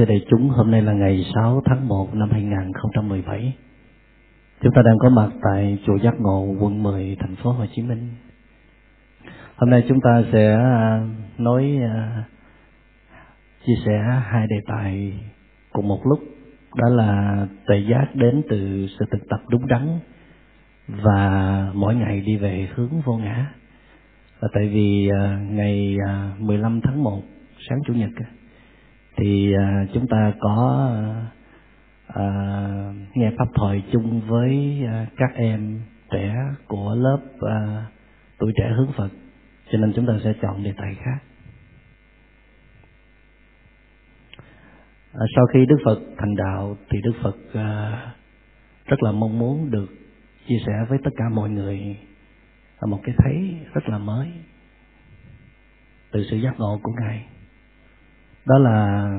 thưa đại chúng, hôm nay là ngày 6 tháng 1 năm 2017. Chúng ta đang có mặt tại chùa Giác Ngộ, quận 10, thành phố Hồ Chí Minh. Hôm nay chúng ta sẽ à, nói à, chia sẻ hai đề tài cùng một lúc. Đó là tuệ giác đến từ sự thực tập đúng đắn và mỗi ngày đi về hướng vô ngã. Và tại vì à, ngày 15 tháng 1 sáng chủ nhật thì à, chúng ta có à, nghe pháp thoại chung với à, các em trẻ của lớp à, tuổi trẻ hướng Phật. Cho nên chúng ta sẽ chọn đề tài khác. À, sau khi Đức Phật thành đạo thì Đức Phật à, rất là mong muốn được chia sẻ với tất cả mọi người một cái thấy rất là mới. Từ sự giác ngộ của ngài đó là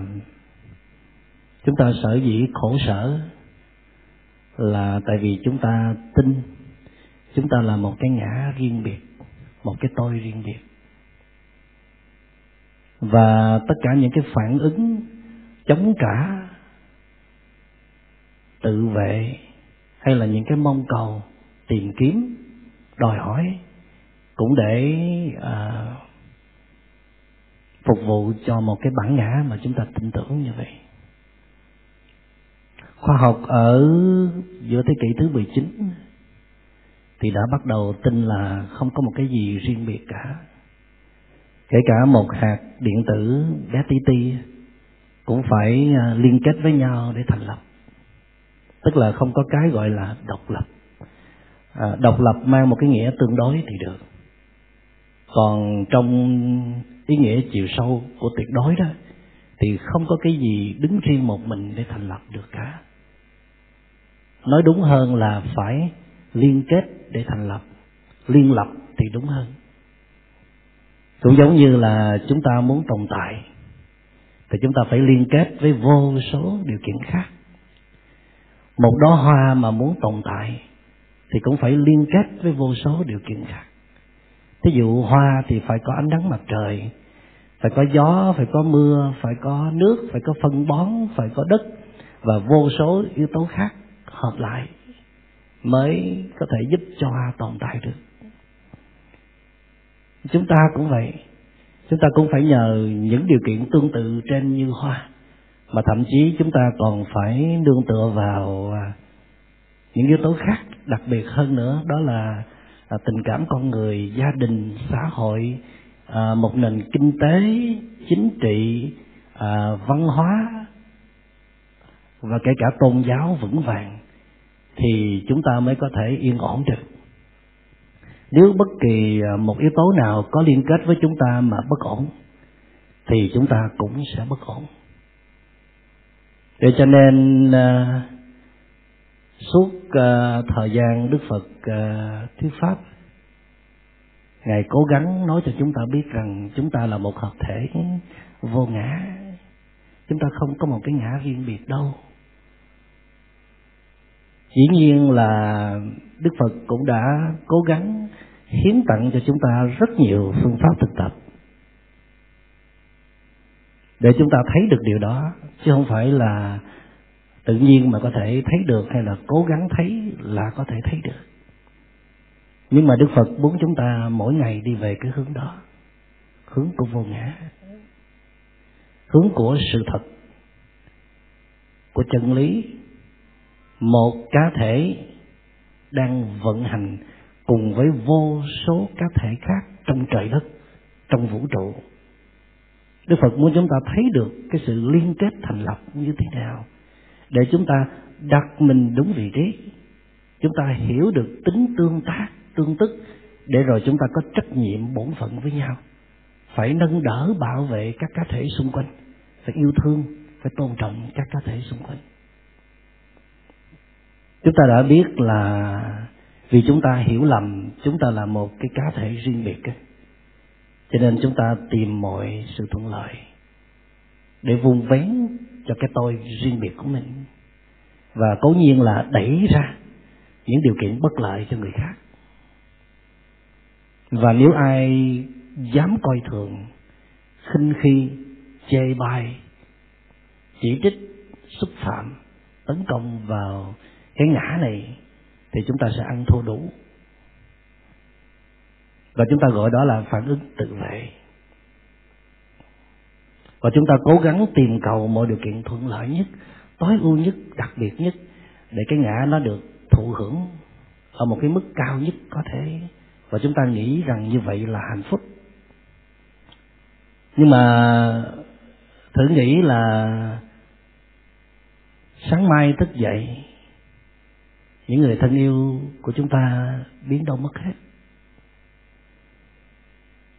chúng ta sở dĩ khổ sở là tại vì chúng ta tin chúng ta là một cái ngã riêng biệt một cái tôi riêng biệt. Và tất cả những cái phản ứng chống trả tự vệ hay là những cái mong cầu tìm kiếm đòi hỏi cũng để à, phục vụ cho một cái bản ngã mà chúng ta tin tưởng như vậy. Khoa học ở giữa thế kỷ thứ 19 thì đã bắt đầu tin là không có một cái gì riêng biệt cả. Kể cả một hạt điện tử bé tí ti cũng phải à, liên kết với nhau để thành lập. Tức là không có cái gọi là độc lập. À, độc lập mang một cái nghĩa tương đối thì được. Còn trong ý nghĩa chiều sâu của tuyệt đối đó, thì không có cái gì đứng riêng một mình để thành lập được cả. Nói đúng hơn là phải liên kết để thành lập. Liên lập thì đúng hơn. Cũng giống như là chúng ta muốn tồn tại, thì chúng ta phải liên kết với vô số điều kiện khác. Một đóa hoa mà muốn tồn tại thì cũng phải liên kết với vô số điều kiện khác. Thí dụ hoa thì phải có ánh nắng mặt trời phải có gió, phải có mưa, phải có nước, phải có phân bón, phải có đất và vô số yếu tố khác hợp lại mới có thể giúp cho hoa tồn tại được. Chúng ta cũng vậy. Chúng ta cũng phải nhờ những điều kiện tương tự trên như hoa. Mà thậm chí chúng ta còn phải nương tựa vào à, những yếu tố khác đặc biệt hơn nữa, đó là à, tình cảm con người, gia đình, xã hội à, một nền kinh tế chính trị à, văn hóa và kể cả tôn giáo vững vàng thì chúng ta mới có thể yên ổn được. Nếu bất kỳ à, một yếu tố nào có liên kết với chúng ta mà bất ổn thì chúng ta cũng sẽ bất ổn. Để cho nên à, suốt à, thời gian đức phật à, thuyết pháp ngài cố gắng nói cho chúng ta biết rằng chúng ta là một hợp thể vô ngã. Chúng ta không có một cái ngã riêng biệt đâu. Dĩ nhiên là đức phật cũng đã cố gắng hiến tặng cho chúng ta rất nhiều phương pháp thực tập. Để chúng ta thấy được điều đó, chứ không phải là tự nhiên mà có thể thấy được hay là cố gắng thấy là có thể thấy được nhưng mà đức phật muốn chúng ta mỗi ngày đi về cái hướng đó. Hướng của vô ngã. Hướng của sự thật. Của chân lý. Một cá thể đang vận hành cùng với vô số cá thể khác trong trời đất, trong vũ trụ. Đức phật muốn chúng ta thấy được cái sự liên kết thành lập như thế nào để chúng ta đặt mình đúng vị trí. Chúng ta hiểu được tính tương tác tương tức, để rồi chúng ta có trách nhiệm bổn phận với nhau. Phải nâng đỡ bảo vệ các cá thể xung quanh, phải yêu thương, phải tôn trọng các cá thể xung quanh. Chúng ta đã biết là vì chúng ta hiểu lầm, chúng ta là một cái cá thể riêng biệt ấy. cho nên chúng ta tìm mọi sự thuận lợi để vun vén cho cái tôi riêng biệt của mình. Và cố nhiên là đẩy ra những điều kiện bất lợi cho người khác và nếu ai dám coi thường, khinh khi, chê bai, chỉ trích, xúc phạm, tấn công vào cái ngã này, thì chúng ta sẽ ăn thua đủ. Và chúng ta gọi đó là phản ứng tự vệ. Và chúng ta cố gắng tìm cầu mọi điều kiện thuận lợi nhất, tối ưu nhất, đặc biệt nhất, để cái ngã nó được thụ hưởng ở một cái mức cao nhất có thể và chúng ta nghĩ rằng như vậy là hạnh phúc. Nhưng mà thử nghĩ là sáng mai thức dậy, những người thân yêu của chúng ta biến đâu mất hết.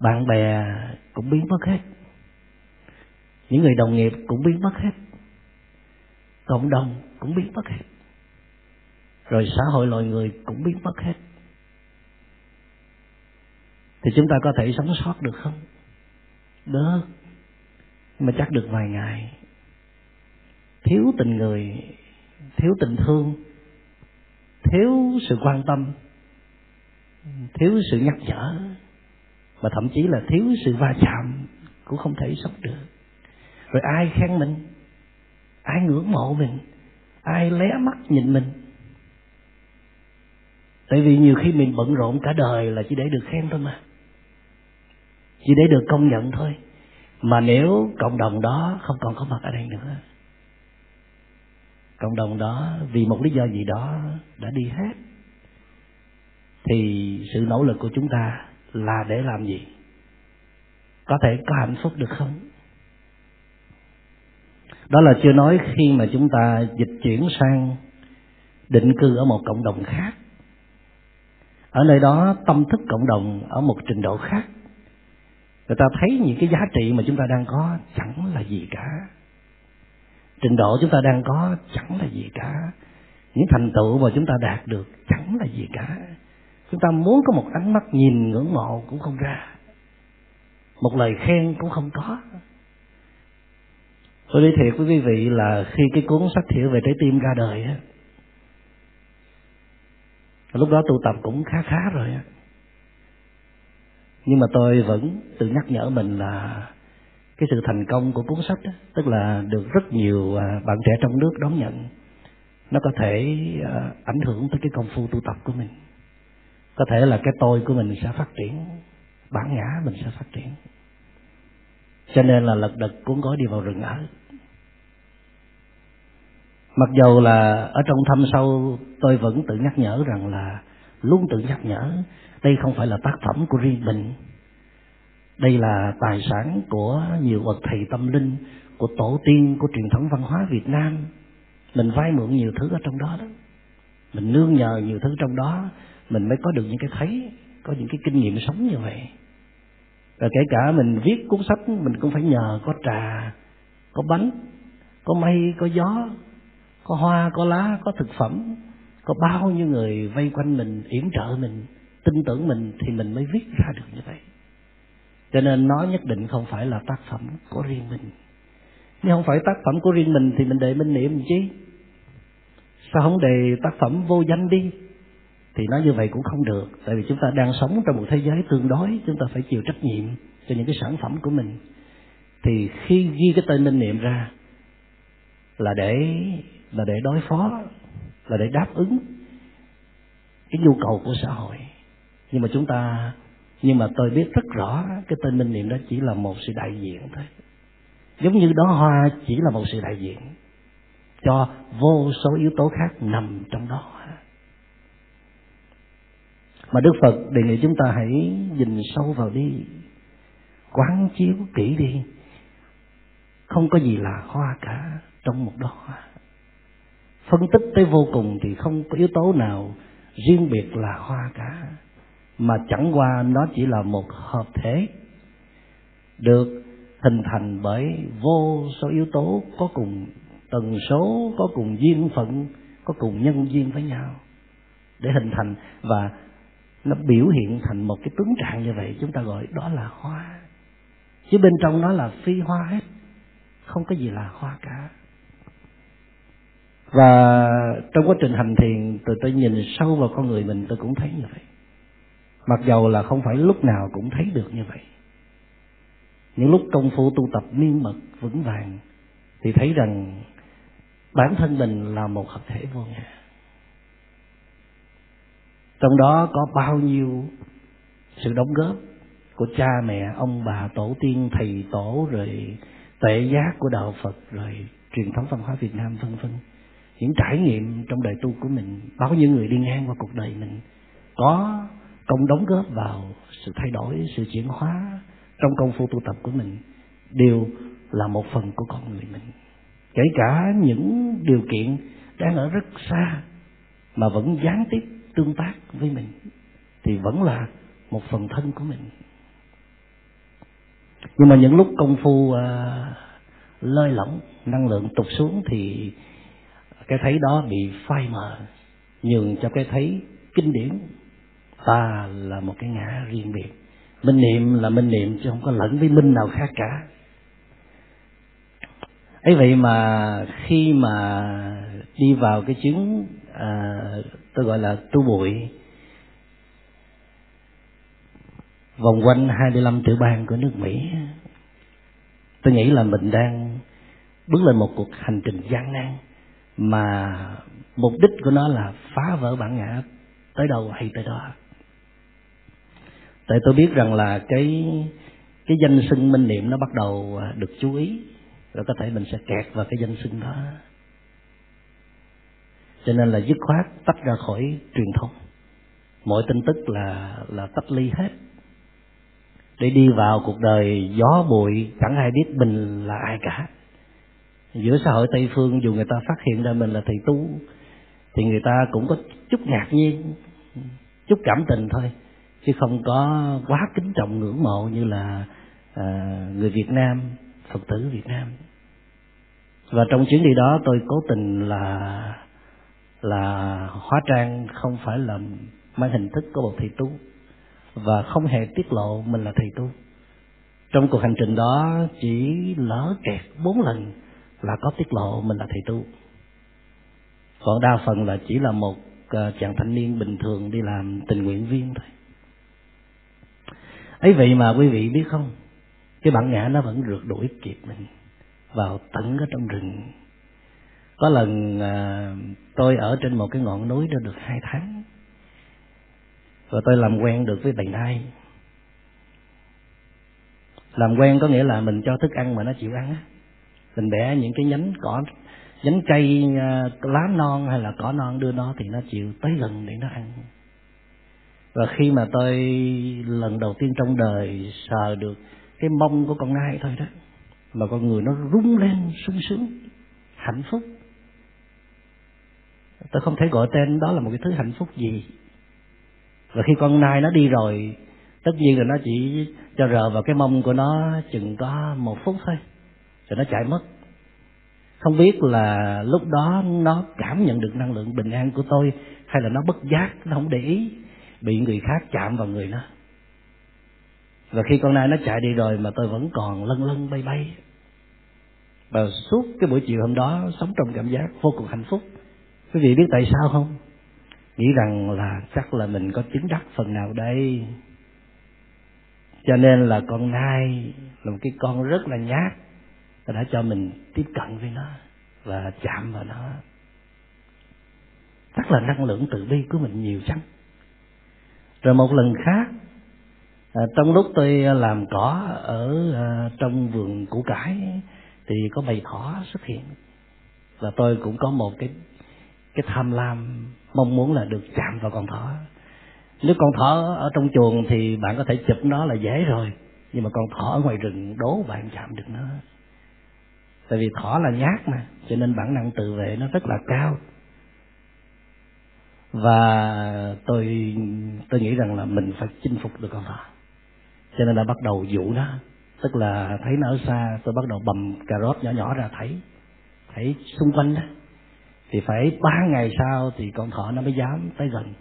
Bạn bè cũng biến mất hết. Những người đồng nghiệp cũng biến mất hết. Cộng đồng cũng biến mất hết. Rồi xã hội loài người cũng biến mất hết thì chúng ta có thể sống sót được không? Được nhưng mà chắc được vài ngày. Thiếu tình người, thiếu tình thương, thiếu sự quan tâm, thiếu sự nhắc nhở, và thậm chí là thiếu sự va chạm cũng không thể sống được. Rồi ai khen mình? Ai ngưỡng mộ mình? Ai lé mắt nhìn mình? Tại vì nhiều khi mình bận rộn cả đời là chỉ để được khen thôi mà chỉ để được công nhận thôi. Mà nếu cộng đồng đó không còn có mặt ở đây nữa, cộng đồng đó vì một lý do gì đó đã đi hết, thì sự nỗ lực của chúng ta là để làm gì? Có thể có hạnh phúc được không? Đó là chưa nói khi mà chúng ta dịch chuyển sang định cư ở một cộng đồng khác. Ở nơi đó tâm thức cộng đồng ở một trình độ khác người ta thấy những cái giá trị mà chúng ta đang có chẳng là gì cả. Trình độ chúng ta đang có chẳng là gì cả. Những thành tựu mà chúng ta đạt được chẳng là gì cả. Chúng ta muốn có một ánh mắt nhìn ngưỡng mộ cũng không ra. Một lời khen cũng không có. Tôi nói thiệt với quý vị là khi cái cuốn sách thiệu về trái tim ra đời á, lúc đó tu tập cũng khá khá rồi á nhưng mà tôi vẫn tự nhắc nhở mình là cái sự thành công của cuốn sách đó, tức là được rất nhiều à, bạn trẻ trong nước đón nhận nó có thể à, ảnh hưởng tới cái công phu tu tập của mình. Có thể là cái tôi của mình sẽ phát triển bản ngã mình sẽ phát triển. Cho nên là lật đật cuốn gói đi vào rừng ở. Mặc dầu là ở trong thâm sâu tôi vẫn tự nhắc nhở rằng là luôn tự nhắc nhở đây không phải là tác phẩm của riêng mình. Đây là tài sản của nhiều bậc thầy tâm linh, của tổ tiên, của truyền thống văn hóa việt nam. Mình vay mượn nhiều thứ ở trong đó đó. Mình nương nhờ nhiều thứ trong đó, mình mới có được những cái thấy, có những cái kinh nghiệm sống như vậy. Và kể cả mình viết cuốn sách, mình cũng phải nhờ có trà, có bánh, có mây, có gió, có hoa, có lá, có thực phẩm, có bao nhiêu người vây quanh mình, yểm trợ mình tin tưởng mình thì mình mới viết ra được như vậy. Cho nên nó nhất định không phải là tác phẩm của riêng mình. Nếu không phải tác phẩm của riêng mình thì mình để minh niệm chứ sao không đề tác phẩm vô danh đi? Thì nói như vậy cũng không được, tại vì chúng ta đang sống trong một thế giới tương đối, chúng ta phải chịu trách nhiệm cho những cái sản phẩm của mình. Thì khi ghi cái tên minh niệm ra, là để là để đối phó, là để đáp ứng cái nhu cầu của xã hội nhưng mà chúng ta, nhưng mà tôi biết rất rõ cái tên minh niệm đó chỉ là một sự đại diện thôi. Giống như đó hoa chỉ là một sự đại diện cho vô số yếu tố khác nằm trong đó. Mà đức phật đề nghị chúng ta hãy nhìn sâu vào đi, quán chiếu kỹ đi. Không có gì là hoa cả trong một đó. Hoa phân tích tới vô cùng thì không có yếu tố nào riêng biệt là hoa cả mà chẳng qua nó chỉ là một hợp thể, được hình thành bởi vô số yếu tố có cùng, tần số, có cùng duyên phận, có cùng nhân duyên với nhau để hình thành và nó biểu hiện thành một cái tướng trạng như vậy, chúng ta gọi đó là hoa. Chứ bên trong nó là phi hoa hết, không có gì là hoa cả. Và trong quá trình hành thiền tôi tôi nhìn sâu vào con người mình, tôi cũng thấy như vậy mặc dầu là không phải lúc nào cũng thấy được như vậy. Những lúc công phu tu tập miên mật, vững vàng, thì thấy rằng bản thân mình là một hợp thể vô ngã. Trong đó có bao nhiêu sự đóng góp của cha mẹ, ông bà, tổ tiên, thầy tổ, rồi tệ giác của đạo phật, rồi truyền thống văn hóa việt nam, vân vân. Những trải nghiệm trong đời tu của mình, bao nhiêu người đi ngang qua cuộc đời mình, có công đóng góp vào sự thay đổi sự chuyển hóa trong công phu tu tập của mình đều là một phần của con người mình. Kể cả những điều kiện đang ở rất xa mà vẫn gián tiếp tương tác với mình thì vẫn là một phần thân của mình. Nhưng mà những lúc công phu uh, lơi lỏng năng lượng tụt xuống thì cái thấy đó bị phai mờ nhường cho cái thấy kinh điển ta là một cái ngã riêng biệt. Minh niệm là minh niệm chứ không có lẫn với minh nào khác cả. Ấy vậy mà khi mà đi vào cái chứng à, tôi gọi là tu bụi vòng quanh 25 tiểu bang của nước Mỹ tôi nghĩ là mình đang bước lên một cuộc hành trình gian nan mà mục đích của nó là phá vỡ bản ngã tới đâu hay tới đó tại tôi biết rằng là cái cái danh xưng minh niệm nó bắt đầu à, được chú ý. Rồi có thể mình sẽ kẹt vào cái danh xưng đó. Cho nên là dứt khoát tách ra khỏi truyền thông. Mọi tin tức là là tách ly hết. Để đi vào cuộc đời gió bụi, chẳng ai biết mình là ai cả. Giữa xã hội tây phương, dù người ta phát hiện ra mình là thầy tu thì người ta cũng có chút ngạc nhiên, chút cảm tình thôi chứ không có quá kính trọng ngưỡng mộ như là à, người Việt Nam Phật tử Việt Nam. Và trong chuyến đi đó tôi cố tình là là hóa trang không phải là mang hình thức của một thầy tu và không hề tiết lộ mình là thầy tu. Trong cuộc hành trình đó chỉ lỡ kẹt bốn lần là có tiết lộ mình là thầy tu. Còn đa phần là chỉ là một à, chàng thanh niên bình thường đi làm tình nguyện viên thôi ấy vậy mà quý vị biết không? Cái bản ngã nó vẫn rượt đuổi kịp mình vào tận ở trong rừng. Có lần à, tôi ở trên một cái ngọn núi đó được hai tháng. Và tôi làm quen được với bầy nai làm quen có nghĩa là mình cho thức ăn mà nó chịu ăn á. Mình bẻ những cái nhánh cỏ nhánh cây à, lá non hay là cỏ non đưa nó thì nó chịu tới gần để nó ăn và khi mà tôi lần đầu tiên trong đời sờ được cái mông của con nai thôi đó, mà con người nó rung lên, sung sướng, hạnh phúc. Tôi không thể gọi tên đó là một cái thứ hạnh phúc gì. Và khi con nai nó đi rồi, tất nhiên là nó chỉ cho rờ vào cái mông của nó chừng có một phút thôi, rồi nó chạy mất. Không biết là lúc đó nó cảm nhận được năng lượng bình an của tôi hay là nó bất giác, nó không để ý bị người khác chạm vào người nó. Và khi con nai nó chạy đi rồi mà tôi vẫn còn lân lân bay bay. Và suốt cái buổi chiều hôm đó sống trong cảm giác vô cùng hạnh phúc. Quý vị biết tại sao không? Nghĩ rằng là chắc là mình có chứng đắc phần nào đây. Cho nên là con nai là một cái con rất là nhát. Ta đã cho mình tiếp cận với nó và chạm vào nó. Chắc là năng lượng từ bi của mình nhiều chăng? Rồi một lần khác à, trong lúc tôi làm cỏ ở à, trong vườn củ cải thì có bầy thỏ xuất hiện. Và tôi cũng có một cái cái tham lam mong muốn là được chạm vào con thỏ. Nếu con thỏ ở trong chuồng thì bạn có thể chụp nó là dễ rồi nhưng mà con thỏ ở ngoài rừng đố bạn chạm được nó. Tại vì thỏ là nhát mà cho nên bản năng tự vệ nó rất là cao và tôi tôi nghĩ rằng là mình phải chinh phục được con thỏ cho nên đã bắt đầu dụ nó. Tức là thấy nó ở xa, tôi bắt đầu bầm cà rốt nhỏ nhỏ ra thấy. Thấy xung quanh đó. Thì phải ba ngày sau thì con thỏ nó mới dám tới gần.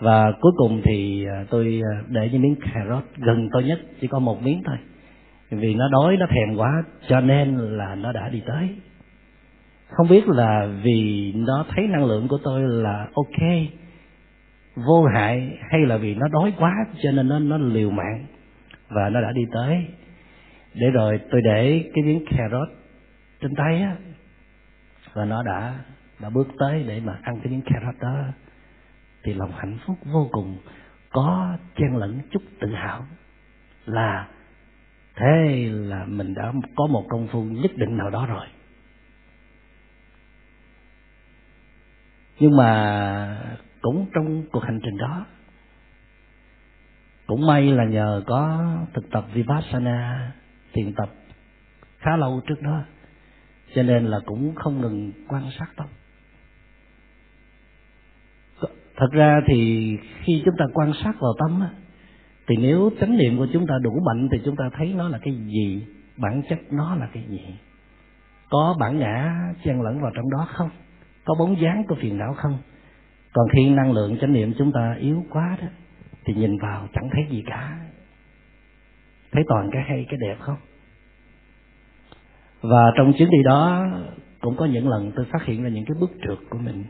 Và cuối cùng thì à, tôi à, để những miếng cà rốt gần tôi nhất, chỉ có một miếng thôi. Vì nó đói, nó thèm quá, cho nên là nó đã đi tới không biết là vì nó thấy năng lượng của tôi là ok, vô hại, hay là vì nó đói quá, cho nên nó nó liều mạng và nó đã đi tới. Để rồi tôi để cái miếng cà rốt trên tay á, và nó đã đã bước tới để mà ăn cái miếng carrot đó, thì lòng hạnh phúc vô cùng, có chen lẫn chút tự hào là thế là mình đã có một công phu nhất định nào đó rồi. Nhưng mà cũng trong cuộc hành trình đó cũng may là nhờ có thực tập vipassana thiền tập khá lâu trước đó cho nên là cũng không ngừng quan sát tâm thật ra thì khi chúng ta quan sát vào tâm á, thì nếu chánh niệm của chúng ta đủ mạnh thì chúng ta thấy nó là cái gì bản chất nó là cái gì? Có bản ngã chen lẫn vào trong đó không? Có bóng dáng của phiền não không? Còn khi năng lượng chánh niệm chúng ta yếu quá đó thì nhìn vào chẳng thấy gì cả. Thấy toàn cái hay cái đẹp không? Và trong chuyến đi đó cũng có những lần tôi phát hiện ra những cái bước trượt của mình.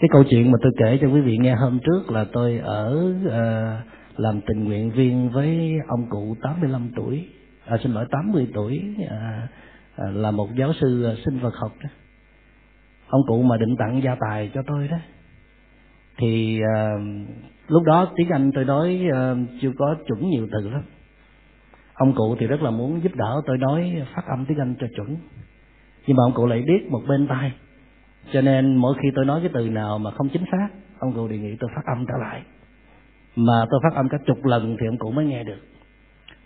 Cái câu chuyện mà tôi kể cho quý vị nghe hôm trước là tôi ở uh, làm tình nguyện viên với ông cụ 85 tuổi à, xin lỗi 80 tuổi à, à, là một giáo sư à, sinh vật học đó ông cụ mà định tặng gia tài cho tôi đó. Thì uh, lúc đó tiếng anh tôi nói uh, chưa có chuẩn nhiều từ lắm. Ông cụ thì rất là muốn giúp đỡ tôi nói phát âm tiếng anh cho chuẩn. Nhưng mà ông cụ lại biết một bên tai. Cho nên mỗi khi tôi nói cái từ nào mà không chính xác ông cụ đề nghị tôi phát âm trở lại. Mà tôi phát âm cả chục lần thì ông cụ mới nghe được.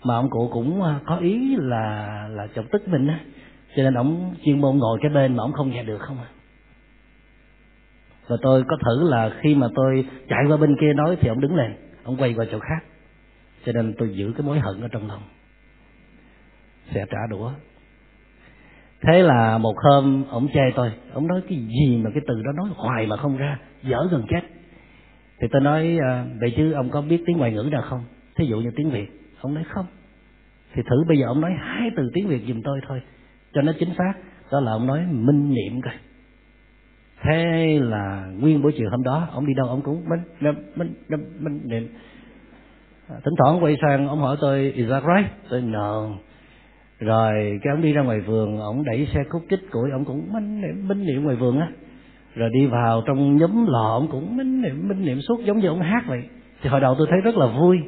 Mà ông cụ cũng ờ, có ý là là chọc tức mình á. Cho nên ông chuyên môn ngồi cái bên mà ông không nghe được không à và tôi có thử là khi mà tôi chạy qua bên kia nói thì ông đứng lên, ông quay qua chỗ khác. Cho nên tôi giữ cái mối hận ở trong lòng. Sẽ trả đũa. Thế là một hôm, ông chê tôi, ông nói cái gì mà cái từ đó nói hoài mà không ra, dở gần chết. Thì tôi nói à, vậy chứ ông có biết tiếng ngoại ngữ nào không? Thí dụ như tiếng việt. Ông nói, không. Thì thử bây giờ ông nói hai từ tiếng việt giùm tôi thôi, cho nó chính xác. Đó là ông nói minh niệm coi thế là nguyên buổi chiều hôm đó, ông đi đâu ông cũng minh minh minh mình niệm thỉnh thoảng quay sang, ông hỏi tôi, is that right? Tôi, no. Rồi cái ông đi ra ngoài vườn, ông đẩy xe khúc kích của ông cũng minh niệm minh niệm ngoài vườn á. Rồi đi vào trong nhóm lò, ông cũng minh niệm minh niệm suốt giống như ông hát vậy. Thì hồi đầu tôi thấy rất là vui.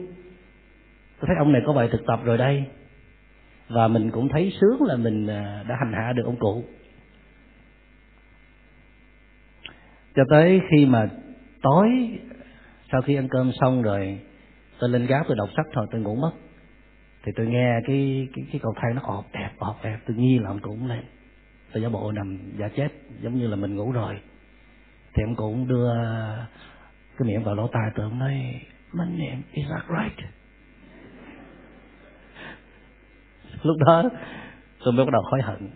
Tôi thấy ông này có bài thực tập rồi đây. Và mình cũng thấy sướng là mình à, đã hành hạ được ông cụ. Cho tới khi mà tối, sau khi ăn cơm xong rồi, tôi lên gác, tôi đọc sách thôi, tôi ngủ mất. Thì tôi nghe cái cái cái cầu thang nó ọp đẹp ọp đẹp tôi nghi là ông cụ cũng lên. Tôi giả bộ nằm giả chết, giống như là mình ngủ rồi. Thì ông cụ cũng đưa cái miệng vào lỗ tai tôi, ông nói, my name is not right lúc đó, tôi mới bắt đầu hối hận.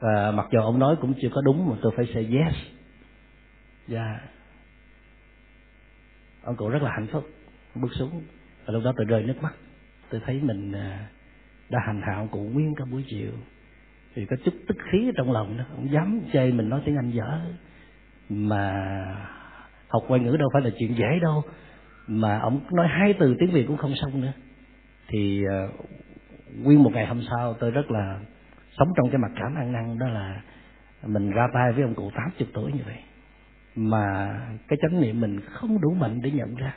Và mặc dù ông nói cũng chưa có đúng, mà tôi phải say yes dạ. Yeah. ông cụ rất là hạnh phúc bước xuống. Và lúc đó tôi rơi nước mắt. Tôi thấy mình à, đã hành hạ ông cụ nguyên cả buổi chiều. Thì có chút tức khí trong lòng đó. Ông dám chê mình nói tiếng anh dở. Mà học ngoại ngữ đâu phải là chuyện dễ đâu. Mà ông nói hai từ tiếng việt cũng không xong nữa. Thì uh, nguyên một ngày hôm sau tôi rất là sống trong cái mặt cảm ăn năn đó là mình ra tay với ông cụ tám chục tuổi như vậy mà cái chánh niệm mình không đủ mạnh để nhận ra.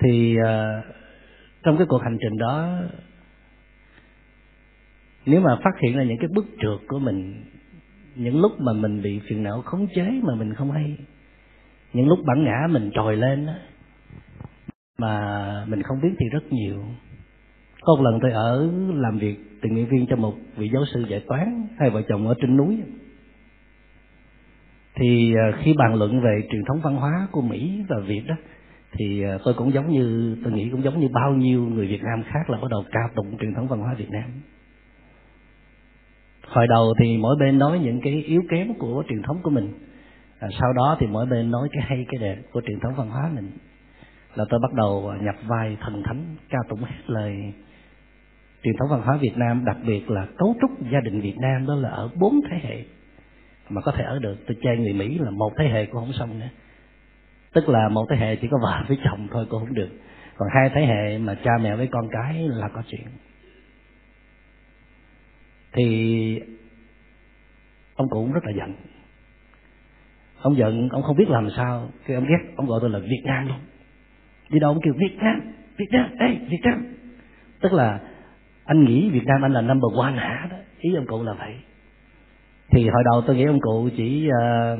Thì uh, trong cái cuộc hành trình đó nếu mà phát hiện ra những cái bước trượt của mình những lúc mà mình bị phiền não khống chế mà mình không hay những lúc bản ngã mình trồi lên đó, mà mình không biết thì rất nhiều. Có một lần tôi ở làm việc tình nguyện viên cho một vị giáo sư dạy toán hai vợ chồng ở trên núi. Thì à, khi bàn luận về truyền thống văn hóa của mỹ và việt đó thì à, tôi cũng giống như tôi nghĩ cũng giống như bao nhiêu người việt nam khác là bắt đầu ca tụng truyền thống văn hóa việt nam. Hồi đầu thì mỗi bên nói những cái yếu kém của truyền thống của mình à, sau đó thì mỗi bên nói cái hay cái đẹp của truyền thống văn hóa mình là tôi bắt đầu à, nhập vai thần thánh ca tụng hết lời truyền thống văn hóa Việt Nam, đặc biệt là cấu trúc gia đình Việt Nam, đó là ở bốn thế hệ. Mà có thể ở được, tôi chơi người Mỹ là một thế hệ cũng không xong nữa. Tức là một thế hệ chỉ có vợ với chồng thôi cũng không được. Còn hai thế hệ mà cha mẹ với con cái là có chuyện. Thì ông cũng rất là giận. Ông giận, ông không biết làm sao. Cái ông ghét, ông gọi tôi là việt nam luôn. Đi đâu ông kêu việt nam việt nam, ê, việt nam. Tức là anh nghĩ việt nam anh là number one hả đó? Ý ông cụ là vậy. Thì hồi đầu tôi nghĩ ông cụ chỉ uh,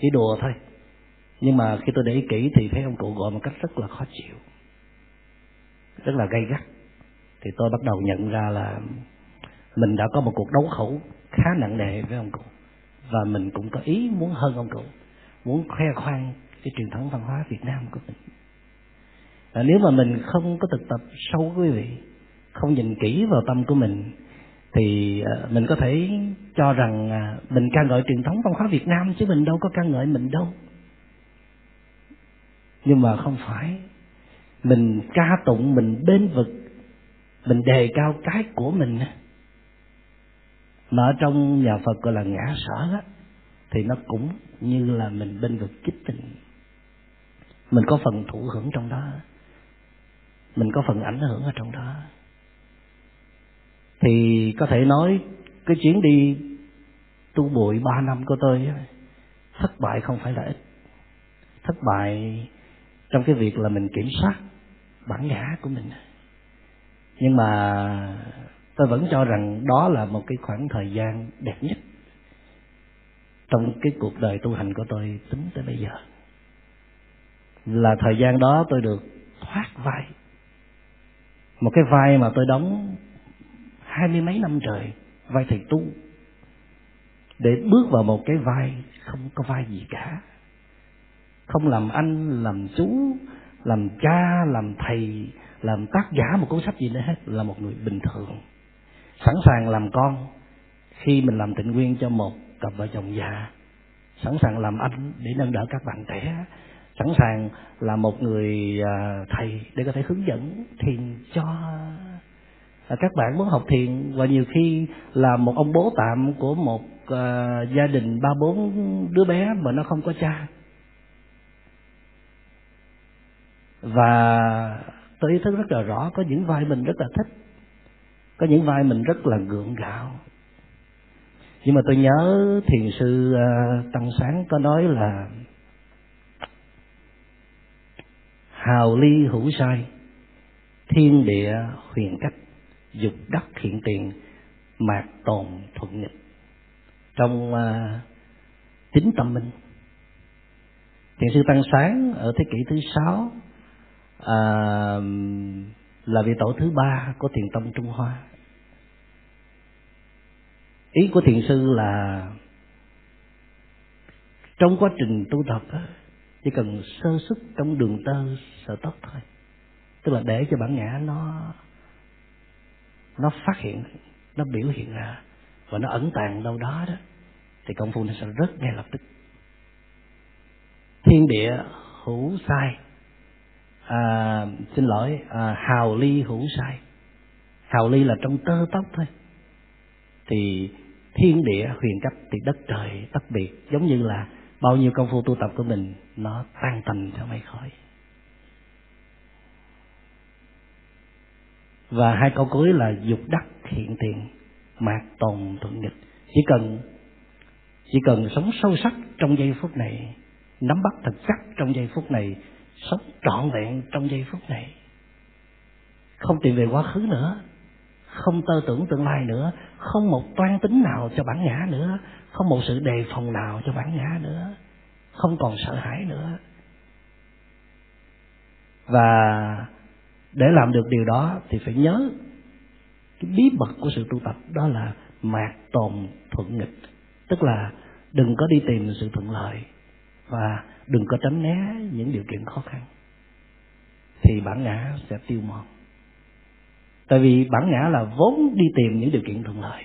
chỉ đùa thôi. Nhưng mà khi tôi để ý kỹ thì thấy ông cụ gọi một cách rất là khó chịu. Rất là gay gắt. Thì tôi bắt đầu nhận ra là mình đã có một cuộc đấu khẩu khá nặng nề với ông cụ. Và mình cũng có ý muốn hơn ông cụ. Muốn khoe khoang cái truyền thống văn hóa Việt Nam của mình. À, nếu mà mình không có thực tập sâu quý vị không nhìn kỹ vào tâm của mình, thì ờ, mình có thể cho rằng à, mình ca ngợi truyền thống văn hóa Việt Nam chứ mình đâu có ca ngợi mình đâu. Nhưng mà không phải. Mình ca tụng, mình bên vực, mình đề cao cái của mình mà ở trong nhà Phật gọi là ngã sở á thì nó cũng như là mình bên vực chích tình mình có phần thụ hưởng trong đó, mình có phần ảnh hưởng ở trong đó thì có thể nói cái chuyến đi tu bụi ba năm của tôi thất bại không phải là ít. Thất bại trong cái việc là mình kiểm soát bản ngã của mình. Nhưng mà tôi vẫn cho rằng đó là một cái khoảng thời gian đẹp nhất trong cái cuộc đời tu hành của tôi tính tới bây giờ. Là thời gian đó tôi được thoát vai. Một cái vai mà tôi đóng hai mươi mấy năm trời, vai thầy tu. Để bước vào một cái vai, không có vai gì cả. Không làm anh, làm chú, làm cha, làm thầy, làm tác giả một cuốn sách gì nữa hết, là một người bình thường. Sẵn sàng làm con khi mình làm tịnh nguyên cho một cặp vợ chồng già. Sẵn sàng làm anh để nâng đỡ các bạn trẻ. Sẵn sàng là một người à, thầy để có thể hướng dẫn thiền cho Ờ, các bạn muốn học thiền và nhiều khi là một ông bố tạm của một uh, gia đình ba bốn đứa bé mà nó không có cha. Và tôi ý thức rất là rõ có những vai mình rất là thích có những vai mình rất là gượng gạo. Nhưng mà tôi nhớ thiền sư uh, tăng sáng có nói là hào ly hữu sai thiên địa huyền cách dục đắc hiện tiền mạc tồn thuận nghịch trong uh, chính tâm minh. Thiền sư tăng sáng ở thế kỷ thứ sáu uh, là vị tổ thứ ba của thiền tông trung hoa. Ý của thiền sư là trong quá trình tu tập chỉ cần sơ sức trong đường tơ sợi tóc thôi. Tức là để cho bản ngã nó nó phát hiện nó biểu hiện ra và nó ẩn tàng đâu đó đó thì công phu nó sẽ rớt ngay lập tức. Thiên địa hữu sai. À, xin lỗi à, hào ly hữu sai. Hào ly là trong tơ tóc thôi. Thì thiên địa huyền cấp thì đất trời tách biệt. Giống như là bao nhiêu công phu tu tập của mình nó tan tành theo mây khói. Và hai câu cuối là dục đắc hiện tiền mạc tồn thuận nghịch. Chỉ cần chỉ cần sống sâu sắc trong giây phút này, nắm bắt thật chắc trong giây phút này, sống trọn vẹn trong giây phút này. Không tìm về quá khứ nữa, không tơ tưởng tương lai nữa, không một toan tính nào cho bản ngã nữa, không một sự đề phòng nào cho bản ngã nữa, không còn sợ hãi nữa. Và để làm được điều đó thì phải nhớ cái bí mật của sự tu tập, đó là mạc tồn thuận nghịch. Tức là đừng có đi tìm sự thuận lợi và đừng có tránh né những điều kiện khó khăn. Thì bản ngã sẽ tiêu mòn. Tại vì bản ngã là vốn đi tìm những điều kiện thuận lợi.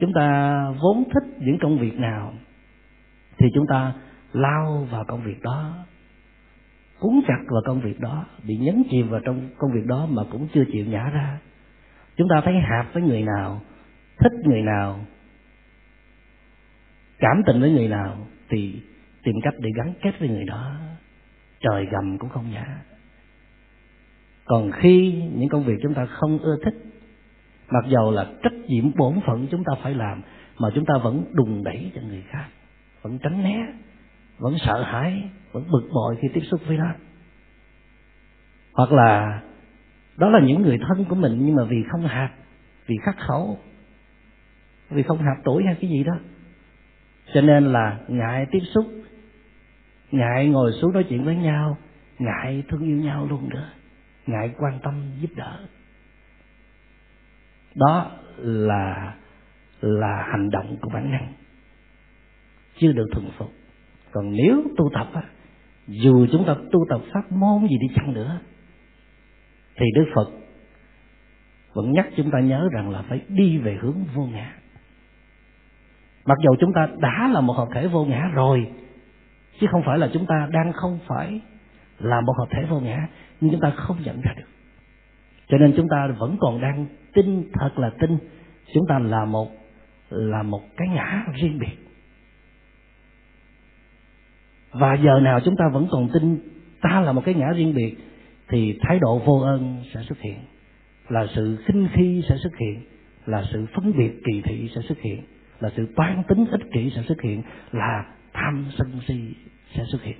Chúng ta vốn thích những công việc nào thì chúng ta lao vào công việc đó cuốn chặt vào công việc đó, bị nhấn chìm vào trong công việc đó mà cũng chưa chịu nhả ra. Chúng ta thấy hạp với người nào, thích người nào, cảm tình với người nào thì tìm cách để gắn kết với người đó. Trời gầm cũng không nhả. Còn khi những công việc chúng ta không ưa thích, mặc dầu là trách nhiệm bổn phận chúng ta phải làm, mà chúng ta vẫn đùng đẩy cho người khác, vẫn tránh né vẫn sợ hãi vẫn bực bội khi tiếp xúc với nó. Hoặc là đó là những người thân của mình nhưng mà vì không hạt, vì khắc khẩu vì không hạt tuổi hay cái gì đó. Cho nên là ngại tiếp xúc ngại ngồi xuống nói chuyện với nhau ngại thương yêu nhau luôn nữa ngại quan tâm giúp đỡ. Đó là là hành động của bản năng. Chưa được thuần phục còn nếu tu tập á, dù chúng ta tu tập pháp môn gì đi chăng nữa, thì đức phật vẫn nhắc chúng ta nhớ rằng là phải đi về hướng vô ngã. Mặc dù chúng ta đã là một hợp thể vô ngã rồi, chứ không phải là chúng ta đang không phải là một hợp thể vô ngã, nhưng chúng ta không nhận ra được. Cho nên chúng ta vẫn còn đang tin, thật là tin, chúng ta là một là một cái ngã riêng biệt và giờ nào chúng ta vẫn còn tin ta là một cái ngã riêng biệt, thì thái độ vô ơn sẽ xuất hiện. Là sự khinh khi sẽ xuất hiện. Là sự phân biệt kỳ thị sẽ xuất hiện. Là sự toan tính ích kỷ sẽ xuất hiện. Là tham sân si sẽ xuất hiện.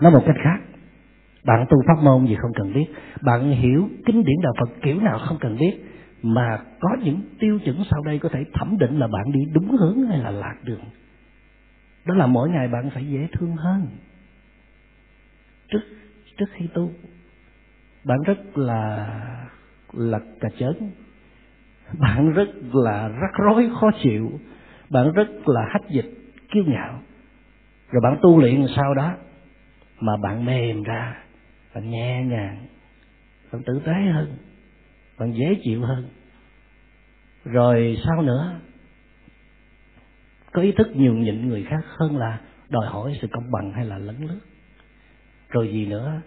Nói một cách khác, bạn tu pháp môn gì không cần biết. Bạn hiểu kinh điển đạo phật kiểu nào không cần biết. Mà có những tiêu chuẩn sau đây có thể thẩm định là bạn đi đúng hướng hay là lạc đường đó là mỗi ngày bạn phải dễ thương hơn. Trước trước khi tu, bạn rất là là cà chớn. Bạn rất là rắc rối, khó chịu. Bạn rất là hách dịch, kiêu ngạo. Rồi bạn tu luyện sau đó, mà bạn mềm ra, bạn nhẹ nhàng, bạn tử tế hơn, bạn dễ chịu hơn. Rồi sau nữa có ý thức nhường nhịn người khác hơn là đòi hỏi sự công bằng hay là lấn lướt. Rồi gì nữa?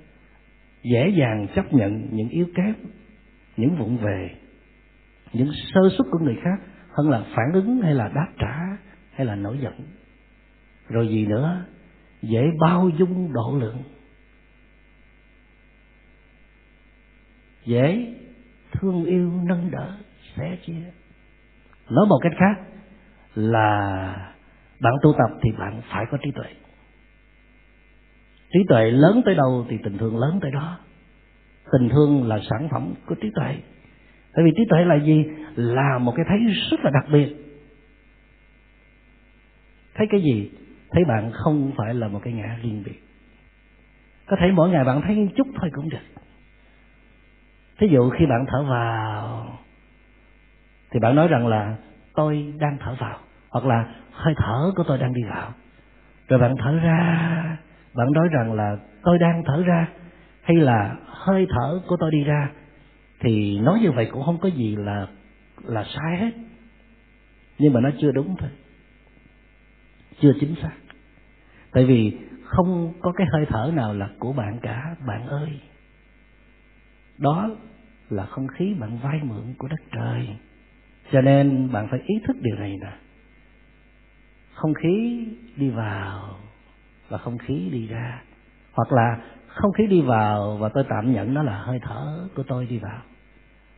Dễ dàng chấp nhận những yếu kém, những vụng về, những sơ suất của người khác hơn là phản ứng hay là đáp trả hay là nổi giận. Rồi gì nữa? Dễ bao dung độ lượng. Dễ thương yêu nâng đỡ sẻ chia. Nói một cách khác là bạn tu tập thì bạn phải có trí tuệ. Trí tuệ lớn tới đâu thì tình thương lớn tới đó. Tình thương là sản phẩm của trí tuệ. Tại vì trí tuệ là gì? Là một cái thấy rất là đặc biệt. Thấy cái gì? Thấy bạn không phải là một cái ngã riêng biệt. Có thể mỗi ngày bạn thấy một chút thôi cũng được. Thí dụ khi bạn thở vào, thì bạn nói rằng là tôi đang thở vào, hoặc là hơi thở của tôi đang đi vào rồi bạn thở ra, bạn nói rằng là tôi đang thở ra, hay là hơi thở của tôi đi ra, thì nói như vậy cũng không có gì là là sai hết. Nhưng mà nó chưa đúng thôi, chưa chính xác. Tại vì không có cái hơi thở nào là của bạn cả, bạn ơi. Đó là không khí bạn vay mượn của đất trời cho nên bạn phải ý thức điều này nè. Không khí đi vào và không khí đi ra. Hoặc là không khí đi vào và tôi tạm nhận đó là hơi thở của tôi đi vào.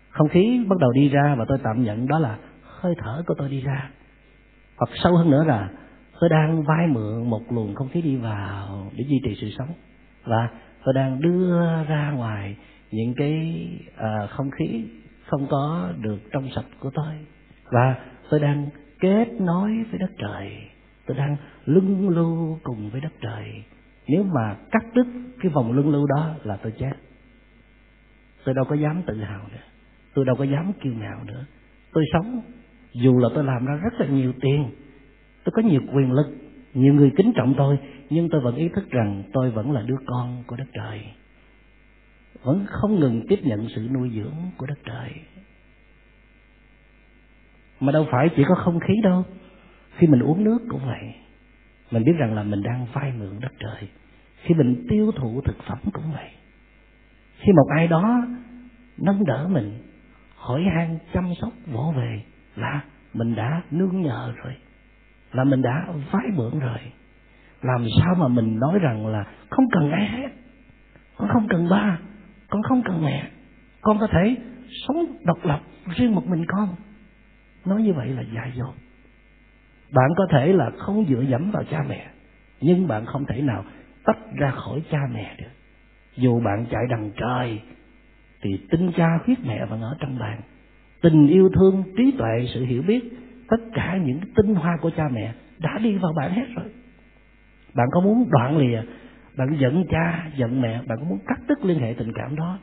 Không khí bắt đầu đi ra và tôi tạm nhận đó là hơi thở của tôi đi ra. Hoặc sâu hơn nữa là tôi đang vay mượn một luồng không khí đi vào để duy trì sự sống. Và tôi đang đưa ra ngoài những cái à, không khí không có được trong sạch của tôi. Và tôi đang kết nối với đất trời. Tôi đang lưng lưu cùng với đất trời. Nếu mà cắt đứt cái vòng lưng lưu đó là tôi chết. Tôi đâu có dám tự hào nữa. Tôi đâu có dám kiêu ngạo nữa. Tôi sống dù là tôi làm ra rất là nhiều tiền tôi có nhiều quyền lực nhiều người kính trọng tôi nhưng tôi vẫn ý thức rằng tôi vẫn là đứa con của đất trời vẫn không ngừng tiếp nhận sự nuôi dưỡng của đất trời. Mà đâu phải chỉ có không khí đâu. Khi mình uống nước cũng vậy. Mình biết rằng là mình đang vay mượn đất trời. Khi mình tiêu thụ thực phẩm cũng vậy. Khi một ai đó nâng đỡ mình, hỏi han chăm sóc vỗ về là mình đã nương nhờ rồi, là mình đã vay mượn rồi. Làm sao mà mình nói rằng là không cần ai hết con không cần ba con không cần mẹ. Con có thể sống độc lập riêng một mình con. Nói như vậy là dại dột. Bạn có thể là không dựa dẫm vào cha mẹ, nhưng bạn không thể nào tách ra khỏi cha mẹ được. Dù bạn chạy đằng trời, thì tinh cha huyết mẹ vẫn ở trong bạn. Tình yêu thương, trí tuệ, sự hiểu biết, tất cả những tinh hoa của cha mẹ đã đi vào bạn hết rồi. Bạn có muốn đoạn lìa bạn giận cha, giận mẹ, bạn có muốn cắt đứt liên hệ tình cảm đó,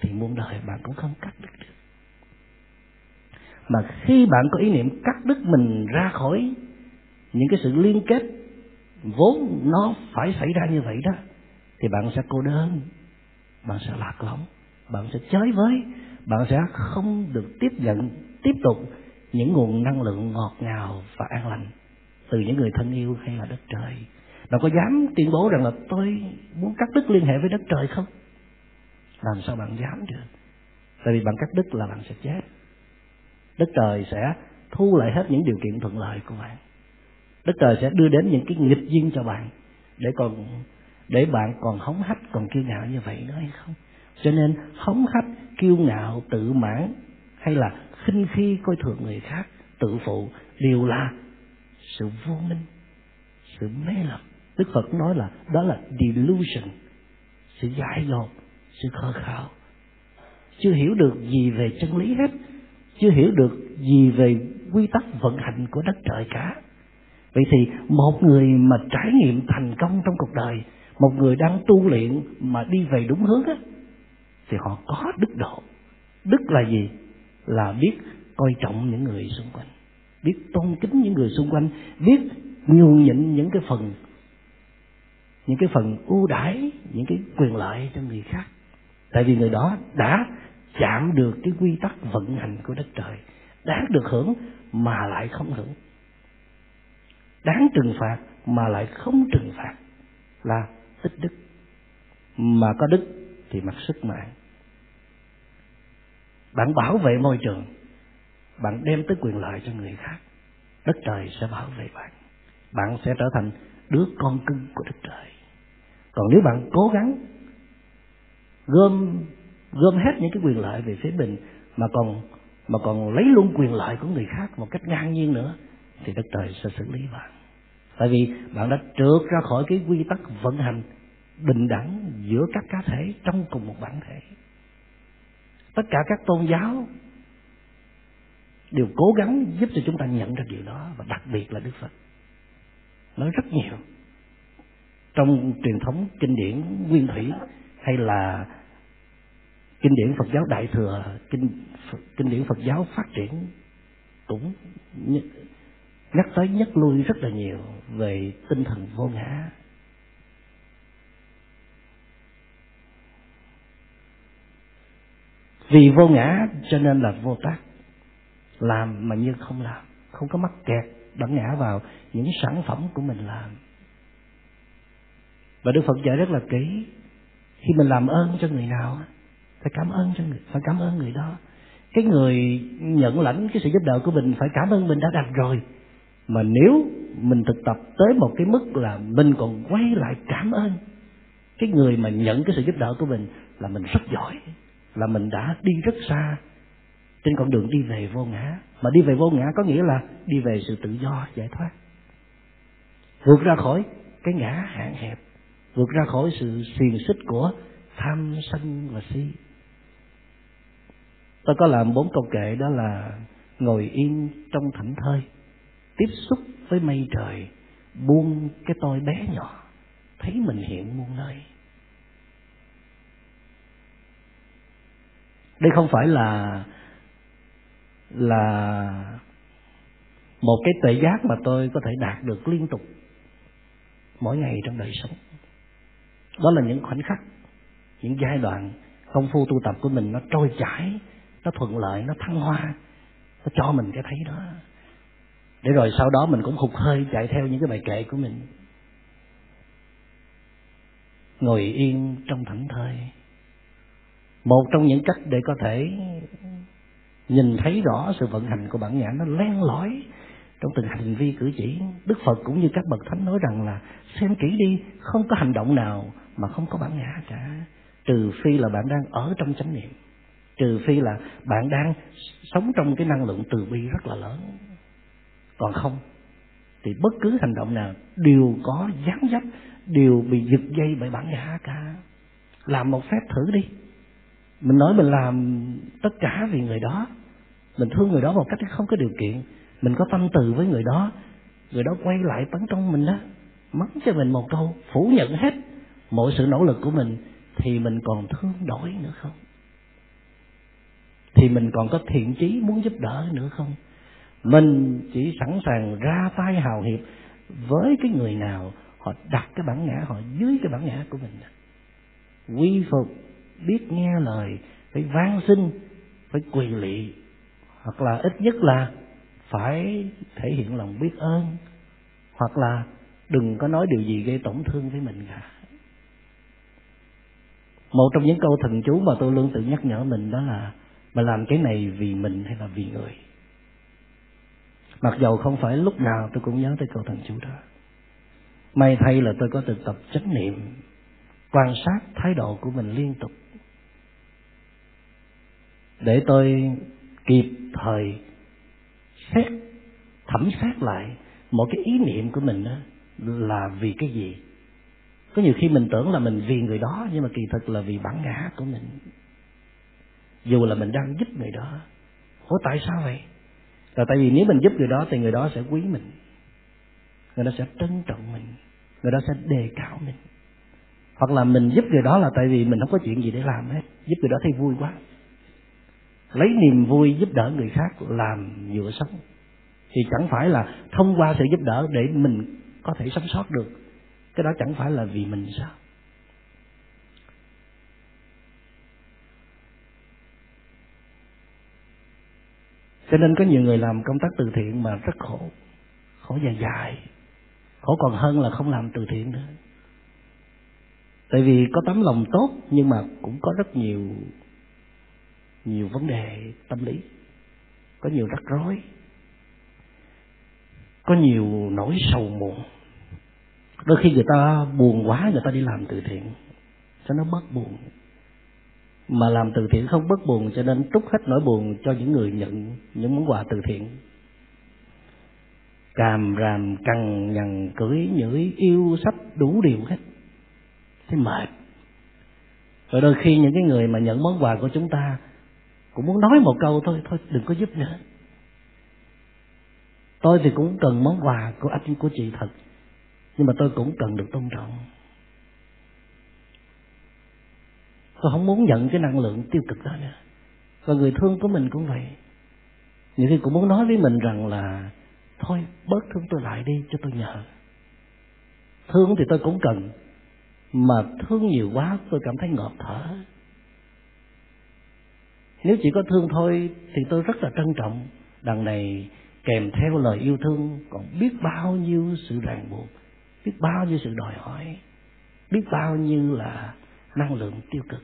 thì muôn đời bạn cũng không cắt đứt được. Mà khi bạn có ý niệm cắt đứt mình ra khỏi những cái sự liên kết vốn nó phải xảy ra như vậy đó, thì bạn sẽ cô đơn, bạn sẽ lạc lõng, bạn sẽ chới với, bạn sẽ không được tiếp nhận, tiếp tục những nguồn năng lượng ngọt ngào và an lành từ những người thân yêu hay là đất trời bạn có dám tuyên bố rằng là tôi muốn cắt đứt liên hệ với đất trời không? Làm sao bạn dám được? Tại vì bạn cắt đứt là bạn sẽ chết. Đất trời sẽ thu lại hết những điều kiện thuận lợi của bạn. Đất trời sẽ đưa đến những cái nghịch duyên cho bạn để còn, để bạn còn hống hách, còn kiêu ngạo như vậy nữa hay không? Cho nên hống hách, kiêu ngạo, tự mãn hay là khinh khi coi thường người khác, tự phụ đều là sự vô minh, sự mê lầm đức phật nói là, đó là delusion, sự dại dột, sự khờ khạo. Chưa hiểu được gì về chân lý hết, chưa hiểu được gì về quy tắc vận hành của đất trời cả. Vậy thì một người mà trải nghiệm thành công trong cuộc đời, một người đang tu luyện mà đi về đúng hướng á, thì họ có đức độ. Đức là gì? Là biết coi trọng những người xung quanh, biết tôn kính những người xung quanh, biết nhường nhịn những cái phần những cái phần ưu đãi, những cái quyền lợi cho người khác. Tại vì người đó đã chạm được cái quy tắc vận hành của đất trời. Đáng được hưởng mà lại không hưởng. Đáng trừng phạt mà lại không trừng phạt là ít đức. Mà có đức thì mặc sức mạng bạn bảo vệ môi trường, bạn đem tới quyền lợi cho người khác, đất trời sẽ bảo vệ bạn. Bạn sẽ trở thành đứa con cưng của đất trời còn nếu bạn cố gắng gom gom hết những cái quyền lợi về phía mình mà còn mà còn lấy luôn quyền lợi của người khác một cách ngang nhiên nữa, thì đất trời sẽ xử lý bạn. Tại vì bạn đã trượt ra khỏi cái quy tắc vận hành bình đẳng giữa các cá thể trong cùng một bản thể. Tất cả các tôn giáo đều cố gắng giúp cho chúng ta nhận ra điều đó, và đặc biệt là đức phật. Nói rất nhiều trong truyền thống kinh điển nguyên thủy hay là kinh điển Phật giáo Đại thừa, kinh kinh điển Phật giáo phát triển cũng nhắc tới nhắc lui rất là nhiều về tinh thần vô ngã. Vì vô ngã cho nên là vô tác, làm mà như không làm, không có mắc kẹt bản ngã vào những sản phẩm của mình làm. Và Đức Phật dạy rất là kỹ, khi mình làm ơn cho người nào phải cảm ơn cho người phải cảm ơn người đó. Cái người nhận lãnh cái sự giúp đỡ của mình phải cảm ơn mình đã đạt rồi. Mà nếu mình thực tập tới một cái mức là mình còn quay lại cảm ơn cái người mà nhận cái sự giúp đỡ của mình là mình rất giỏi là mình đã đi rất xa trên con đường đi về vô ngã. Mà đi về vô ngã có nghĩa là đi về sự tự do giải thoát vượt ra khỏi cái ngã hạn hẹp vượt ra khỏi sự xiềng xích của tham sân và si. Tôi có làm bốn câu kệ, đó là ngồi yên trong thảnh thơi, tiếp xúc với mây trời, buông cái tôi bé nhỏ, thấy mình hiện muôn nơi. Đây không phải là là một cái tuệ giác mà tôi có thể đạt được liên tục mỗi ngày trong đời sống đó là những khoảnh khắc, những giai đoạn công phu tu tập của mình nó trôi chảy, nó thuận lợi, nó thăng hoa, nó cho mình cái thấy đó. Để rồi sau đó mình cũng hụt hơi chạy theo những cái bài kệ của mình. Ngồi yên trong thảnh thơi. Một trong những cách để có thể nhìn thấy rõ sự vận hành của bản ngã nó len lỏi trong từng hành vi cử chỉ. Đức phật cũng như các bậc thánh nói rằng là xem kỹ đi, không có hành động nào mà không có bản ngã cả. Trừ phi là bạn đang ở trong chánh niệm. Trừ phi là bạn đang sống trong cái năng lượng từ bi rất là lớn. Còn không, thì bất cứ hành động nào đều có gián dấp, đều bị giật dây bởi bản ngã cả. Làm một phép thử đi. Mình nói mình làm tất cả vì người đó. Mình thương người đó một cách không có điều kiện. Mình có tâm từ với người đó. Người đó quay lại tấn công mình đó. Mắng cho mình một câu, phủ nhận hết mọi sự nỗ lực của mình thì mình còn thương đổi nữa không? Thì mình còn có thiện chí muốn giúp đỡ nữa không? Mình chỉ sẵn sàng ra tay hào hiệp với cái người nào họ đặt cái bản ngã họ dưới cái bản ngã của mình. Quy phục, biết nghe lời, phải van xin, phải quỳ lị, hoặc là ít nhất là phải thể hiện lòng biết ơn, hoặc là đừng có nói điều gì gây tổn thương với mình cả một trong những câu thần chú mà tôi luôn tự nhắc nhở mình đó là, mà làm cái này vì mình hay là vì người? Mặc dầu không phải lúc nào tôi cũng nhớ tới câu thần chú đó. May thay là tôi có thực tập chánh niệm, quan sát thái độ của mình liên tục. Để tôi kịp thời xét, thẩm xét lại một cái ý niệm của mình đó là vì cái gì? Có nhiều khi mình tưởng là mình vì người đó, nhưng mà kỳ thực là vì bản ngã của mình. Dù là mình đang giúp người đó. Ủa, tại sao vậy? Là tại vì nếu mình giúp người đó thì người đó sẽ quý mình. Người đó sẽ trân trọng mình. Người đó sẽ đề cao mình. Hoặc là mình giúp người đó là tại vì mình không có chuyện gì để làm hết. Giúp người đó thấy vui quá. Lấy niềm vui giúp đỡ người khác làm nhựa sống. Thì chẳng phải là thông qua sự giúp đỡ để mình có thể sống sót được cái đó chẳng phải là vì mình sao? Cho nên có nhiều người làm công tác từ thiện mà rất khổ. Khổ dài dài. Khổ còn hơn là không làm từ thiện nữa. Tại vì có tấm lòng tốt nhưng mà cũng có rất nhiều nhiều vấn đề tâm lý. Có nhiều rắc rối. Có nhiều nỗi sầu muộn đôi khi người ta buồn quá, người ta đi làm từ thiện, cho nó bớt buồn. Mà làm từ thiện không bớt buồn, cho nên trút hết nỗi buồn cho những người nhận những món quà từ thiện. Càm ràm, cằn nhằn, cưỡi nhửi, yêu sách đủ điều hết. Thế mệt. Rồi đôi khi những cái người mà nhận món quà của chúng ta cũng muốn nói một câu thôi thôi, đừng có giúp nữa. Tôi thì cũng cần món quà của anh, của chị thật nhưng mà tôi cũng cần được tôn trọng. Tôi không muốn nhận cái năng lượng tiêu cực đó nữa. Và người thương của mình cũng vậy. Nhiều khi cũng muốn nói với mình rằng là, thôi, bớt thương tôi lại đi, cho tôi nhờ. Thương thì tôi cũng cần, mà thương nhiều quá tôi cảm thấy ngọt thở. Nếu chỉ có thương thôi thì tôi rất là trân trọng. Đằng này kèm theo lời yêu thương còn biết bao nhiêu sự ràng buộc biết bao nhiêu sự đòi hỏi, biết bao nhiêu là năng lượng tiêu cực.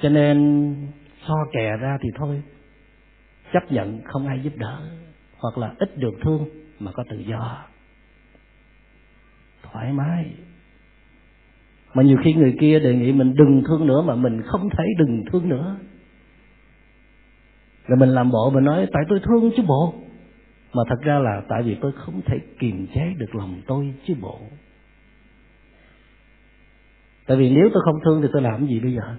Cho nên, so kè ra thì thôi, chấp nhận không ai giúp đỡ, hoặc là ít được thương mà có tự do. Thoải mái. Mà nhiều khi người kia đề nghị mình đừng thương nữa mà mình không thấy đừng thương nữa. Rồi mình làm bộ, mình nói, tại tôi thương chứ bộ mà thật ra là tại vì tôi không thể kiềm chế được lòng tôi chứ bộ. Tại vì nếu tôi không thương thì tôi làm gì bây giờ?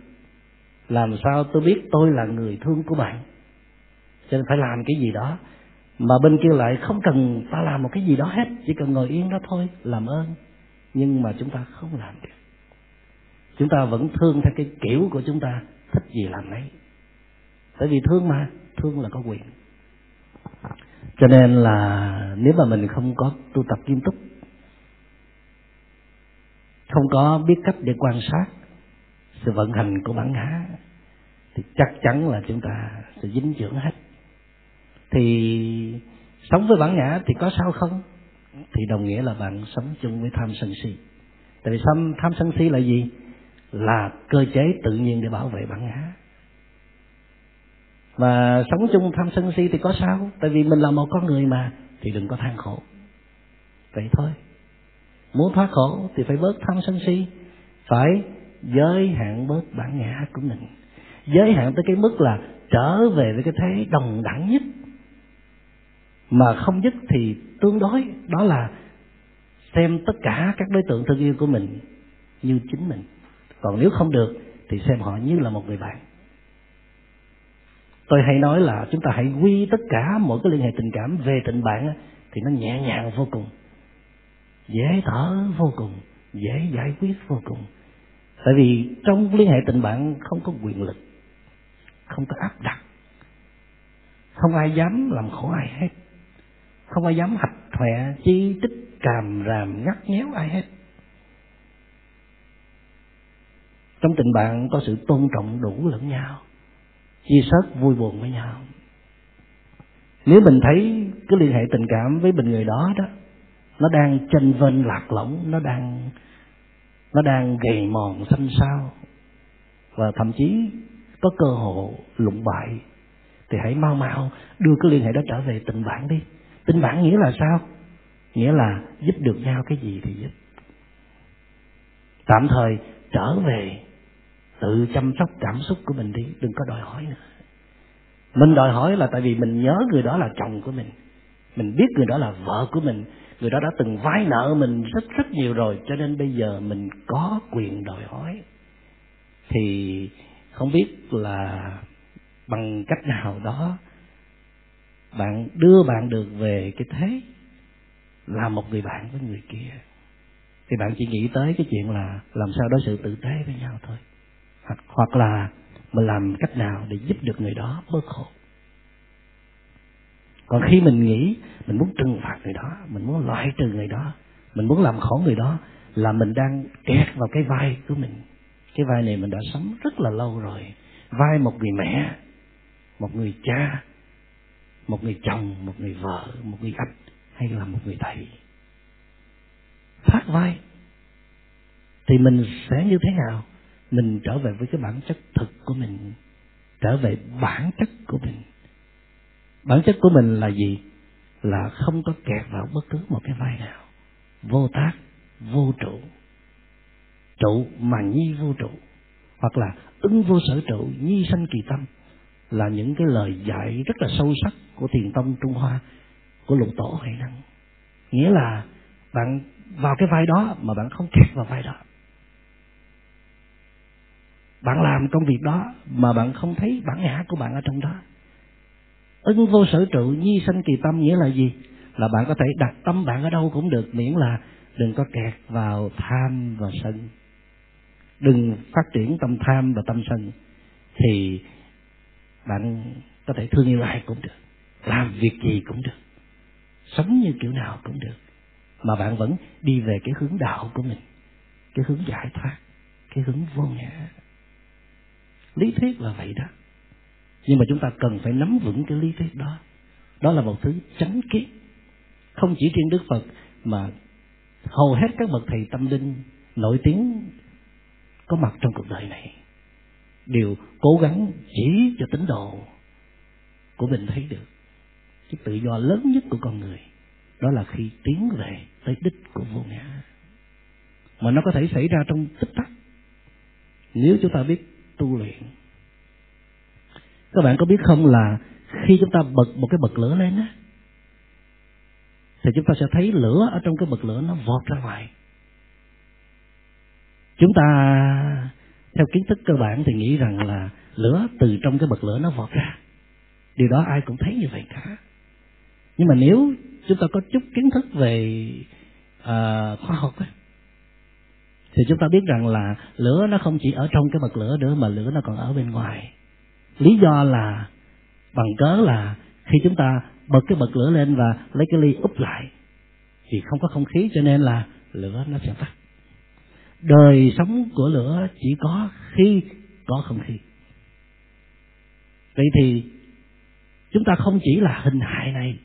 Làm sao tôi biết tôi là người thương của bạn? Cho nên phải làm cái gì đó. Mà bên kia lại không cần ta làm một cái gì đó hết. Chỉ cần ngồi yên đó thôi, làm ơn. Nhưng mà chúng ta không làm được. Chúng ta vẫn thương theo cái kiểu của chúng ta. Thích gì làm đấy tại vì thương mà, thương là có quyền cho nên là nếu mà mình không có tu tập nghiêm túc không có biết cách để quan sát sự vận hành của bản ngã thì chắc chắn là chúng ta sẽ dính dưỡng hết. Thì sống với bản ngã thì có sao không? Thì đồng nghĩa là bạn sống chung với tham sân si. Tại vì tham, tham sân si là gì? Là cơ chế tự nhiên để bảo vệ bản ngã và sống chung tham sân si thì có sao? Tại vì mình là một con người mà, thì đừng có than khổ. Vậy thôi. Muốn thoát khổ thì phải bớt tham sân si. Phải giới hạn bớt bản ngã của mình. Giới hạn tới cái mức là trở về với cái thế đồng đẳng nhất. Mà không dứt thì tương đối, đó là xem tất cả các đối tượng thương yêu của mình như chính mình. Còn nếu không được thì xem họ như là một người bạn tôi hay nói là chúng ta hãy quy tất cả mọi cái liên hệ tình cảm về tình bạn thì nó nhẹ nhàng vô cùng. Dễ thở vô cùng. Dễ giải quyết vô cùng. Tại vì trong liên hệ tình bạn không có quyền lực, không có áp đặt. Không ai dám làm khổ ai hết. Không ai dám hạch họe chi tích, càm ràm, ngắt nhéo ai hết. Trong tình bạn có sự tôn trọng, đủ lẫn nhau chia sớt vui buồn với nhau. Nếu mình thấy cái liên hệ tình cảm với mình người đó đó, nó đang chênh vênh lạc lõng, nó đang nó đang gầy mòn xanh xao, và thậm chí có cơ hội lụng bại, thì hãy mau mau đưa cái liên hệ đó trở về tình bạn đi. Tình bạn nghĩa là sao? Nghĩa là giúp được nhau cái gì thì giúp. Tạm thời trở về tự chăm sóc cảm xúc của mình đi, đừng có đòi hỏi nữa. Mình đòi hỏi là tại vì mình nhớ người đó là chồng của mình. Mình biết người đó là vợ của mình. Người đó đã từng vay nợ mình rất rất nhiều rồi, cho nên bây giờ mình có quyền đòi hỏi. Thì không biết là bằng cách nào đó bạn đưa bạn được về cái thế là một người bạn với người kia. Thì bạn chỉ nghĩ tới cái chuyện là làm sao đối xử tử tế với nhau thôi hoặc, hoặc là mình làm cách nào để giúp được người đó bớt khổ. Còn khi mình nghĩ mình muốn trừng phạt người đó mình muốn loại trừ người đó mình muốn làm khổ người đó là mình đang kẹt vào cái vai của mình. Cái vai này mình đã sống rất là lâu rồi. Vai một người mẹ một người cha một người chồng một người vợ một người anh hay là một người thầy. Thoát vai. Thì mình sẽ như thế nào? Mình trở về với cái bản chất thực của mình, trở về bản chất của mình. Bản chất của mình là gì? Là không có kẹt vào bất cứ một cái vai nào. Vô tác, vô trụ. Trụ mà nhi vô trụ. Hoặc là ứng vô sở trụ, nhi sanh kỳ tâm. Là những cái lời dạy rất là sâu sắc của thiền tông trung hoa, của lục tổ huệ năng. Nghĩa là bạn vào cái vai đó mà bạn không kẹt vào vai đó bạn làm công việc đó mà bạn không thấy bản ngã của bạn ở trong đó. Ưng vô sở trụ, nhi sanh kỳ tâm nghĩa là gì? Là bạn có thể đặt tâm bạn ở đâu cũng được, miễn là đừng có kẹt vào tham và sân. Đừng phát triển tâm tham và tâm sân thì bạn có thể thương yêu ai cũng được, làm việc gì cũng được, sống như kiểu nào cũng được. Mà bạn vẫn đi về cái hướng đạo của mình, cái hướng giải thoát, cái hướng vô ngã lý thuyết là vậy đó. Nhưng mà chúng ta cần phải nắm vững cái lý thuyết đó. Đó là một thứ chánh kiến. Không chỉ riêng đức phật, mà hầu hết các bậc thầy tâm linh nổi tiếng có mặt trong cuộc đời này đều cố gắng chỉ cho tín đồ của mình thấy được. Cái tự do lớn nhất của con người, đó là khi tiến về tới đích của vô ngã. Mà nó có thể xảy ra trong tích tắc. Nếu chúng ta biết tu luyện. Các bạn có biết không là khi chúng ta bật một cái bật lửa lên á thì chúng ta sẽ thấy lửa ở trong cái bật lửa nó vọt ra ngoài. Chúng ta theo kiến thức cơ bản thì nghĩ rằng là lửa từ trong cái bật lửa nó vọt ra. Điều đó ai cũng thấy như vậy cả. Nhưng mà nếu chúng ta có chút kiến thức về uh, khoa học ấy, thì chúng ta biết rằng là lửa nó không chỉ ở trong cái bật lửa nữa mà lửa nó còn ở bên ngoài. Lý do là bằng cớ là khi chúng ta bật cái bật lửa lên và lấy cái ly úp lại thì không có không khí, cho nên là lửa nó sẽ tắt. Đời sống của lửa chỉ có khi có không khí. Vậy thì chúng ta không chỉ là hình hại này,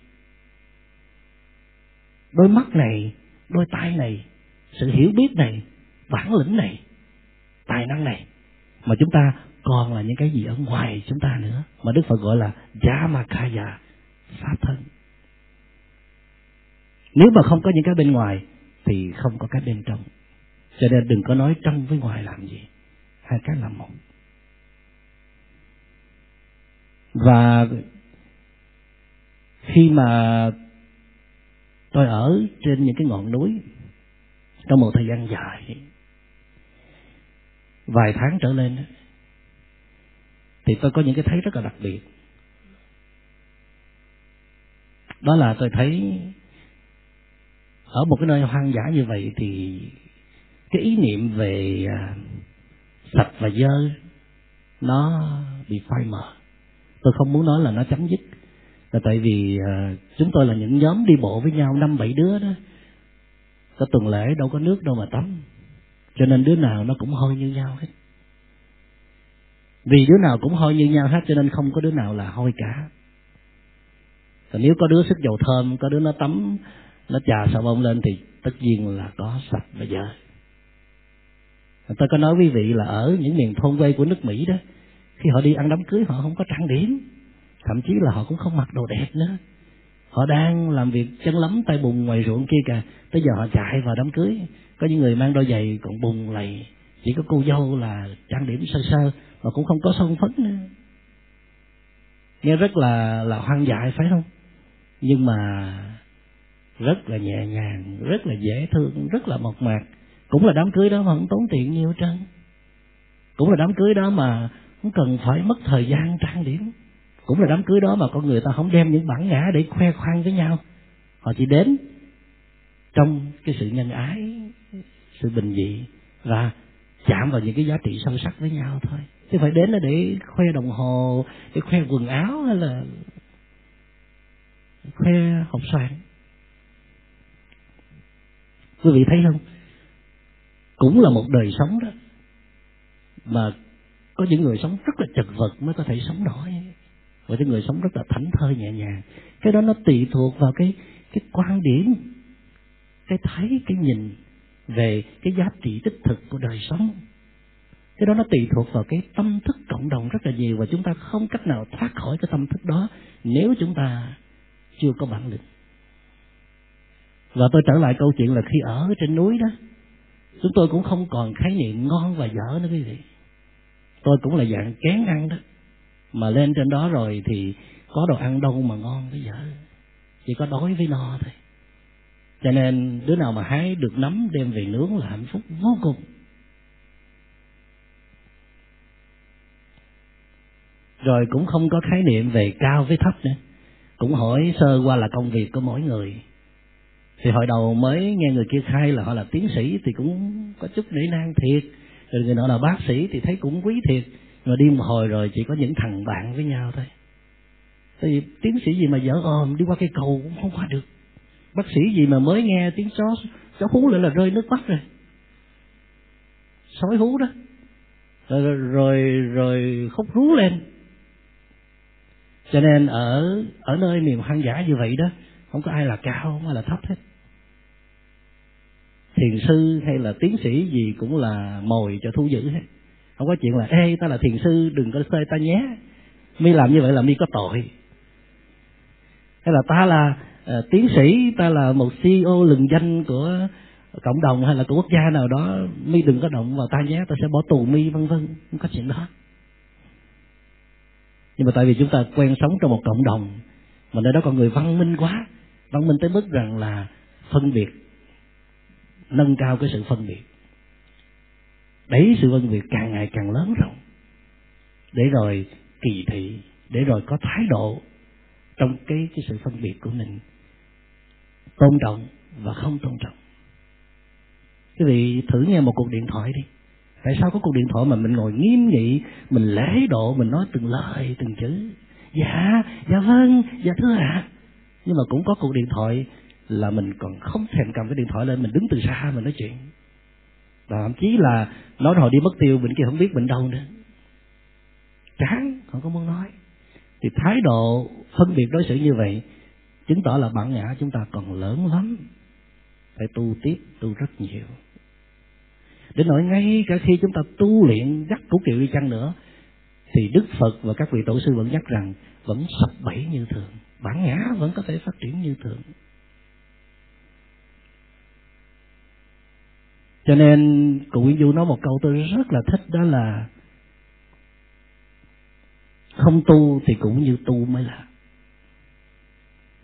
đôi mắt này, đôi tay này, sự hiểu biết này bản lĩnh này, tài năng này, mà chúng ta còn là những cái gì ở ngoài chúng ta nữa, mà đức phật gọi là yamakaya pháp thân. Nếu mà không có những cái bên ngoài, thì không có cái bên trong. Cho nên đừng có nói trong với ngoài làm gì, hai cái là một. Và khi mà tôi ở trên những cái ngọn núi, trong một thời gian dài vài tháng trở lên thì tôi có những cái thấy rất là đặc biệt. Đó là tôi thấy ở một cái nơi hoang dã như vậy thì cái ý niệm về à, sạch và dơ nó bị phai mờ. Tôi không muốn nói là nó chấm dứt. Là tại vì à, chúng tôi là những nhóm đi bộ với nhau, năm, bảy đứa đó. Có tuần lễ, đâu có nước, đâu mà tắm cho nên đứa nào nó cũng hôi như nhau hết. Vì đứa nào cũng hôi như nhau hết, cho nên không có đứa nào là hôi cả. Còn nếu có đứa sức dầu thơm, có đứa nó tắm, nó chà xà bông lên thì tất nhiên là có sạch bây giờ. tôi có nói quý vị là ở những miền thôn quê của nước mỹ đó, khi họ đi ăn đám cưới họ không có trang điểm. Thậm chí là họ cũng không mặc đồ đẹp nữa họ đang làm việc chân lắm tay bùn ngoài ruộng kia kìa. Tới giờ họ chạy vào đám cưới. Có những người mang đôi giày còn bùn lầy. Chỉ có cô dâu là trang điểm sơ sơ, mà cũng không có son phấn nữa. Nghe rất là là hoang dại, phải không? Nhưng mà rất là nhẹ nhàng, rất là dễ thương, rất là mộc mạc. Cũng là đám cưới đó mà không tốn tiền nhiều trơn. Cũng là đám cưới đó mà không cần phải mất thời gian trang điểm cũng là đám cưới đó mà con người ta không đem những bản ngã để khoe khoang với nhau. Họ chỉ đến trong cái sự nhân ái, sự bình dị và chạm vào những cái giá trị sâu sắc với nhau thôi. Chứ phải đến là để khoe đồng hồ, để khoe quần áo hay là khoe hộp xoàn. Quý vị thấy không? Cũng là một đời sống đó mà có những người sống rất là chật vật mới có thể sống nổi và cái người sống rất là thảnh thơi nhẹ nhàng. Cái đó nó tùy thuộc vào cái cái quan điểm, cái thấy, cái nhìn về cái giá trị đích thực của đời sống. Cái đó nó tùy thuộc vào cái tâm thức cộng đồng rất là nhiều và chúng ta không cách nào thoát khỏi cái tâm thức đó nếu chúng ta chưa có bản lĩnh. Và tôi trở lại câu chuyện là khi ở trên núi đó, chúng tôi cũng không còn khái niệm ngon và dở nữa quý vị. Tôi cũng là dạng kén ăn đó mà lên trên đó rồi thì có đồ ăn đâu mà ngon bây giờ. Chỉ có đói với no thôi. Cho nên đứa nào mà hái được nấm đem về nướng là hạnh phúc vô cùng. Rồi cũng không có khái niệm về cao với thấp nữa. Cũng hỏi sơ qua là công việc của mỗi người. Thì hồi đầu mới nghe người kia khai là họ là tiến sĩ thì cũng có chút nể nang thiệt. Rồi người nọ là bác sĩ thì thấy cũng quý thiệt mà đi một hồi rồi chỉ có những thằng bạn với nhau thôi. Tại vì tiến sĩ gì mà dở ồm đi qua cây cầu cũng không qua được. Bác sĩ gì mà mới nghe tiếng chó chó hú lại là rơi nước mắt rồi. Sói hú đó. Rồi rồi, rồi khóc rú lên. Cho nên ở ở nơi miền hoang dã như vậy đó không có ai là cao không ai là thấp hết. Thiền sư hay là tiến sĩ gì cũng là mồi cho thu giữ hết không có chuyện là ê ta là thiền sư đừng có xơi ta nhé. Mi làm như vậy là mi có tội. Hay là ta là uh, tiến sĩ ta là một CEO lừng danh của cộng đồng hay là của quốc gia nào đó mi đừng có động vào ta nhé ta sẽ bỏ tù mi vân vân. Không có chuyện đó. Nhưng mà tại vì chúng ta quen sống trong một cộng đồng mà nơi đó con người văn minh quá văn minh tới mức rằng là phân biệt nâng cao cái sự phân biệt đẩy sự phân biệt càng ngày càng lớn rộng để rồi kỳ thị, để rồi có thái độ trong cái cái sự phân biệt của mình. Tôn trọng và không tôn trọng. Quý vị thử nghe một cuộc điện thoại đi. Tại sao có cuộc điện thoại mà mình ngồi nghiêm nghị, mình lễ độ, mình nói từng lời, từng chữ? Dạ dạ vâng dạ thưa ạ. À. nhưng mà cũng có cuộc điện thoại là mình còn không thèm cầm cái điện thoại lên, mình đứng từ xa, mình nói chuyện và thậm chí là nói rồi đi mất tiêu bệnh kia không biết bệnh đâu nữa. Chán không có muốn nói. Thì thái độ phân biệt đối xử như vậy, chứng tỏ là bản ngã chúng ta còn lớn lắm. Phải tu tiếp, tu rất nhiều. Đến nỗi ngay cả khi chúng ta tu luyện dắt củ kiệu đi chăng nữa, thì đức phật và các vị tổ sư vẫn nhắc rằng, vẫn sập bẫy như thường. Bản ngã vẫn có thể phát triển như thường. Cho nên cụ Nguyễn Du nói một câu tôi rất là thích, đó là không tu thì cũng như tu mới là.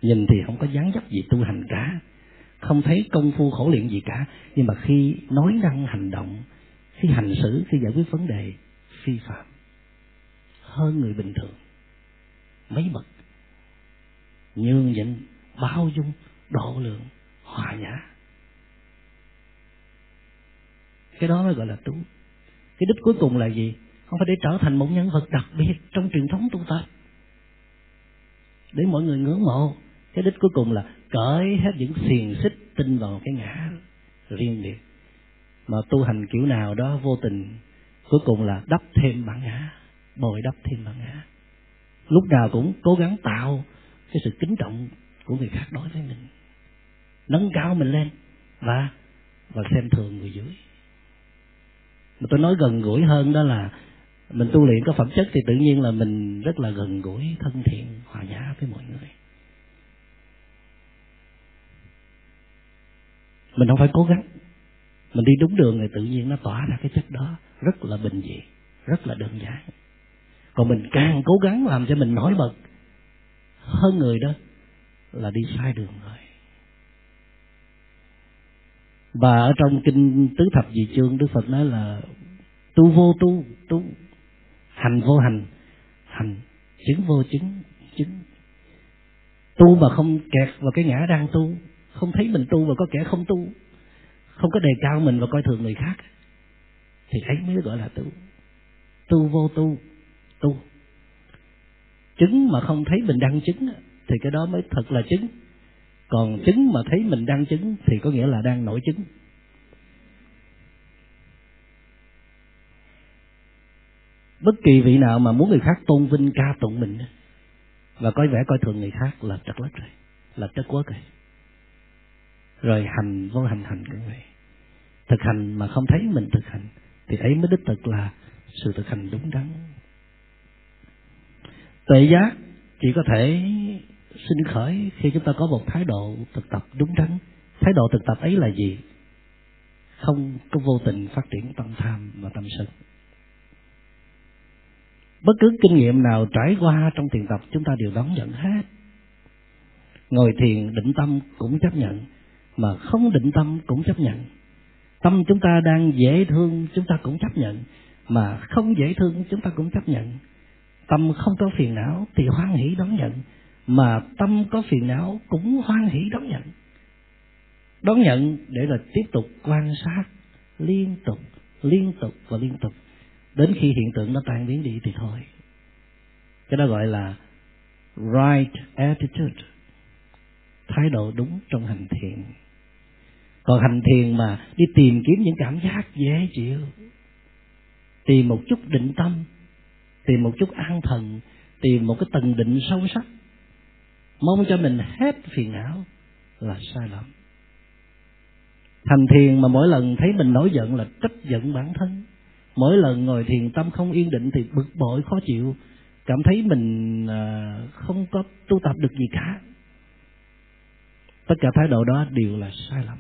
Nhìn thì không có dáng dấp gì tu hành cả, không thấy công phu khổ luyện gì cả. Nhưng mà khi nói năng hành động, khi hành xử, khi giải quyết vấn đề, phi phạm, hơn người bình thường, mấy bậc, nhường nhịn, bao dung, độ lượng, hòa nhã. Cái đó mới gọi là tu. Cái đích cuối cùng là gì? Không phải để trở thành một nhân vật đặc biệt trong truyền thống tu tập. Để mọi người ngưỡng mộ, cái đích cuối cùng là cởi hết những xiềng xích tin vào cái ngã riêng biệt. Mà tu hành kiểu nào đó vô tình, cuối cùng là đắp thêm bản ngã, bồi đắp thêm bản ngã. Lúc nào cũng cố gắng tạo cái sự kính trọng của người khác đối với mình. Nâng cao mình lên và và xem thường người dưới mà tôi nói gần gũi hơn đó là mình tu luyện có phẩm chất thì tự nhiên là mình rất là gần gũi, thân thiện, hòa nhã với mọi người. Mình không phải cố gắng. Mình đi đúng đường thì tự nhiên nó tỏa ra cái chất đó. Rất là bình dị, rất là đơn giản. Còn mình càng cố gắng làm cho mình nổi bật hơn người đó là đi sai đường rồi và ở trong kinh tứ thập dị chương, đức phật nói là tu vô tu tu hành vô hành hành chứng vô chứng chứng. Tu mà không kẹt vào cái ngã đang tu, không thấy mình tu và có kẻ không tu, không có đề cao mình và coi thường người khác, thì ấy mới gọi là tu. Tu vô tu tu. Chứng mà không thấy mình đang chứng thì cái đó mới thật là chứng còn chứng mà thấy mình đang chứng thì có nghĩa là đang nổi chứng. Bất kỳ vị nào mà muốn người khác tôn vinh ca tụng mình và coi vẻ coi thường người khác là trật lất rồi, là trật quốc rồi. Rồi hành, vô hành hành cũng vậy. Thực hành mà không thấy mình thực hành, thì ấy mới đích thực là sự thực hành đúng đắn. Tuệ giác chỉ có thể sinh khởi, khi chúng ta có một thái độ thực tập đúng đắn, thái độ thực tập ấy là gì? Không có vô tình phát triển tâm tham và tâm sân. Bất cứ kinh nghiệm nào trải qua trong thiền tập, chúng ta đều đón nhận hết. Ngồi thiền, định tâm cũng chấp nhận, mà không định tâm cũng chấp nhận. Tâm chúng ta đang dễ thương, chúng ta cũng chấp nhận, mà không dễ thương, chúng ta cũng chấp nhận. Tâm không có phiền não thì hoan hỷ đón nhận mà tâm có phiền não cũng hoan hỷ đón nhận. Đón nhận để là tiếp tục quan sát liên tục liên tục và liên tục. Đến khi hiện tượng nó tan biến đi thì thôi. Cái đó gọi là right attitude, thái độ đúng trong hành thiền. Còn hành thiền mà đi tìm kiếm những cảm giác dễ chịu, tìm một chút định tâm, tìm một chút an thần, tìm một cái tầng định sâu sắc mong cho mình hết phiền não là sai lầm. Thành thiền mà mỗi lần thấy mình nổi giận là trách giận bản thân. Mỗi lần ngồi thiền tâm không yên định thì bực bội, khó chịu. Cảm thấy mình à, không có tu tập được gì cả. Tất cả thái độ đó đều là sai lầm.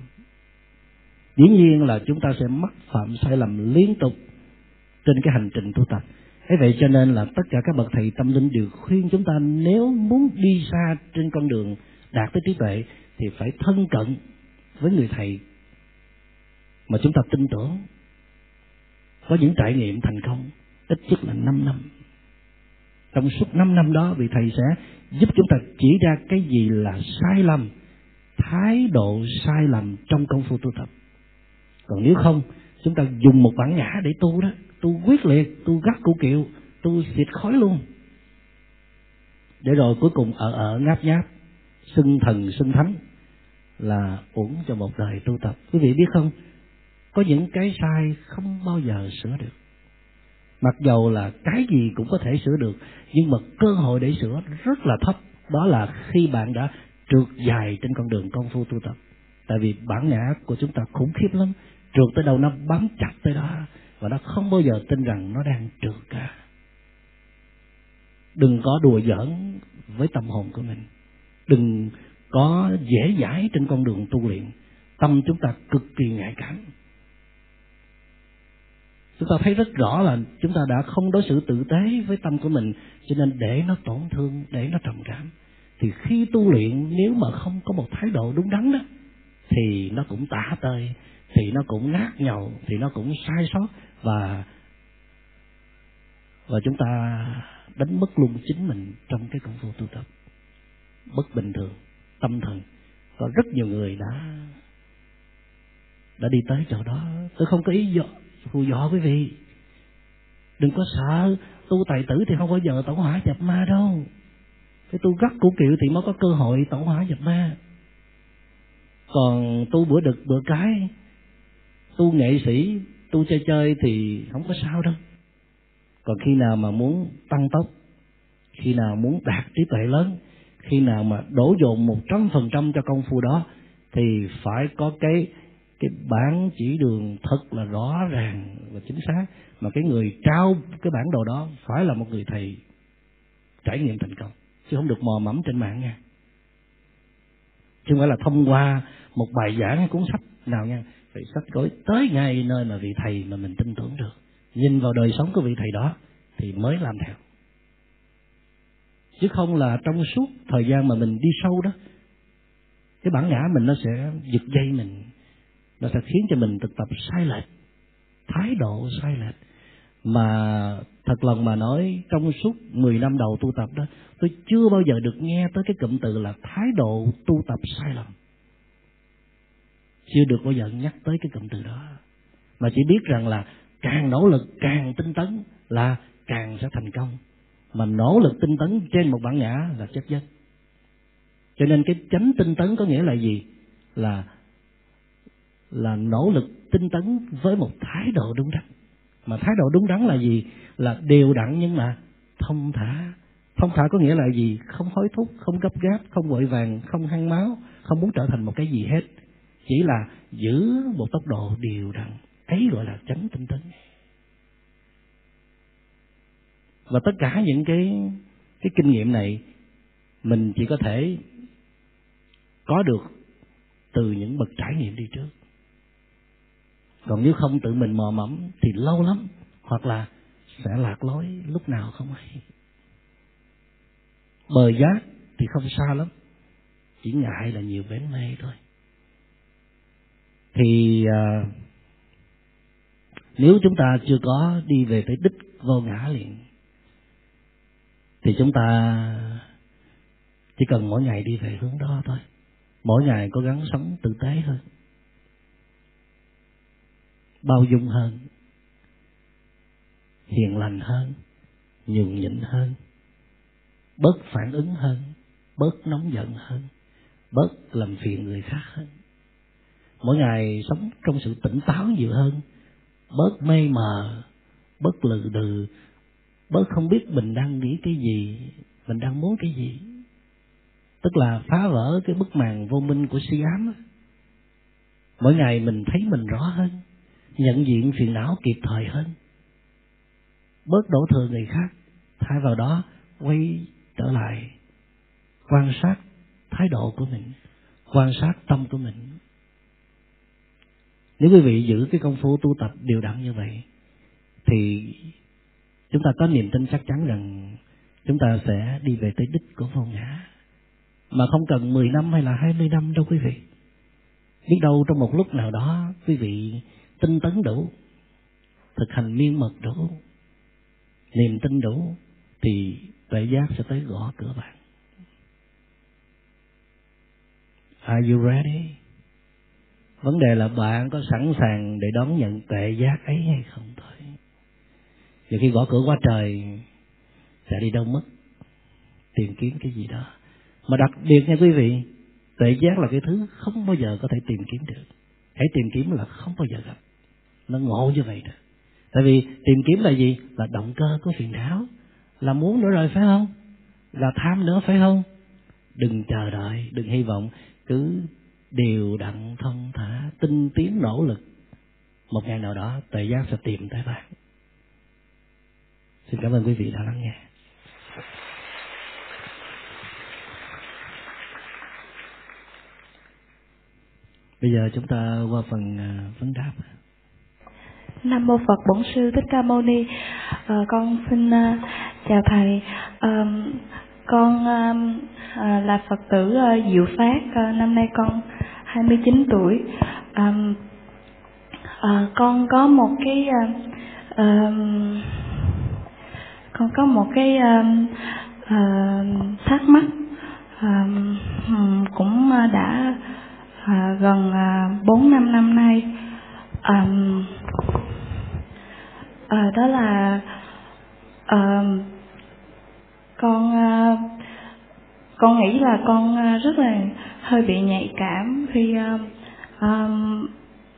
Dĩ nhiên là chúng ta sẽ mắc phạm sai lầm liên tục trên cái hành trình tu tập thế vậy cho nên là tất cả các bậc thầy tâm linh đều khuyên chúng ta nếu muốn đi xa trên con đường đạt tới trí tuệ thì phải thân cận với người thầy mà chúng ta tin tưởng. Có những trải nghiệm thành công, ít nhất là 5 năm. Trong suốt 5 năm đó, vị thầy sẽ giúp chúng ta chỉ ra cái gì là sai lầm, thái độ sai lầm trong công phu tu tập. Còn nếu không chúng ta dùng một bản ngã để tu đó. Tu quyết liệt, tu gắt cụ kiệu, tu xịt khói luôn. Để rồi cuối cùng ở ở ngáp nháp, xưng thần, xưng thánh là uổng cho một đời tu tập. Quý vị biết không? Có những cái sai không bao giờ sửa được. Mặc dầu là cái gì cũng có thể sửa được, nhưng mà cơ hội để sửa rất là thấp. Đó là khi bạn đã trượt dài trên con đường công phu tu tập. Tại vì bản ngã của chúng ta khủng khiếp lắm trượt tới đâu, nó bám chặt tới đó. Và nó không bao giờ tin rằng nó đang trượt cả. Đừng có đùa giỡn với tâm hồn của mình. Đừng có dễ dãi trên con đường tu luyện. Tâm chúng ta cực kỳ nhạy cảm chúng ta thấy rất rõ là chúng ta đã không đối xử tử tế với tâm của mình, cho nên để nó tổn thương, để nó trầm cảm, thì khi tu luyện, nếu mà không có một thái độ đúng đắn đó, thì nó cũng tả tơi thì nó cũng nát nhầu thì nó cũng sai sót và và chúng ta đánh mất luôn chính mình trong cái công phu tu tập. Bất bình thường, tâm thần. Có rất nhiều người đã đã đi tới chỗ đó. Tôi không có ý dọ phù dọ quý vị. Đừng có sợ, tu tài tử thì không bao giờ tẩu hỏa nhập ma đâu. Cái tu gắt của kiệu thì mới có cơ hội tẩu hỏa nhập ma. Còn tu bữa đực bữa cái tu nghệ sĩ, tu chơi chơi thì không có sao đâu. Còn khi nào mà muốn tăng tốc, khi nào muốn đạt trí tuệ lớn, khi nào mà đổ dồn một trăm phần trăm cho công phu đó, thì phải có cái cái bản chỉ đường thật là rõ ràng và chính xác mà cái người trao cái bản đồ đó phải là một người thầy trải nghiệm thành công, chứ không được mò mẫm trên mạng nha. Chứ không phải là thông qua một bài giảng hay cuốn sách nào nha phải sách gói tới ngay nơi mà vị thầy mà mình tin tưởng được. Nhìn vào đời sống của vị thầy đó thì mới làm theo. Chứ không là trong suốt thời gian mà mình đi sâu đó, cái bản ngã mình nó sẽ giật dây mình. Nó sẽ khiến cho mình thực tập sai lệch, thái độ sai lệch. Mà thật lòng mà nói, trong suốt 10 năm đầu tu tập đó, tôi chưa bao giờ được nghe tới cái cụm từ là thái độ tu tập sai lầm chưa được bao giờ nhắc tới cái cụm từ đó. Mà chỉ biết rằng là càng nỗ lực càng tinh tấn là càng sẽ thành công. Mà nỗ lực tinh tấn trên một bản ngã là chất dân cho nên cái chánh tinh tấn có nghĩa là gì? Là là nỗ lực tinh tấn với một thái độ đúng đắn. Mà thái độ đúng đắn là gì? Là đều đặn nhưng mà thông thả. Thông thả có nghĩa là gì? Không hối thúc, không gấp gáp, không vội vàng, không hăng máu, không muốn trở thành một cái gì hết chỉ là giữ một tốc độ đều đặn ấy gọi là chánh tinh tấn. Và tất cả những cái cái kinh nghiệm này mình chỉ có thể có được từ những bậc trải nghiệm đi trước. Còn nếu không tự mình mò mẫm thì lâu lắm, hoặc là sẽ lạc lối lúc nào không hay. Bờ giác thì không xa lắm, chỉ ngại là nhiều bến mê thôi thì à, nếu chúng ta chưa có đi về tới đích vô ngã liền thì chúng ta chỉ cần mỗi ngày đi về hướng đó thôi. Mỗi ngày cố gắng sống tử tế hơn bao dung hơn hiền lành hơn nhường nhịn hơn bớt phản ứng hơn bớt nóng giận hơn bớt làm phiền người khác hơn mỗi ngày sống trong sự tỉnh táo nhiều hơn. Bớt mê mờ, bớt lừ đừ, bớt không biết mình đang nghĩ cái gì, mình đang muốn cái gì. Tức là phá vỡ cái bức màn vô minh của si ám mỗi ngày mình thấy mình rõ hơn, nhận diện phiền não kịp thời hơn. Bớt đổ thừa người khác, thay vào đó quay trở lại quan sát thái độ của mình, quan sát tâm của mình nếu quý vị giữ cái công phu tu tập điều đặn như vậy, thì chúng ta có niềm tin chắc chắn rằng chúng ta sẽ đi về tới đích của vô ngã. Mà không cần 10 năm hay là 20 năm đâu quý vị. Biết đâu trong một lúc nào đó, quý vị tinh tấn đủ, thực hành miên mật đủ, niềm tin đủ, thì tuệ giác sẽ tới gõ cửa bạn. Are you ready? Vấn đề là bạn có sẵn sàng để đón nhận tệ giác ấy hay không thôi. và khi gõ cửa qua trời sẽ đi đâu mất tìm kiếm cái gì đó. Mà đặc biệt nha quý vị, tệ giác là cái thứ không bao giờ có thể tìm kiếm được. Hãy tìm kiếm là không bao giờ gặp. Nó ngộ như vậy đó. Tại vì tìm kiếm là gì? Là động cơ của phiền não. Là muốn nữa rồi phải không? Là tham nữa phải không? Đừng chờ đợi, đừng hy vọng cứ đều đặn thông thả tinh tiến nỗ lực một ngày nào đó tuệ giác sẽ tìm tới bạn xin cảm ơn quý vị đã lắng nghe bây giờ chúng ta qua phần à, vấn đáp Nam mô Phật Bổn sư Thích Ca Mâu Ni. À, con xin uh, chào thầy. Ờ, à, con uh, là Phật tử uh, Diệu Phát. à, năm nay con 29 tuổi. à, à, con có một cái à, à, con có một cái à, à, thắc mắc à, cũng đã à, gần uh, 4 năm năm nay à, à, đó là à, con à, con nghĩ là con rất là hơi bị nhạy cảm khi um, um,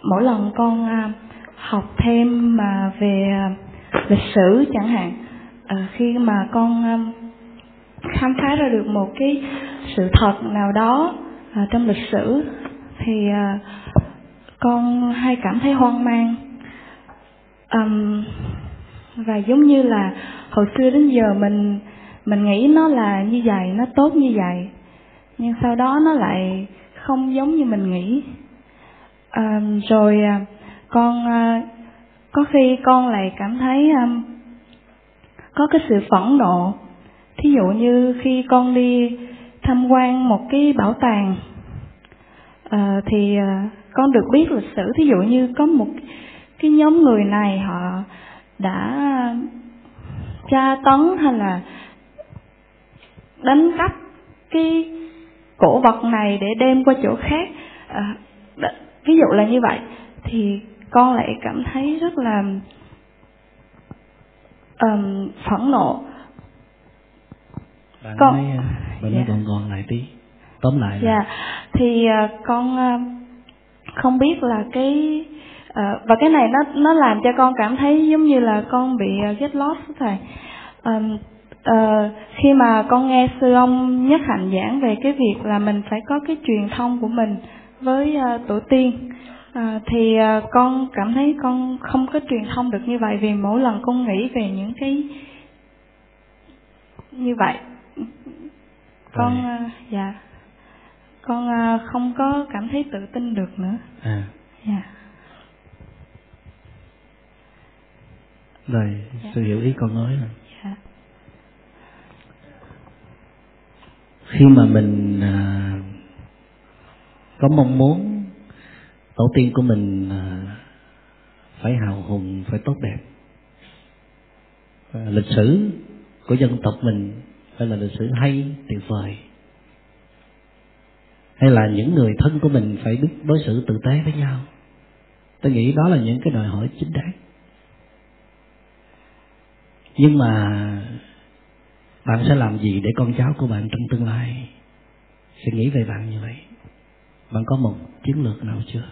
mỗi lần con um, học thêm mà về ờ, lịch sử chẳng hạn uh, khi mà con um, khám phá ra được một cái sự thật nào đó uh, trong lịch sử thì uh, con hay cảm thấy hoang mang. Um, và giống như là hồi xưa đến giờ mình mình nghĩ nó là như vậy nó tốt như vậy nhưng sau đó nó lại không giống như mình nghĩ. À, rồi con à, có khi con lại cảm thấy um, có cái sự phẫn nộ. Thí dụ như khi con đi tham quan một cái bảo tàng uh, thì uh, con được biết lịch sử. Thí dụ như có một cái nhóm người này họ đã tra tấn hay là đánh cắp cái cổ vật này để đem qua chỗ khác. À, ví dụ là như vậy thì con lại cảm thấy rất là um, phẫn nộ. Bạn con nói, bạn nói dạ. gọn lại tí. Tóm lại dạ. Là... thì uh, con uh, không biết là cái uh, và cái này nó nó làm cho con cảm thấy giống như là con bị uh, get lost thầy. Um, uh, khi mà con nghe sư ông nhất hạnh giảng về cái việc là mình phải có cái truyền thông của mình với uh, tổ tiên uh, thì uh, con cảm thấy con không có truyền thông được như vậy vì mỗi lần con nghĩ về những cái như vậy. Con uh, dạ. Con uh, không có cảm thấy tự tin được nữa. À. Dạ. Rồi dạ. sự hiểu ý con nói rồi dạ khi mà mình à, có mong muốn tổ tiên của mình à, phải hào hùng phải tốt đẹp. À, lịch sử của dân tộc mình phải là lịch sử hay tuyệt vời. Hay là những người thân của mình phải biết đối xử tử tế với nhau. Tôi nghĩ đó là những cái đòi hỏi chính đáng. Nhưng mà bạn sẽ làm gì để con cháu của bạn trong tương lai? Sẽ nghĩ về bạn như vậy. Bạn có một chiến lược nào chưa?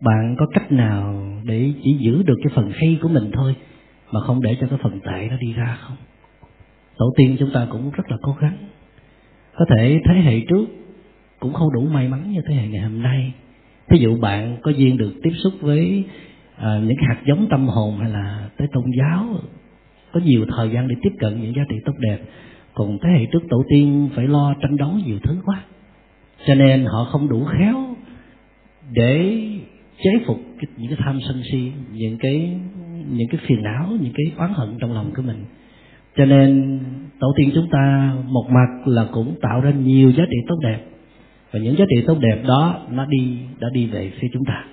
Bạn có cách nào để chỉ giữ được cái phần hay của mình thôi mà không để cho cái phần tệ nó đi ra không? Tổ tiên chúng ta cũng rất là cố gắng. Có thể thế hệ trước cũng không đủ may mắn như thế hệ ngày hôm nay. Ví dụ bạn có duyên được tiếp xúc với à, những hạt giống tâm hồn hay là tới tôn giáo có nhiều thời gian để tiếp cận những giá trị tốt đẹp. Còn thế hệ trước tổ tiên phải lo tranh đấu nhiều thứ quá. Cho nên họ không đủ khéo để chế phục những cái tham sân si, những cái những cái phiền não, những cái oán hận trong lòng của mình. Cho nên tổ tiên chúng ta một mặt là cũng tạo ra nhiều giá trị tốt đẹp. Và những giá trị tốt đẹp đó nó đi, đã đi về phía chúng ta.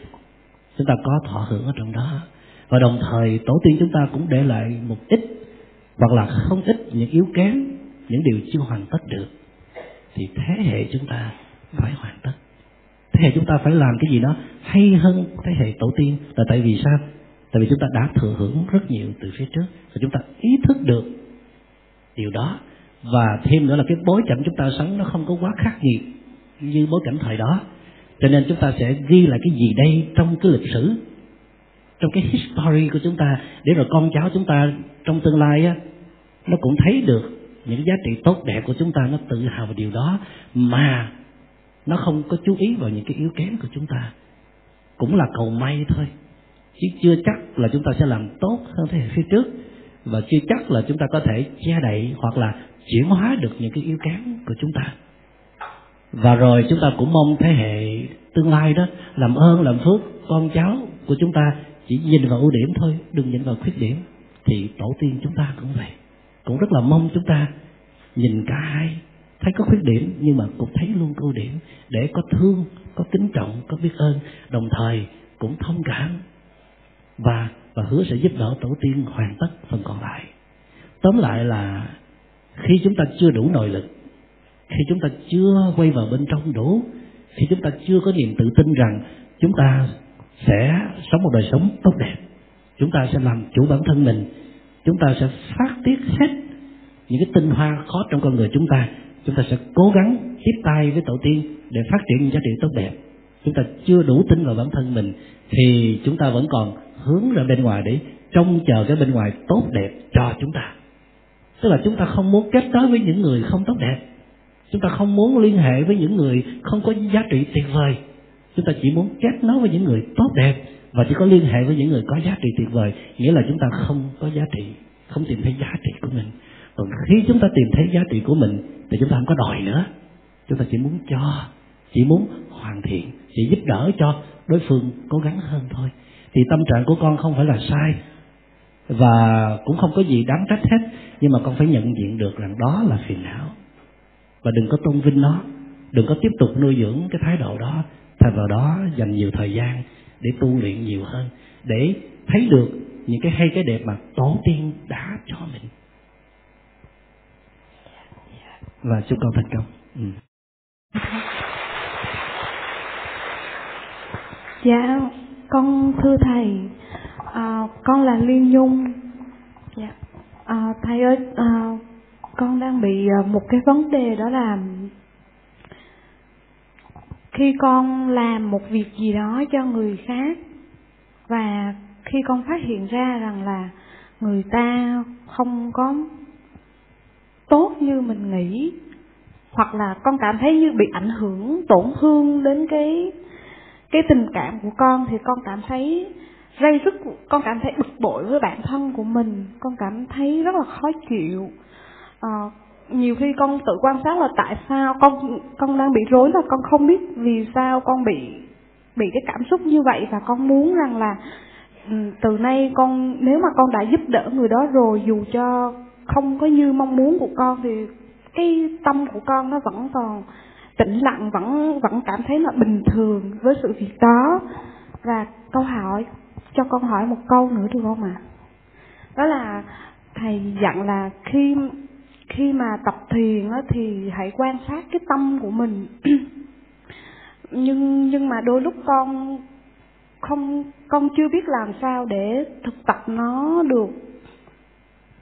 Chúng ta có thọ hưởng ở trong đó và đồng thời tổ tiên chúng ta cũng để lại một ít hoặc là không ít những yếu kém, những điều chưa hoàn tất được. Thì thế hệ chúng ta phải hoàn tất. Thế hệ chúng ta phải làm cái gì đó hay hơn thế hệ tổ tiên là tại vì sao? Tại vì chúng ta đã thừa hưởng rất nhiều từ phía trước và chúng ta ý thức được điều đó. Và thêm nữa là cái bối cảnh chúng ta sống nó không có quá khắc nghiệt như bối cảnh thời đó. Cho nên chúng ta sẽ ghi lại cái gì đây trong cái lịch sử? Trong cái history của chúng ta, để rồi con cháu chúng ta trong tương lai á, nó cũng thấy được những giá trị tốt đẹp của chúng ta, nó tự hào về điều đó, mà nó không có chú ý vào những cái yếu kém của chúng ta. Cũng là cầu may thôi, chứ chưa chắc là chúng ta sẽ làm tốt hơn thế hệ phía trước, và chưa chắc là chúng ta có thể che đậy hoặc là chuyển hóa được những cái yếu kém của chúng ta. Và rồi chúng ta cũng mong thế hệ tương lai đó, làm ơn, làm phước con cháu của chúng ta chỉ nhìn vào ưu điểm thôi, đừng nhìn vào khuyết điểm, thì tổ tiên chúng ta cũng vậy. Cũng rất là mong chúng ta nhìn cả hai, thấy có khuyết điểm nhưng mà cũng thấy luôn ưu điểm để có thương, có kính trọng, có biết ơn, đồng thời cũng thông cảm và và hứa sẽ giúp đỡ tổ tiên hoàn tất phần còn lại. Tóm lại là khi chúng ta chưa đủ nội lực, khi chúng ta chưa quay vào bên trong đủ, khi chúng ta chưa có niềm tự tin rằng chúng ta sẽ sống một đời sống tốt đẹp. Chúng ta sẽ làm chủ bản thân mình. Chúng ta sẽ phát tiết hết những cái tinh hoa khó trong con người chúng ta. Chúng ta sẽ cố gắng tiếp tay với tổ tiên để phát triển những giá trị tốt đẹp. Chúng ta chưa đủ tin vào bản thân mình thì chúng ta vẫn còn hướng ra bên ngoài để trông chờ cái bên ngoài tốt đẹp cho chúng ta. Tức là chúng ta không muốn kết nối với những người không tốt đẹp. Chúng ta không muốn liên hệ với những người không có giá trị tuyệt vời chúng ta chỉ muốn kết nối với những người tốt đẹp và chỉ có liên hệ với những người có giá trị tuyệt vời. Nghĩa là chúng ta không có giá trị, không tìm thấy giá trị của mình. Còn khi chúng ta tìm thấy giá trị của mình thì chúng ta không có đòi nữa. Chúng ta chỉ muốn cho, chỉ muốn hoàn thiện, chỉ giúp đỡ cho đối phương cố gắng hơn thôi. Thì tâm trạng của con không phải là sai và cũng không có gì đáng trách hết, nhưng mà con phải nhận diện được rằng đó là phiền não. Và đừng có tôn vinh nó, đừng có tiếp tục nuôi dưỡng cái thái độ đó thay vào đó dành nhiều thời gian để tu luyện nhiều hơn để thấy được những cái hay cái đẹp mà tổ tiên đã cho mình. Và chúc con thành công. Ừ. dạ con thưa thầy. À, con là liên nhung. Dạ. À, thầy ơi à, con đang bị à, một cái vấn đề đó là khi con làm một việc gì đó cho người khác và khi con phát hiện ra rằng là người ta không có tốt như mình nghĩ hoặc là con cảm thấy như bị ảnh hưởng tổn thương đến cái cái tình cảm của con thì con cảm thấy gây rất con cảm thấy bực bội với bản thân của mình. Con cảm thấy rất là khó chịu. À, nhiều khi con tự quan sát là tại sao con con đang bị rối là con không biết vì sao con bị bị cái cảm xúc như vậy và con muốn rằng là ừ, từ nay con, nếu mà con đã giúp đỡ người đó rồi, dù cho không có như mong muốn của con, thì cái tâm của con nó vẫn còn tĩnh lặng, vẫn vẫn cảm thấy là bình thường với sự việc đó và câu hỏi, cho con hỏi một câu nữa được không ạ à? đó là, thầy dặn là khi khi mà tập thiền á, thì hãy quan sát cái tâm của mình. Nhưng nhưng mà đôi lúc con không con chưa biết làm sao để thực tập nó được.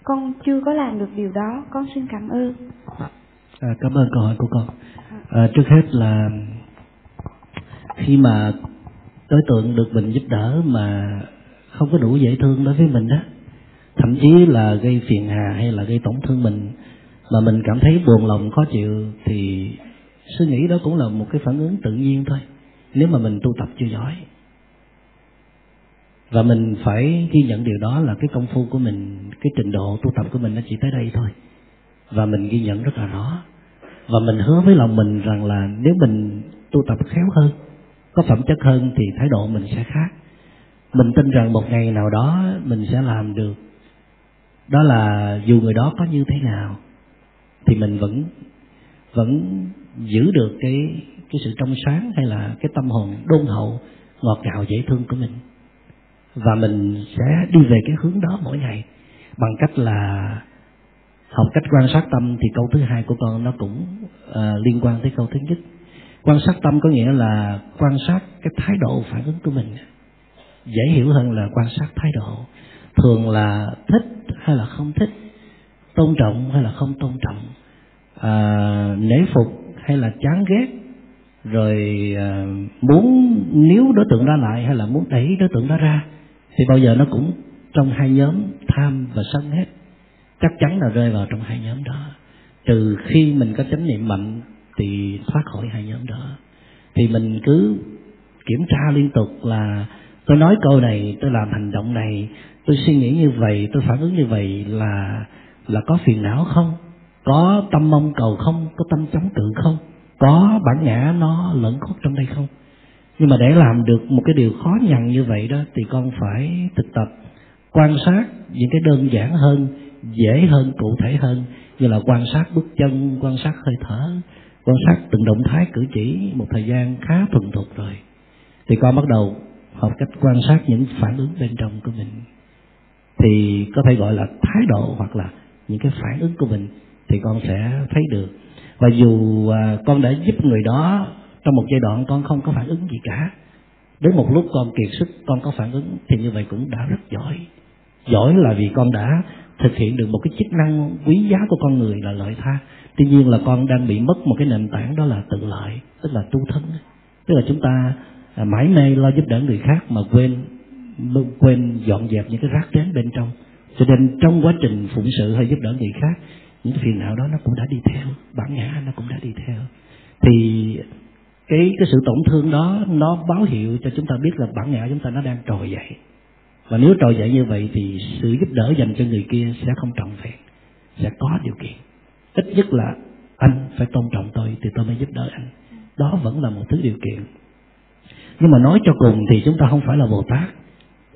Con chưa có làm được điều đó. Con xin cảm ơn. À, cảm ơn câu hỏi của con. À, trước hết là khi mà đối tượng được mình giúp đỡ mà không có đủ dễ thương đối với mình đó thậm chí là gây phiền hà hay là gây tổn thương mình mà mình cảm thấy buồn lòng, khó chịu thì suy nghĩ đó cũng là một cái phản ứng tự nhiên thôi. Nếu mà mình tu tập chưa giỏi. Và mình phải ghi nhận điều đó là cái công phu của mình, cái trình độ tu tập của mình nó chỉ tới đây thôi. Và mình ghi nhận rất là rõ. Và mình hứa với lòng mình rằng là nếu mình tu tập khéo hơn, có phẩm chất hơn thì thái độ mình sẽ khác. Mình tin rằng một ngày nào đó mình sẽ làm được. Đó là dù người đó có như thế nào thì mình vẫn vẫn giữ được cái cái sự trong sáng hay là cái tâm hồn đôn hậu ngọt ngào dễ thương của mình. Và mình sẽ đi về cái hướng đó mỗi ngày bằng cách là học cách quan sát tâm. Thì câu thứ hai của con nó cũng uh, liên quan tới câu thứ nhất. Quan sát tâm có nghĩa là quan sát cái thái độ phản ứng của mình. Dễ hiểu hơn là quan sát thái độ. Thường là thích hay là không thích tôn trọng hay là không tôn trọng? À, nể phục hay là chán ghét? Rồi à, muốn níu đối tượng đó lại hay là muốn đẩy đối tượng đó ra? Thì bao giờ nó cũng trong hai nhóm tham và sân hết. Chắc chắn là rơi vào trong hai nhóm đó. Trừ khi mình có chánh niệm mạnh thì thoát khỏi hai nhóm đó. Thì mình cứ kiểm tra liên tục là tôi nói câu này tôi làm hành động này tôi suy nghĩ như vậy tôi phản ứng như vậy là là có phiền não không? Có tâm mong cầu không? Có tâm chống cự không? Có bản ngã nó lẫn khuất trong đây không? Nhưng mà để làm được một cái điều khó nhằn như vậy đó, thì con phải thực tập, quan sát những cái đơn giản hơn, dễ hơn, cụ thể hơn, như là quan sát bước chân, quan sát hơi thở, quan sát từng động thái cử chỉ một thời gian khá thuần thục rồi. Thì con bắt đầu học cách quan sát những phản ứng bên trong của mình. Thì có thể gọi là thái độ hoặc là những cái phản ứng của mình thì con sẽ thấy được. Và dù à, con đã giúp người đó trong một giai đoạn con không có phản ứng gì cả, đến một lúc con kiệt sức, con có phản ứng thì như vậy cũng đã rất giỏi. Giỏi là vì con đã thực hiện được một cái chức năng quý giá của con người là lợi tha. Tuy nhiên là con đang bị mất một cái nền tảng đó là tự lợi, tức là tu thân. Tức là chúng ta à, mãi mê lo giúp đỡ người khác mà quên quên dọn dẹp những cái rác rến bên trong cho nên trong quá trình phụng sự hay giúp đỡ người khác, những phiền não đó nó cũng đã đi theo, bản ngã nó cũng đã đi theo. Thì cái cái sự tổn thương đó nó báo hiệu cho chúng ta biết là bản ngã chúng ta nó đang trồi dậy. Và nếu trồi dậy như vậy thì sự giúp đỡ dành cho người kia sẽ không trọn vẹn, sẽ có điều kiện. Ít nhất là anh phải tôn trọng tôi thì tôi mới giúp đỡ anh. Đó vẫn là một thứ điều kiện. Nhưng mà nói cho cùng thì chúng ta không phải là bồ tát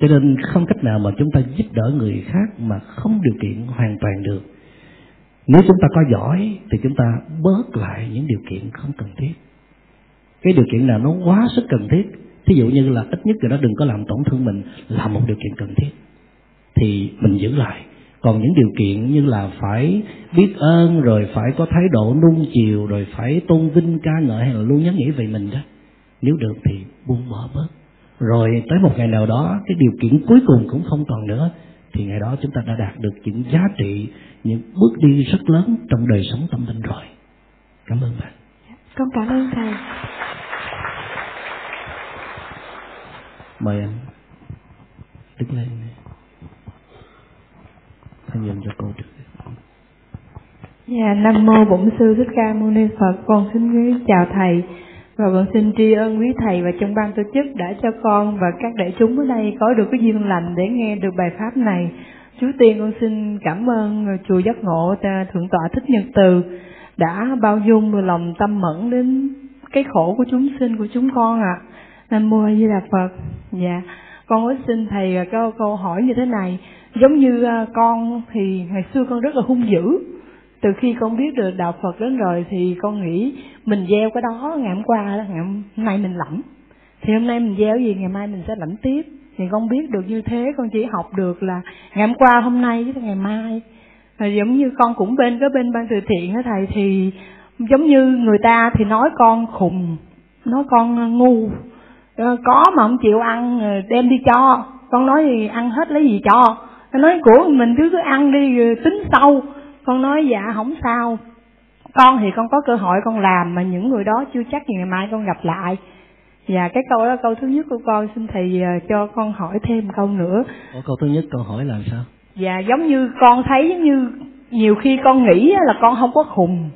cho nên không cách nào mà chúng ta giúp đỡ người khác mà không điều kiện hoàn toàn được. Nếu chúng ta có giỏi thì chúng ta bớt lại những điều kiện không cần thiết. Cái điều kiện nào nó quá sức cần thiết, thí dụ như là ít nhất người đó đừng có làm tổn thương mình, là một điều kiện cần thiết, thì mình giữ lại. Còn những điều kiện như là phải biết ơn, rồi phải có thái độ nung chiều, rồi phải tôn vinh ca ngợi hay là luôn nhớ nghĩ về mình đó, nếu được thì buông bỏ bớt rồi tới một ngày nào đó cái điều kiện cuối cùng cũng không còn nữa thì ngày đó chúng ta đã đạt được những giá trị những bước đi rất lớn trong đời sống tâm linh rồi. Cảm ơn bạn. Con cảm ơn thầy. Mời anh đứng lên. Thầy nhìn cho cô trước Dạ, Nam Mô Bổn Sư Thích Ca Mâu Ni Phật, con xin chào Thầy và con xin tri ân quý Thầy và trong ban tổ chức đã cho con và các đại chúng ở đây có được cái duyên lành để nghe được bài Pháp này. Chú tiên con xin cảm ơn Chùa Giác Ngộ Thượng tọa Thích Nhật Từ đã bao dung và lòng tâm mẫn đến cái khổ của chúng sinh của chúng con ạ. À. Nam Mô A Di Đà Phật. Dạ, con có xin Thầy câu, câu hỏi như thế này. Giống như à, con thì ngày xưa con rất là hung dữ từ khi con biết được đạo Phật đến rồi thì con nghĩ mình gieo cái đó ngày hôm qua ngày hôm nay mình lẫm. Thì hôm nay mình gieo gì, ngày mai mình sẽ lẫm tiếp. Thì con biết được như thế, con chỉ học được là ngày hôm qua, hôm nay với ngày mai. Rồi giống như con cũng bên cái bên ban từ thiện đó thầy, thì giống như người ta thì nói con khùng, nói con ngu. Ờ, có mà không chịu ăn ờ, đem đi cho. Con nói thì ăn hết lấy gì cho? Nó nói, của mình cứ cứ ăn đi tính sau con nói dạ không sao. Con thì con có cơ hội con làm mà những người đó chưa chắc gì ngày mai con gặp lại. Và cái câu đó câu thứ nhất của con xin thầy ờ, cho con hỏi thêm câu nữa. Ủa, câu thứ nhất câu hỏi là sao? Dạ giống như con thấy giống như nhiều khi con nghĩ là con không có khùng.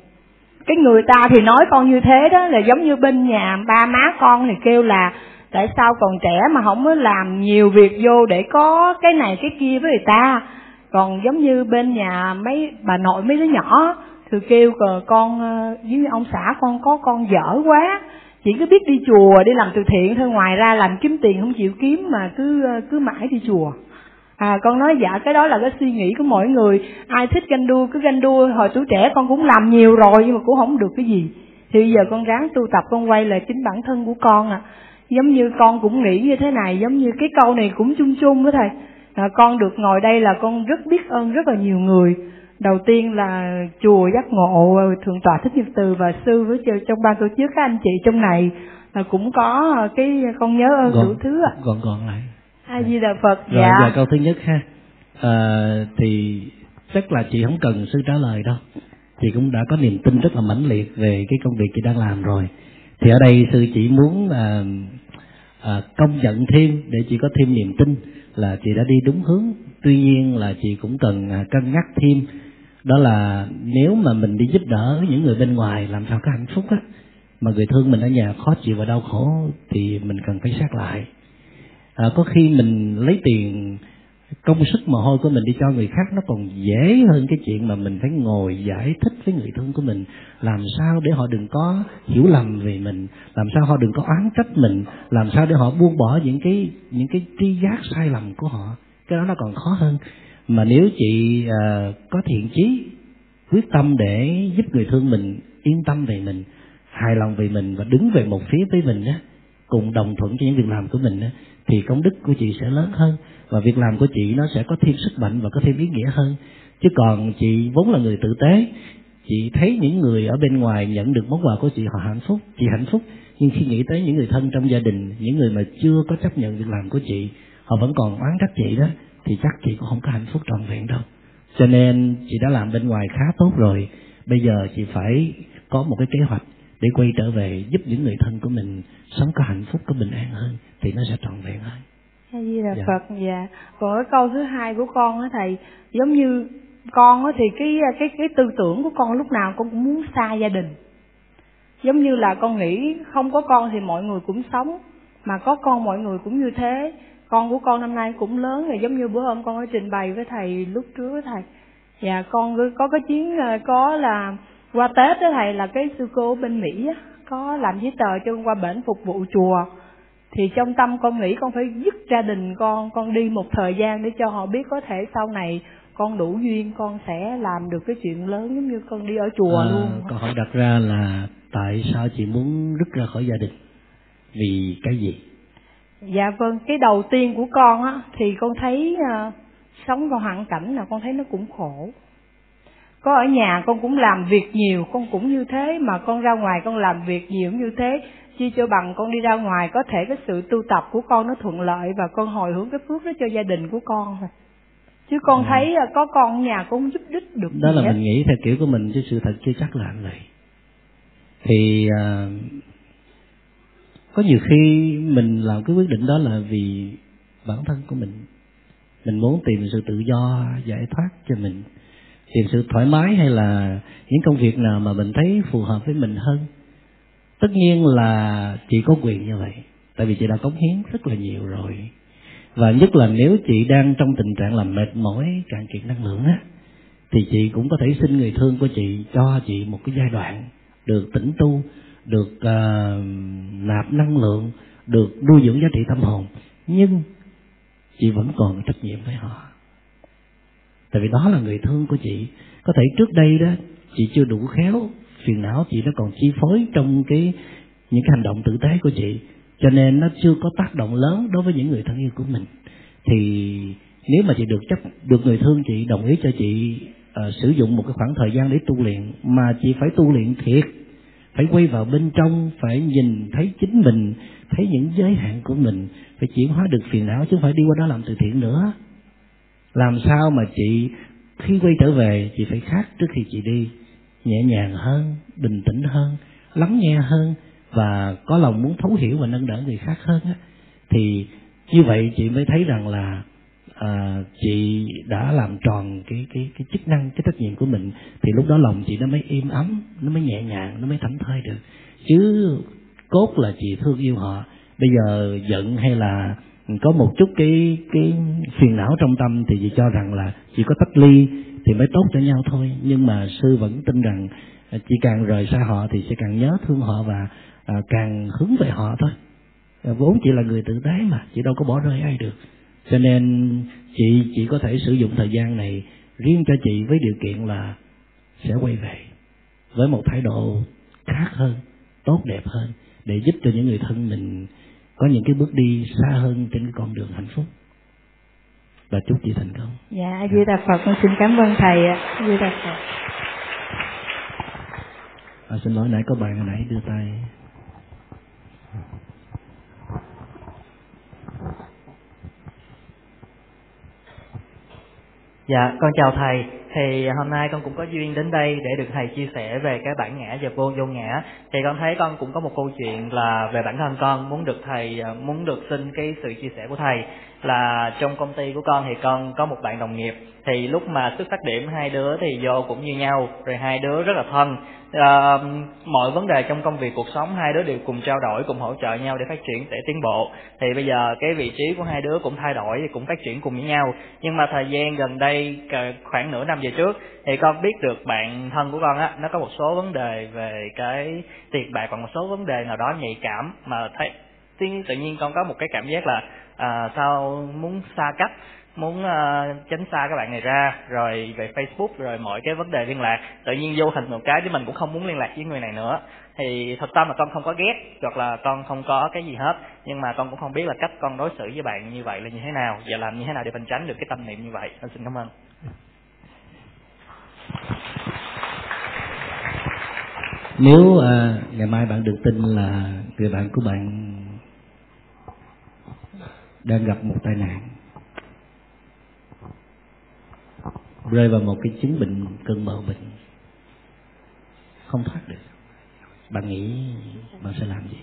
Cái người ta thì nói con như thế đó là giống như bên nhà ba má con thì kêu là tại sao còn trẻ mà không có làm nhiều việc vô để có cái này cái kia với người ta còn giống như bên nhà mấy bà nội mấy đứa nhỏ, thì kêu con giống với ông xã, con có con dở quá. Chỉ cứ biết đi chùa, đi làm từ thiện thôi, ngoài ra làm kiếm tiền không chịu kiếm mà cứ ờ, cứ mãi đi chùa. À con nói dạ cái đó là cái suy nghĩ của mỗi người. Ai thích ganh đua cứ ganh đua, hồi tuổi trẻ con cũng làm nhiều rồi nhưng mà cũng không được cái gì. Thì bây giờ con ráng tu tập, con quay lại chính bản thân của con à. Giống như con cũng nghĩ như thế này, giống như cái câu này cũng chung chung với thầy à, con được ngồi đây là con rất biết ơn rất là nhiều người. Đầu tiên là chùa giác ngộ thượng tọa thích nhật từ và sư với trong ban tổ chức các anh chị trong này là cũng có cái con nhớ ơn đủ thứ ạ. gọn gọn lại. A di đà phật rồi dạ. giờ câu thứ nhất ha. À, thì chắc là chị không cần sư trả lời đâu. Chị cũng đã có niềm tin rất là mãnh liệt về cái công việc chị đang làm rồi. Thì ở đây sư chỉ muốn à, à, công nhận thêm để chị có thêm niềm tin là chị đã đi đúng hướng. Tuy nhiên là chị cũng cần à, cân nhắc thêm. Đó là nếu mà mình đi giúp đỡ những người bên ngoài làm sao có hạnh phúc á mà người thương mình ở nhà khó chịu và đau khổ thì mình cần phải xét lại. À, có khi mình lấy tiền công sức mồ hôi của mình đi cho người khác nó còn dễ hơn cái chuyện mà mình phải ngồi giải thích với người thân của mình. Làm sao để họ đừng có hiểu lầm về mình? Làm sao họ đừng có oán trách mình? Làm sao để họ buông bỏ những cái những cái tri giác sai lầm của họ? Cái đó nó còn khó hơn. Mà nếu chị uh, có thiện chí quyết tâm để giúp người thương mình yên tâm về mình hài lòng về mình và đứng về một phía với mình á cùng đồng thuận cho những việc làm của mình á thì công đức của chị sẽ lớn hơn và việc làm của chị nó sẽ có thêm sức mạnh và có thêm ý nghĩa hơn. Chứ còn chị vốn là người tử tế, chị thấy những người ở bên ngoài nhận được món quà của chị, họ hạnh phúc, chị hạnh phúc. Nhưng khi nghĩ tới những người thân trong gia đình, những người mà chưa có chấp nhận việc làm của chị, họ vẫn còn oán trách chị đó, thì chắc chị cũng không có hạnh phúc trọn vẹn đâu. Cho nên chị đã làm bên ngoài khá tốt rồi. Bây giờ chị phải có một cái kế hoạch để quay trở về giúp những người thân của mình sống có hạnh phúc, có bình an hơn, thì nó sẽ trọn vẹn hơn hay gì là dạ. phật dạ. Còn cái câu thứ hai của con á thầy giống như con á thì cái cái cái tư tưởng của con lúc nào con cũng muốn xa gia đình. Giống như là con nghĩ không có con thì mọi người cũng sống mà có con mọi người cũng như thế. Con của con năm nay cũng lớn rồi giống như bữa hôm con có trình bày với thầy lúc trước với thầy. Dạ con có cái chuyến ờ, có là qua tết đó thầy là cái sư cô bên mỹ á có làm giấy tờ cho con qua bển phục vụ chùa thì trong tâm con nghĩ con phải dứt gia đình con con đi một thời gian để cho họ biết có thể sau này con đủ duyên con sẽ làm được cái chuyện lớn giống như con đi ở chùa à, luôn. câu hỏi đặt ra là tại sao chị muốn rút ra khỏi gia đình? Vì cái gì? Dạ vâng cái đầu tiên của con á thì con thấy uh, sống vào hoàn cảnh là con thấy nó cũng khổ. Có ở nhà con cũng làm việc nhiều con cũng như thế mà con ra ngoài con làm việc nhiều như thế chi cho bằng con đi ra ngoài có thể cái sự tu tập của con nó thuận lợi và con hồi hướng cái phước đó cho gia đình của con thôi chứ con à. thấy có con nhà cũng giúp đích được đó là hết. mình nghĩ theo kiểu của mình chứ sự thật chưa chắc là vậy thì uh, có nhiều khi mình làm cái quyết định đó là vì bản thân của mình mình muốn tìm sự tự do giải thoát cho mình tìm sự thoải mái hay là những công việc nào mà mình thấy phù hợp với mình hơn tất nhiên là chị có quyền như vậy tại vì chị đã cống hiến rất là nhiều rồi. Và nhất là nếu chị đang trong tình trạng là mệt mỏi cạn kiệt năng lượng á thì chị cũng có thể xin người thương của chị cho chị một cái giai đoạn được tĩnh tu được uh, nạp năng lượng được nuôi dưỡng giá trị tâm hồn. Nhưng chị vẫn còn trách nhiệm với họ. Tại vì đó là người thương của chị. Có thể trước đây đó chị chưa đủ khéo phiền não chị nó còn chi phối trong cái những cái hành động tử tế của chị. Cho nên nó chưa có tác động lớn đối với những người thân yêu của mình. Thì nếu mà chị được chấp được người thương chị đồng ý cho chị uh, sử dụng một cái khoảng thời gian để tu luyện mà chị phải tu luyện thiệt phải quay vào bên trong phải nhìn thấy chính mình thấy những giới hạn của mình phải chuyển hóa được phiền não chứ không phải đi qua đó làm từ thiện nữa. Làm sao mà chị khi quay trở về chị phải khác trước khi chị đi nhẹ nhàng hơn bình tĩnh hơn lắng nghe hơn và có lòng muốn thấu hiểu và nâng đỡ người khác hơn á thì như vậy chị mới thấy rằng là à, chị đã làm tròn cái cái cái chức năng cái trách nhiệm của mình. Thì lúc đó lòng chị nó mới im ấm nó mới nhẹ nhàng nó mới thảnh thơi được. Chứ cốt là chị thương yêu họ. Bây giờ giận hay là có một chút cái cái phiền não trong tâm thì chị cho rằng là chị có tách ly thì mới tốt cho nhau thôi. Nhưng mà sư vẫn tin rằng à, chỉ càng rời xa họ thì sẽ càng nhớ thương họ và à, càng hướng về họ thôi. À, vốn chỉ là người tự tái mà chị đâu có bỏ rơi ai được. Cho nên chị chỉ có thể sử dụng thời gian này riêng cho chị với điều kiện là sẽ quay về với một thái độ khác hơn tốt đẹp hơn để giúp cho những người thân mình có những cái bước đi xa hơn trên cái con đường hạnh phúc và chúc chị thành công dạ di đà phật con xin cảm ơn thầy ạ di đà phật à, xin lỗi nãy có bạn hồi nãy đưa tay Dạ, con chào thầy. Thì hôm nay con cũng có duyên đến đây để được thầy chia sẻ về cái bản ngã và vô vô ngã. Thì con thấy con cũng có một câu chuyện là về bản thân con muốn được thầy muốn được xin cái sự chia sẻ của thầy là trong công ty của con thì con có một bạn đồng nghiệp. Thì lúc mà xuất phát điểm hai đứa thì vô cũng như nhau rồi hai đứa rất là thân. À, mọi vấn đề trong công việc cuộc sống hai đứa đều cùng trao đổi cùng hỗ trợ nhau để phát triển để tiến bộ. Thì bây giờ cái vị trí của hai đứa cũng thay đổi thì cũng phát triển cùng với nhau. Nhưng mà thời gian gần đây khoảng nửa năm về trước thì con biết được bạn thân của con á nó có một số vấn đề về cái tiền bạc và một số vấn đề nào đó nhạy cảm. Mà thấy tự nhiên con có một cái cảm giác là à, sao muốn xa cách muốn uh, tránh xa các bạn này ra rồi về Facebook rồi mọi cái vấn đề liên lạc. Tự nhiên vô hình một cái thì mình cũng không muốn liên lạc với người này nữa. Thì thật tâm là con không có ghét hoặc là con không có cái gì hết. Nhưng mà con cũng không biết là cách con đối xử với bạn như vậy là như thế nào và làm như thế nào để mình tránh được cái tâm niệm như vậy. Con xin cảm ơn. Nếu uh, ngày mai bạn được tin là người bạn của bạn đang gặp một tai nạn. Rơi vào một cái chứng bệnh cơn bạo bệnh. Không thoát được. Bạn nghĩ bạn sẽ làm gì?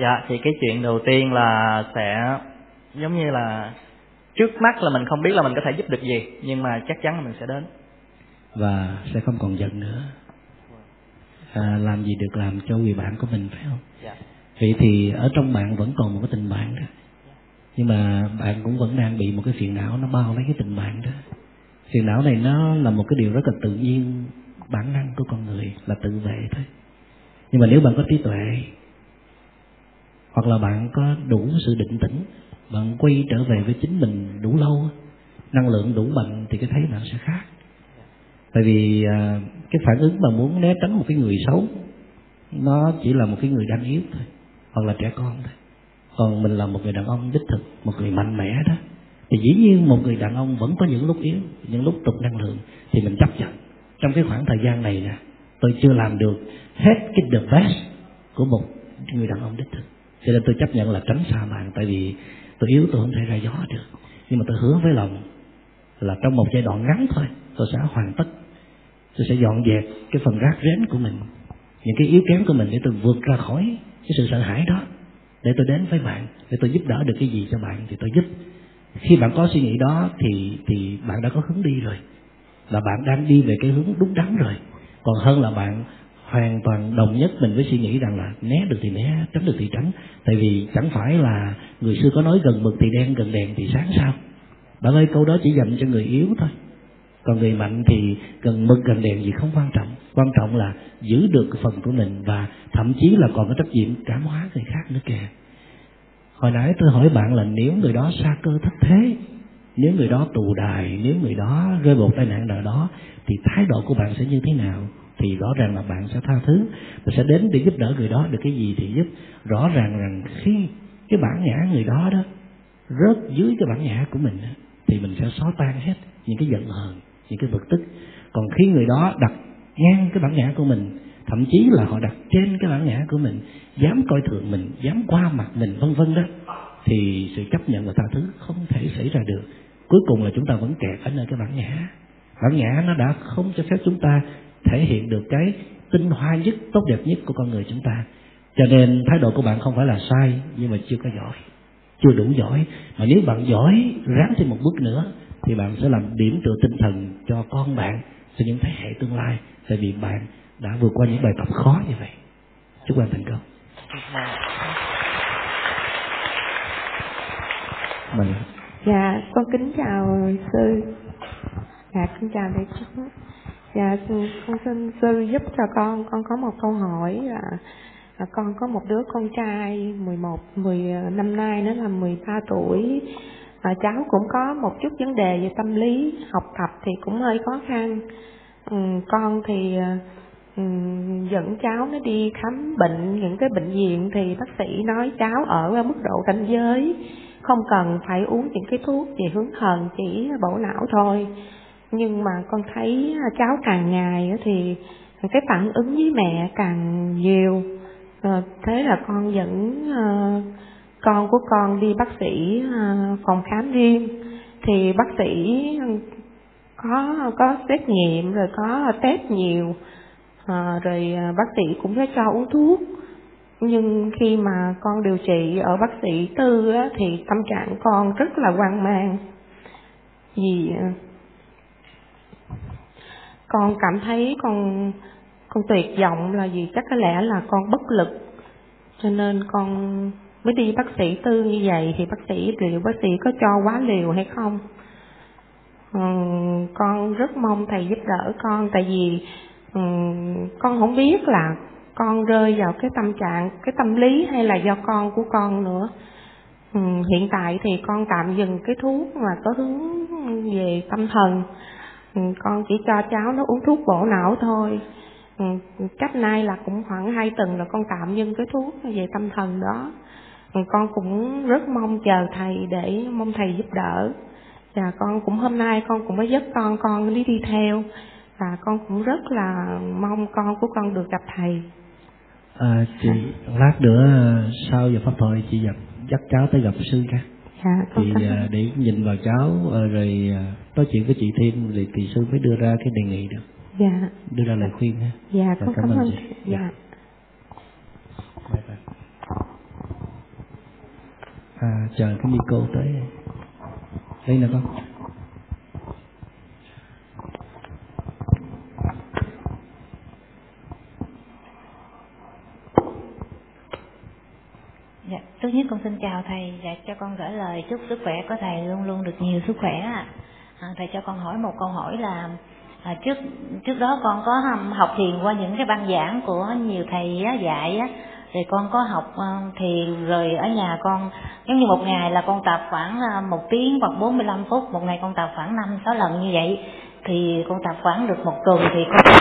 Dạ thì cái chuyện đầu tiên là sẽ giống như là trước mắt là mình không biết là mình có thể giúp được gì nhưng mà chắc chắn là mình sẽ đến. Và sẽ không còn giận nữa. À, làm gì được làm cho người bạn của mình phải không? Dạ. vậy thì ở trong bạn vẫn còn một cái tình bạn đó nhưng mà bạn cũng vẫn đang bị một cái phiền não nó bao lấy cái tình bạn đó. Phiền não này nó là một cái điều rất là tự nhiên. Bản năng của con người là tự vệ thôi. Nhưng mà nếu bạn có trí tuệ hoặc là bạn có đủ sự định tĩnh bạn quay trở về với chính mình đủ lâu năng lượng đủ mạnh thì cái thấy bạn sẽ khác. Tại vì à, cái phản ứng mà muốn né tránh một cái người xấu nó chỉ là một cái người đang yếu thôi hoặc là trẻ con thôi còn mình là một người đàn ông đích thực, một người mạnh mẽ đó. Thì dĩ nhiên một người đàn ông vẫn có những lúc yếu, những lúc tụt năng lượng, thì mình chấp nhận. Trong cái khoảng thời gian này nè, tôi chưa làm được hết cái the best của một người đàn ông đích thực. Cho nên tôi chấp nhận là tránh xa mạng tại vì tôi yếu, tôi không thể ra gió được. Nhưng mà tôi hứa với lòng là trong một giai đoạn ngắn thôi, tôi sẽ hoàn tất. Tôi sẽ dọn dẹp cái phần rác rến của mình, những cái yếu kém của mình để tôi vượt ra khỏi cái sự sợ hãi đó để tôi đến với bạn, để tôi giúp đỡ được cái gì cho bạn thì tôi giúp. Khi bạn có suy nghĩ đó thì thì bạn đã có hướng đi rồi. Là bạn đang đi về cái hướng đúng đắn rồi. Còn hơn là bạn hoàn toàn đồng nhất mình với suy nghĩ rằng là né được thì né, tránh được thì tránh. Tại vì chẳng phải là người xưa có nói gần mực thì đen, gần đèn thì sáng sao. Bạn ơi, câu đó chỉ dành cho người yếu thôi còn người mạnh thì gần mực gần đèn gì không quan trọng. Quan trọng là giữ được phần của mình và thậm chí là còn có trách nhiệm cảm hóa người khác nữa kìa. Hồi nãy tôi hỏi bạn là nếu người đó xa cơ thất thế, nếu người đó tù đài, nếu người đó rơi một tai nạn nào đó, thì thái độ của bạn sẽ như thế nào? Thì rõ ràng là bạn sẽ tha thứ và sẽ đến để giúp đỡ người đó. Được cái gì thì giúp. Rõ ràng rằng khi cái bản ngã người đó đó rớt dưới cái bản ngã của mình thì mình sẽ xóa tan hết những cái giận hờn những cái bực tức còn khi người đó đặt ngang cái bản ngã của mình, thậm chí là họ đặt trên cái bản ngã của mình, dám coi thường mình, dám qua mặt mình, vân vân đó, thì sự chấp nhận và tha thứ không thể xảy ra được. Cuối cùng là chúng ta vẫn kẹt ở nơi cái bản ngã. Bản ngã nó đã không cho phép chúng ta thể hiện được cái tinh hoa nhất, tốt đẹp nhất của con người chúng ta. Cho nên thái độ của bạn không phải là sai, nhưng mà chưa có giỏi. Chưa đủ giỏi. Mà nếu bạn giỏi, ráng thêm một bước nữa thì bạn sẽ làm điểm tựa tinh thần cho con bạn cho những thế hệ tương lai. Tại vì bạn đã vượt qua những bài tập khó như vậy. Chúc bạn thành công. Mình dạ con kính chào sư. Dạ kính chào đại chúng. Dạ con xin sư giúp cho con. Con có một câu hỏi là, là con có một đứa con trai 11 10 năm nay nó là 13 tuổi à, cháu cũng có một chút vấn đề về tâm lý học tập thì cũng hơi khó khăn. Ừ, con thì ờ, ừ, dẫn cháu nó đi khám bệnh những cái bệnh viện thì bác sĩ nói cháu ở mức độ ranh giới không cần phải uống những cái thuốc về hướng thần chỉ bổ não thôi. Nhưng mà con thấy ờ, cháu càng ngày thì cái phản ứng với mẹ càng nhiều. Thế là con vẫn uh, con của con đi bác sĩ à, phòng khám riêng. Thì bác sĩ có có xét nghiệm rồi có test nhiều à, rồi à, bác sĩ cũng sẽ cho uống thuốc. Nhưng khi mà con điều trị ở bác sĩ tư á, thì tâm trạng con rất là hoang mang. Vì à, con cảm thấy con con tuyệt vọng là vì chắc có lẽ là con bất lực. Cho nên con mới đi bác sĩ tư như vậy thì bác sĩ liệu bác sĩ có cho quá liều hay không? Ừ, con rất mong thầy giúp đỡ con tại vì ừ, con không biết là con rơi vào cái tâm trạng cái tâm lý hay là do con của con nữa. Ừ, hiện tại thì con tạm dừng cái thuốc mà có hướng về tâm thần. Ừ, con chỉ cho cháu nó uống thuốc bổ não thôi. Ừ, cách nay là cũng khoảng hai tuần là con tạm dừng cái thuốc về tâm thần đó ừ, con cũng rất mong chờ thầy để mong thầy giúp đỡ. Và con cũng hôm nay con cũng mới dắt con con đi đi theo. Và con cũng rất là mong con của con được gặp thầy. À, chị lát nữa sau giờ pháp thoại chị dập dắt cháu tới gặp sư ca. Dạ thì à, để nhìn vào cháu à, rồi à, nói chuyện với chị thêm thì thì sư mới đưa ra cái đề nghị được. Dạ. Đưa ra lời khuyên ha. Dạ Rồi, con cảm cảm ơn chị. dạ. Bye bye à chờ cái micro tới đây nè con Dạ, trước nhất con xin chào thầy và cho con gửi lời chúc sức khỏe của thầy luôn luôn được nhiều sức khỏe ạ. À, thầy cho con hỏi một câu hỏi là à, trước trước đó con có học thiền qua những cái băng giảng của nhiều thầy á, dạy á, thì con có học ờ, thiền rồi ở nhà con giống như một ngày là con tập khoảng ờ, một tiếng hoặc 45 phút, một ngày con tập khoảng 5 6 lần như vậy. Thì con tập khoảng được một tuần thì con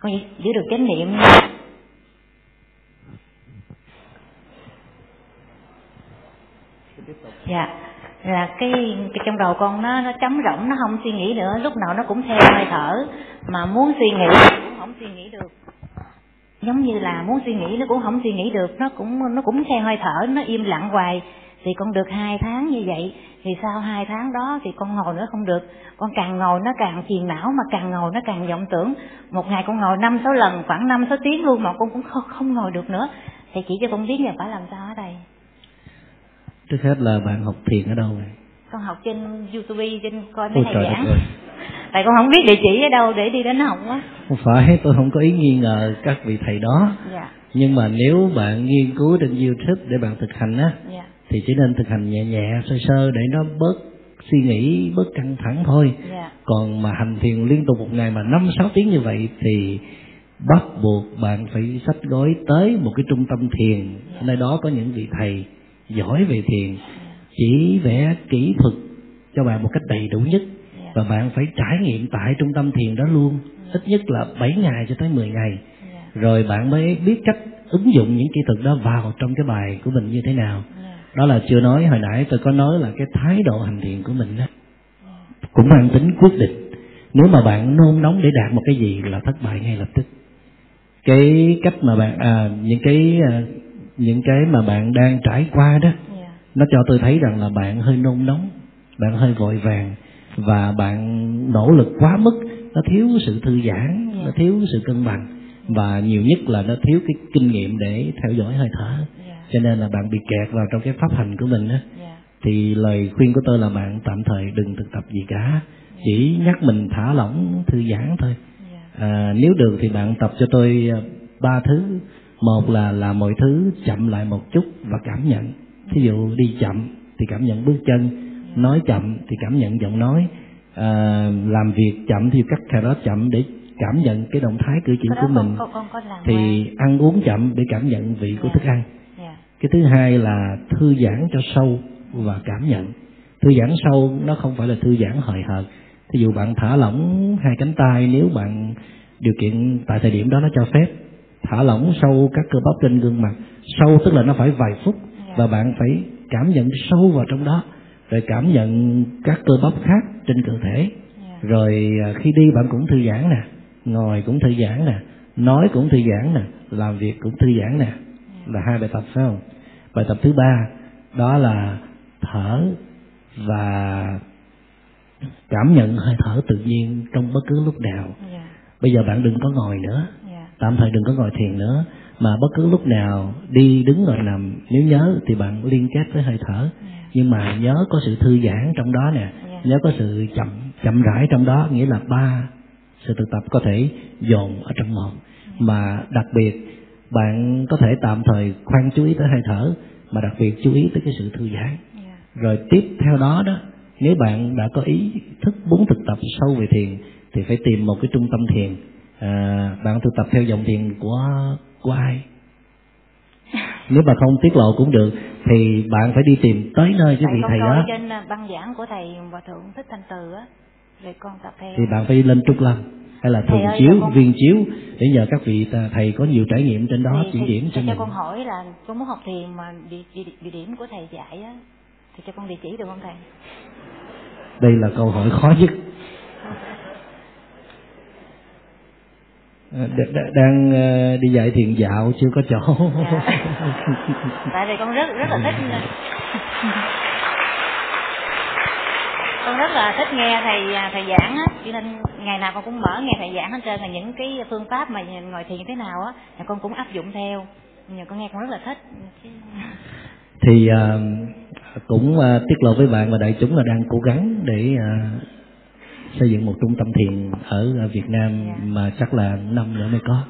con giữ được chánh niệm. Dạ. Là cái, cái trong đầu con nó nó trống rỗng nó không suy nghĩ nữa lúc nào nó cũng theo hơi thở mà muốn suy nghĩ không suy nghĩ được. Giống như là muốn suy nghĩ nó cũng không suy nghĩ được nó cũng nó cũng theo hơi thở nó im lặng hoài. Thì con được hai tháng như vậy thì sau hai tháng đó thì con ngồi nữa không được. Con càng ngồi nó càng phiền não mà càng ngồi nó càng vọng tưởng. Một ngày con ngồi năm sáu lần khoảng năm sáu tiếng luôn mà con cũng không, không ngồi được nữa. Thì chỉ cho con biết là phải làm sao ở đây trước hết là bạn học thiền ở đâu vậy? Con học trên youtube trên coi mấy thầy giảng tại con không biết địa chỉ ở đâu để đi đến học á. Không phải tôi không có ý nghi ngờ các vị thầy đó. Dạ. Nhưng mà nếu bạn nghiên cứu trên youtube để bạn thực hành á dạ. thì chỉ nên thực hành nhẹ nhẹ sơ sơ để nó bớt suy nghĩ bớt căng thẳng thôi. Dạ. Còn mà hành thiền liên tục một ngày mà năm sáu tiếng như vậy thì bắt buộc bạn phải sách gói tới một cái trung tâm thiền. Nơi đó có những vị thầy giỏi về thiền chỉ vẽ kỹ thuật cho bạn một cách đầy đủ nhất. dạ và bạn phải trải nghiệm tại trung tâm thiền đó luôn. Ít nhất là 7 ngày cho tới 10 ngày. Dạ. Rồi bạn mới biết cách ứng dụng những kỹ thuật đó vào trong cái bài của mình như thế nào. Dạ. Đó là chưa nói hồi nãy tôi có nói là cái thái độ hành thiền của mình đó cũng mang tính quyết định nếu mà bạn nôn nóng để đạt một cái gì là thất bại ngay lập tức. Cái cách mà bạn à, những cái à, những cái mà bạn đang trải qua đó dạ. nó cho tôi thấy rằng là bạn hơi nôn nóng bạn hơi vội vàng và bạn nỗ lực quá mức nó thiếu sự thư giãn nó thiếu sự cân bằng. Và nhiều nhất là nó thiếu cái kinh nghiệm để theo dõi hơi thở. Cho nên là bạn bị kẹt vào trong cái pháp hành của mình á. Thì lời khuyên của tôi là bạn tạm thời đừng thực tập gì cả. Chỉ nhắc mình thả lỏng thư giãn thôi. À, nếu được thì bạn tập cho tôi à, ba thứ. Một là làm mọi thứ chậm lại một chút và cảm nhận. Thí dụ đi chậm thì cảm nhận bước chân nói chậm thì cảm nhận giọng nói. À, làm việc chậm thì cắt cà rốt chậm để cảm nhận cái động thái cử chỉ của đó mình con, con, con có làm thì ăn uống chậm để cảm nhận vị của Dạ. thức ăn. Dạ. Cái thứ hai là thư giãn cho sâu và cảm nhận. Thư giãn sâu nó không phải là thư giãn hời hợt. Thí dụ bạn thả lỏng hai cánh tay nếu bạn điều kiện tại thời điểm đó nó cho phép thả lỏng sâu các cơ bắp trên gương mặt. Sâu tức là nó phải vài phút và bạn phải cảm nhận sâu vào trong đó rồi cảm nhận các cơ bắp khác trên cơ thể. Rồi à, khi đi bạn cũng thư giãn nè ngồi cũng thư giãn nè nói cũng thư giãn nè làm việc cũng thư giãn nè. Là hai bài tập phải không? Bài tập thứ ba đó là thở và cảm nhận hơi thở tự nhiên trong bất cứ lúc nào. Dạ bây giờ bạn đừng có ngồi nữa. Dạ tạm thời đừng có ngồi thiền nữa mà bất cứ lúc nào đi đứng ngồi nằm nếu nhớ thì bạn liên kết với hơi thở nhưng mà nhớ có sự thư giãn trong đó nè. Nhớ có sự chậm chậm rãi trong đó nghĩa là ba sự thực tập có thể dồn ở trong một. Mà đặc biệt bạn có thể tạm thời khoan chú ý tới hơi thở mà đặc biệt chú ý tới cái sự thư giãn. Rồi tiếp theo đó đó nếu bạn đã có ý thức muốn thực tập sâu về thiền thì phải tìm một cái trung tâm thiền. À, bạn thực tập theo dòng thiền của của ai nếu mà không tiết lộ cũng được thì bạn phải đi tìm tới nơi cái vị thầy đó trên băng giảng của thầy hòa thượng thích thanh từ á rồi con tập theo thì bạn phải lên trúc lâm hay là thường chiếu con... viên chiếu để nhờ các vị thầy có nhiều trải nghiệm trên đó chỉ điểm cho mình. cho con hỏi là con muốn học thiền mà địa, địa, địa điểm của thầy dạy á thì cho con địa chỉ được không thầy? Đây là câu hỏi khó nhất đang ờ, đi dạy thiền dạo chưa có chỗ. Dạ. tại vì con rất rất là thích con rất là thích nghe thầy à, thầy giảng á. Cho nên ngày nào con cũng mở nghe thầy giảng hết trơn là những cái phương pháp mà ngồi thiền như thế nào á là con cũng áp dụng theo. Nhưng con nghe con rất là thích. Thì uh, cũng uh, tiết lộ với bạn và đại chúng là đang cố gắng để uh, xây dựng một trung tâm thiền ở Việt Nam. Dạ. mà chắc là năm nữa mới có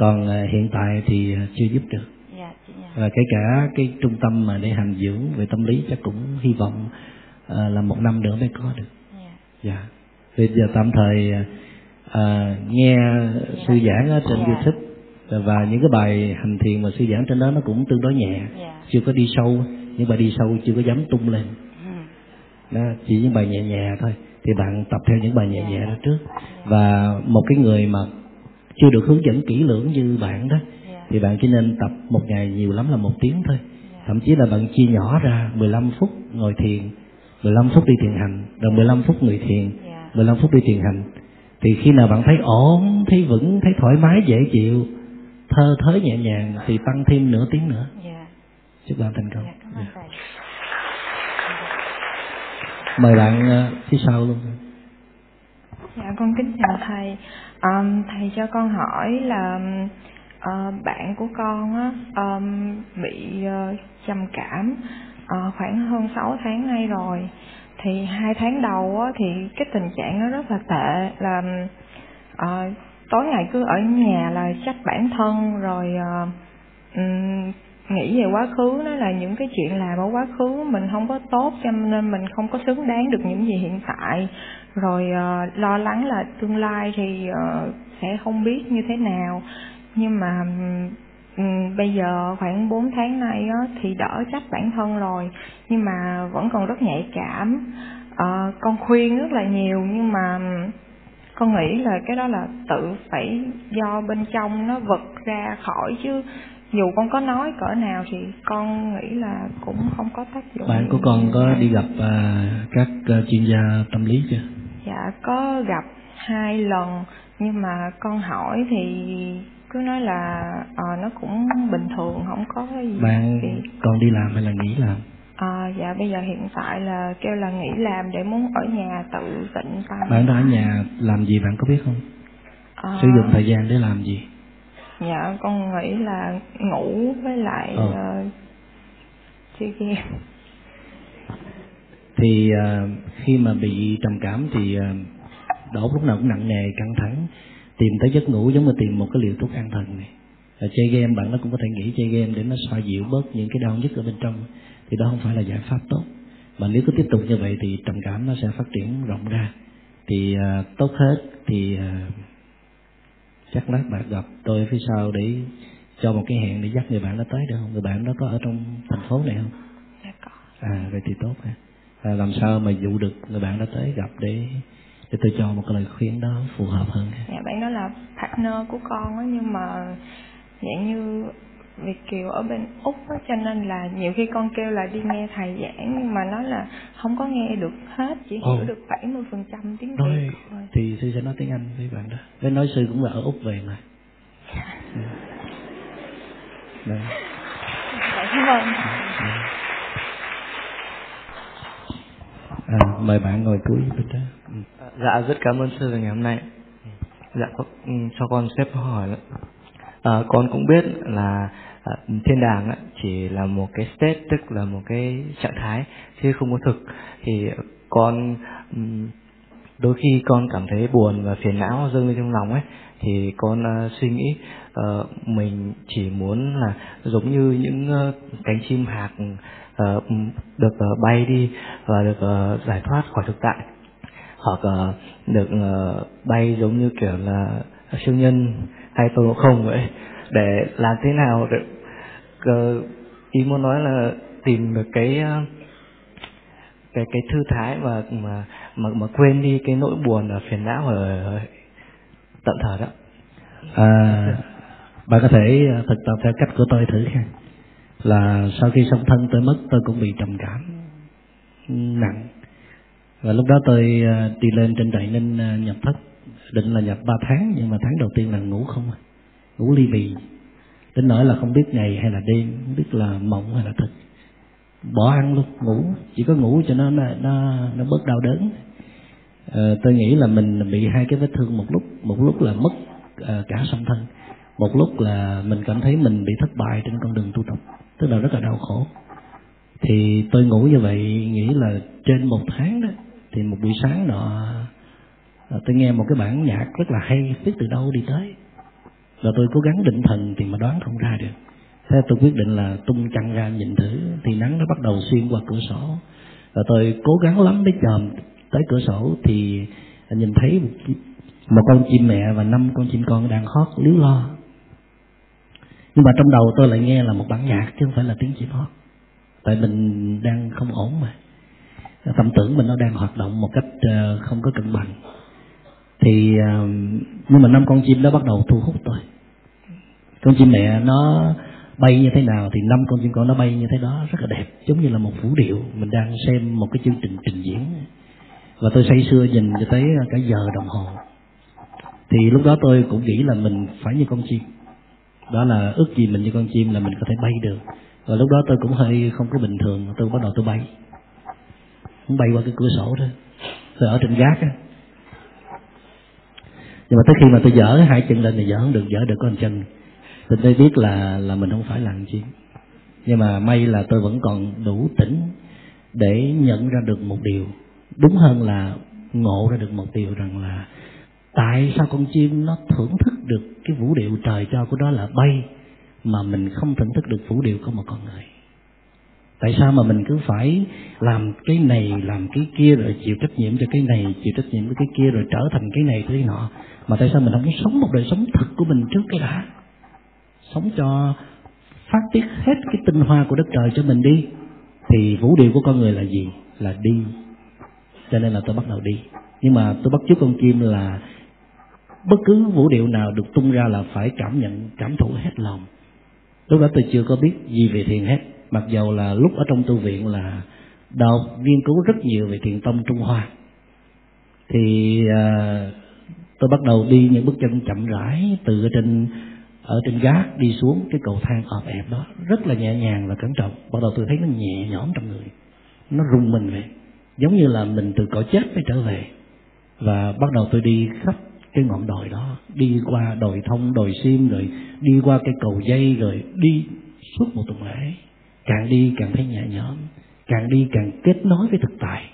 còn uh, hiện tại thì uh, chưa giúp được dạ, và kể cả cái trung tâm mà để hành dưỡng về tâm lý chắc cũng hy vọng à, là một năm nữa mới có được dạ yeah. bây giờ tạm thời à, nghe sư giảng ở trên yeah. youtube và những cái bài hành thiền mà sư giảng trên đó nó cũng tương đối nhẹ yeah. chưa có đi sâu những bài đi sâu chưa có dám tung lên ừ. đó chỉ những bài nhẹ nhẹ thôi thì bạn tập theo những bài nhẹ nhẹ đó trước. Và một cái người mà chưa được hướng dẫn kỹ lưỡng như bạn đó thì bạn chỉ nên tập một ngày nhiều lắm là một tiếng thôi. Thậm chí là bạn chia nhỏ ra 15 phút ngồi thiền 15 phút đi thiền hành rồi 15 phút người thiền 15 phút đi thiền hành. Thì khi nào bạn thấy ổn thấy vững thấy thoải mái dễ chịu thơ thới nhẹ nhàng thì tăng thêm nửa tiếng nữa. Chúc bạn thành công yeah mời bạn ờ, phía sau luôn. Dạ con kính chào thầy. Um, thầy cho con hỏi là uh, bạn của con á um, bị uh, trầm cảm uh, khoảng hơn 6 tháng nay rồi. Thì hai tháng đầu á, thì cái tình trạng nó rất là tệ là uh, tối ngày cứ ở nhà là trách bản thân rồi uh, um, nghĩ về quá khứ nó là những cái chuyện làm ở quá khứ mình không có tốt cho nên mình không có xứng đáng được những gì hiện tại. Rồi uh, lo lắng là tương lai thì uh, sẽ không biết như thế nào. Nhưng mà um, bây giờ khoảng 4 tháng nay á, thì đỡ trách bản thân rồi nhưng mà vẫn còn rất nhạy cảm. Uh, con khuyên rất là nhiều nhưng mà con nghĩ là cái đó là tự phải do bên trong nó vật ra khỏi chứ dù con có nói cỡ nào thì con nghĩ là cũng không có tác dụng bạn của con có đi gặp uh, các uh, chuyên gia tâm lý chưa? Dạ có gặp hai lần. Nhưng mà con hỏi thì cứ nói là à, nó cũng bình thường không có gì bạn gì. còn đi làm hay là nghỉ làm? À, dạ bây giờ hiện tại là kêu là nghỉ làm để muốn ở nhà tự tịnh tâm. Bạn đã ở nhà làm gì bạn có biết không? À, sử dụng thời gian để làm gì dạ con nghĩ là ngủ với lại ờ. uh, chơi game. Thì uh, khi mà bị trầm cảm thì uh, đổ lúc nào cũng nặng nề căng thẳng. Tìm tới giấc ngủ giống như tìm một cái liều thuốc an thần này. Và chơi game bạn nó cũng có thể nghĩ chơi game để nó xoa dịu bớt những cái đau nhức ở bên trong. Thì đó không phải là giải pháp tốt. Mà nếu cứ tiếp tục như vậy thì trầm cảm nó sẽ phát triển rộng ra. Thì uh, tốt hết thì uh, chắc lát bạn gặp tôi phía sau để cho một cái hẹn để dắt người bạn đó tới được không? Người bạn đó có ở trong thành phố này không? Dạ à vậy thì tốt ha. À, làm sao mà dụ được người bạn đó tới gặp để để tôi cho một cái lời khuyên đó phù hợp hơn dạ bạn đó là partner của con á nhưng mà dạng như Việt Kiều ở bên Úc á, cho nên là nhiều khi con kêu là đi nghe thầy giảng nhưng mà nói là không có nghe được hết chỉ hiểu oh. được 70 phần trăm tiếng Việt thôi. Thì sư sẽ nói tiếng Anh với bạn đó. Với nói sư cũng là ở Úc về mà. Đấy. Dạ, cảm ơn. À, mời bạn ngồi cuối bên đó. Dạ rất cảm ơn sư về ngày hôm nay. dạ ừ, cho con xếp câu hỏi nữa. À, con cũng biết là à, thiên đàng chỉ là một cái state tức là một cái trạng thái chứ không có thực. Thì con đôi khi con cảm thấy buồn và phiền não dâng lên trong lòng ấy thì con uh, suy nghĩ uh, mình chỉ muốn là giống như những uh, cánh chim hạc uh, được uh, bay đi và được uh, giải thoát khỏi thực tại. Hoặc uh, được uh, bay giống như kiểu là siêu nhân hay tôi cũng không vậy. Để làm thế nào để uh, ý muốn nói là tìm được cái uh, cái cái thư thái và mà mà mà quên đi cái nỗi buồn và phiền não ở tận thở đó. À, bạn có thể ờ, thực tập theo cách của tôi thử ha. Là sau khi xong thân tôi mất tôi cũng bị trầm cảm ừ, nặng. Và lúc đó tôi ờ, đi lên trên đại ninh nhập thất định là nhập 3 tháng nhưng mà tháng đầu tiên là ngủ không à. ngủ ly bì. Đến nỗi là không biết ngày hay là đêm không biết là mộng hay là thực bỏ ăn luôn ngủ. Chỉ có ngủ cho nó nó nó bớt đau đớn. À, tôi nghĩ là mình bị hai cái vết thương một lúc một lúc là mất à, cả song thân. Một lúc là mình cảm thấy mình bị thất bại trên con đường tu tập tức là rất là đau khổ. Thì tôi ngủ như vậy nghĩ là trên một tháng đó thì một buổi sáng nọ Ờ, tôi nghe một cái bản nhạc rất là hay biết từ đâu đi tới. Và tôi cố gắng định thần thì mà đoán không ra được. Thế tôi quyết định là tung chăn ra nhìn thử thì nắng nó bắt đầu xuyên qua cửa sổ. Và tôi cố gắng lắm để chòm tới cửa sổ thì nhìn thấy một, một con chim mẹ và năm con chim con đang hót líu lo. Nhưng mà trong đầu tôi lại nghe là một bản nhạc chứ không phải là tiếng chim hót. Tại mình đang không ổn mà. Tâm tưởng mình nó đang hoạt động một cách ờ, không có cân bằng thì ờ, nhưng mà năm con chim đó bắt đầu thu hút tôi con chim mẹ nó bay như thế nào thì năm con chim con nó bay như thế đó rất là đẹp, giống như là một vũ điệu. Mình đang xem một cái chương trình trình diễn. Và tôi say sưa nhìn cho tới cả giờ đồng hồ. Thì lúc đó tôi cũng nghĩ là mình phải như con chim. Đó là ước gì mình như con chim là mình có thể bay được. Và lúc đó tôi cũng hơi không có bình thường, tôi bắt đầu tôi bay. Cũng bay qua cái cửa sổ thôi. Tôi ở trên gác á nhưng mà tới khi mà tôi dở hai chân lên thì dở không được, dở được con chân. Thì tôi biết là là mình không phải là con chim nhưng mà may là tôi vẫn còn đủ tỉnh để nhận ra được một điều. Đúng hơn là ngộ ra được một điều rằng là tại sao con chim nó thưởng thức được cái vũ điệu trời cho của đó là bay, mà mình không thưởng thức được vũ điệu của một con người? Tại sao mà mình cứ phải làm cái này, làm cái kia, rồi chịu trách nhiệm cho cái này, chịu trách nhiệm với cái kia, rồi trở thành cái này, cái nọ? Mà tại sao mình không sống một đời sống thật của mình trước cái đã? Sống cho phát tiết hết cái tinh hoa của đất trời cho mình đi. Thì vũ điệu của con người là gì? Là đi. Cho nên là tôi bắt đầu đi. Nhưng mà tôi bắt chước con chim là bất cứ vũ điệu nào được tung ra là phải cảm nhận cảm thụ hết lòng. Lúc đó tôi chưa có biết gì về thiền hết. Mặc dầu là lúc ở trong tu viện là đọc nghiên cứu rất nhiều về thiền tông trung hoa. Thì uh, tôi bắt đầu đi những bước chân chậm rãi từ trên, ở trên gác đi xuống cái cầu thang ọp ẹp đó. Rất là nhẹ nhàng và cẩn trọng. Bắt đầu tôi thấy nó nhẹ nhõm trong người. Nó rung mình vậy. Giống như là mình từ cõi chết mới trở về. Và bắt đầu tôi đi khắp cái ngọn đồi đó. Đi qua đồi thông, đồi sim rồi đi qua cái cầu dây, rồi đi suốt một tuần lễ. Càng đi càng thấy nhẹ nhõm. Càng đi càng kết nối với thực tại.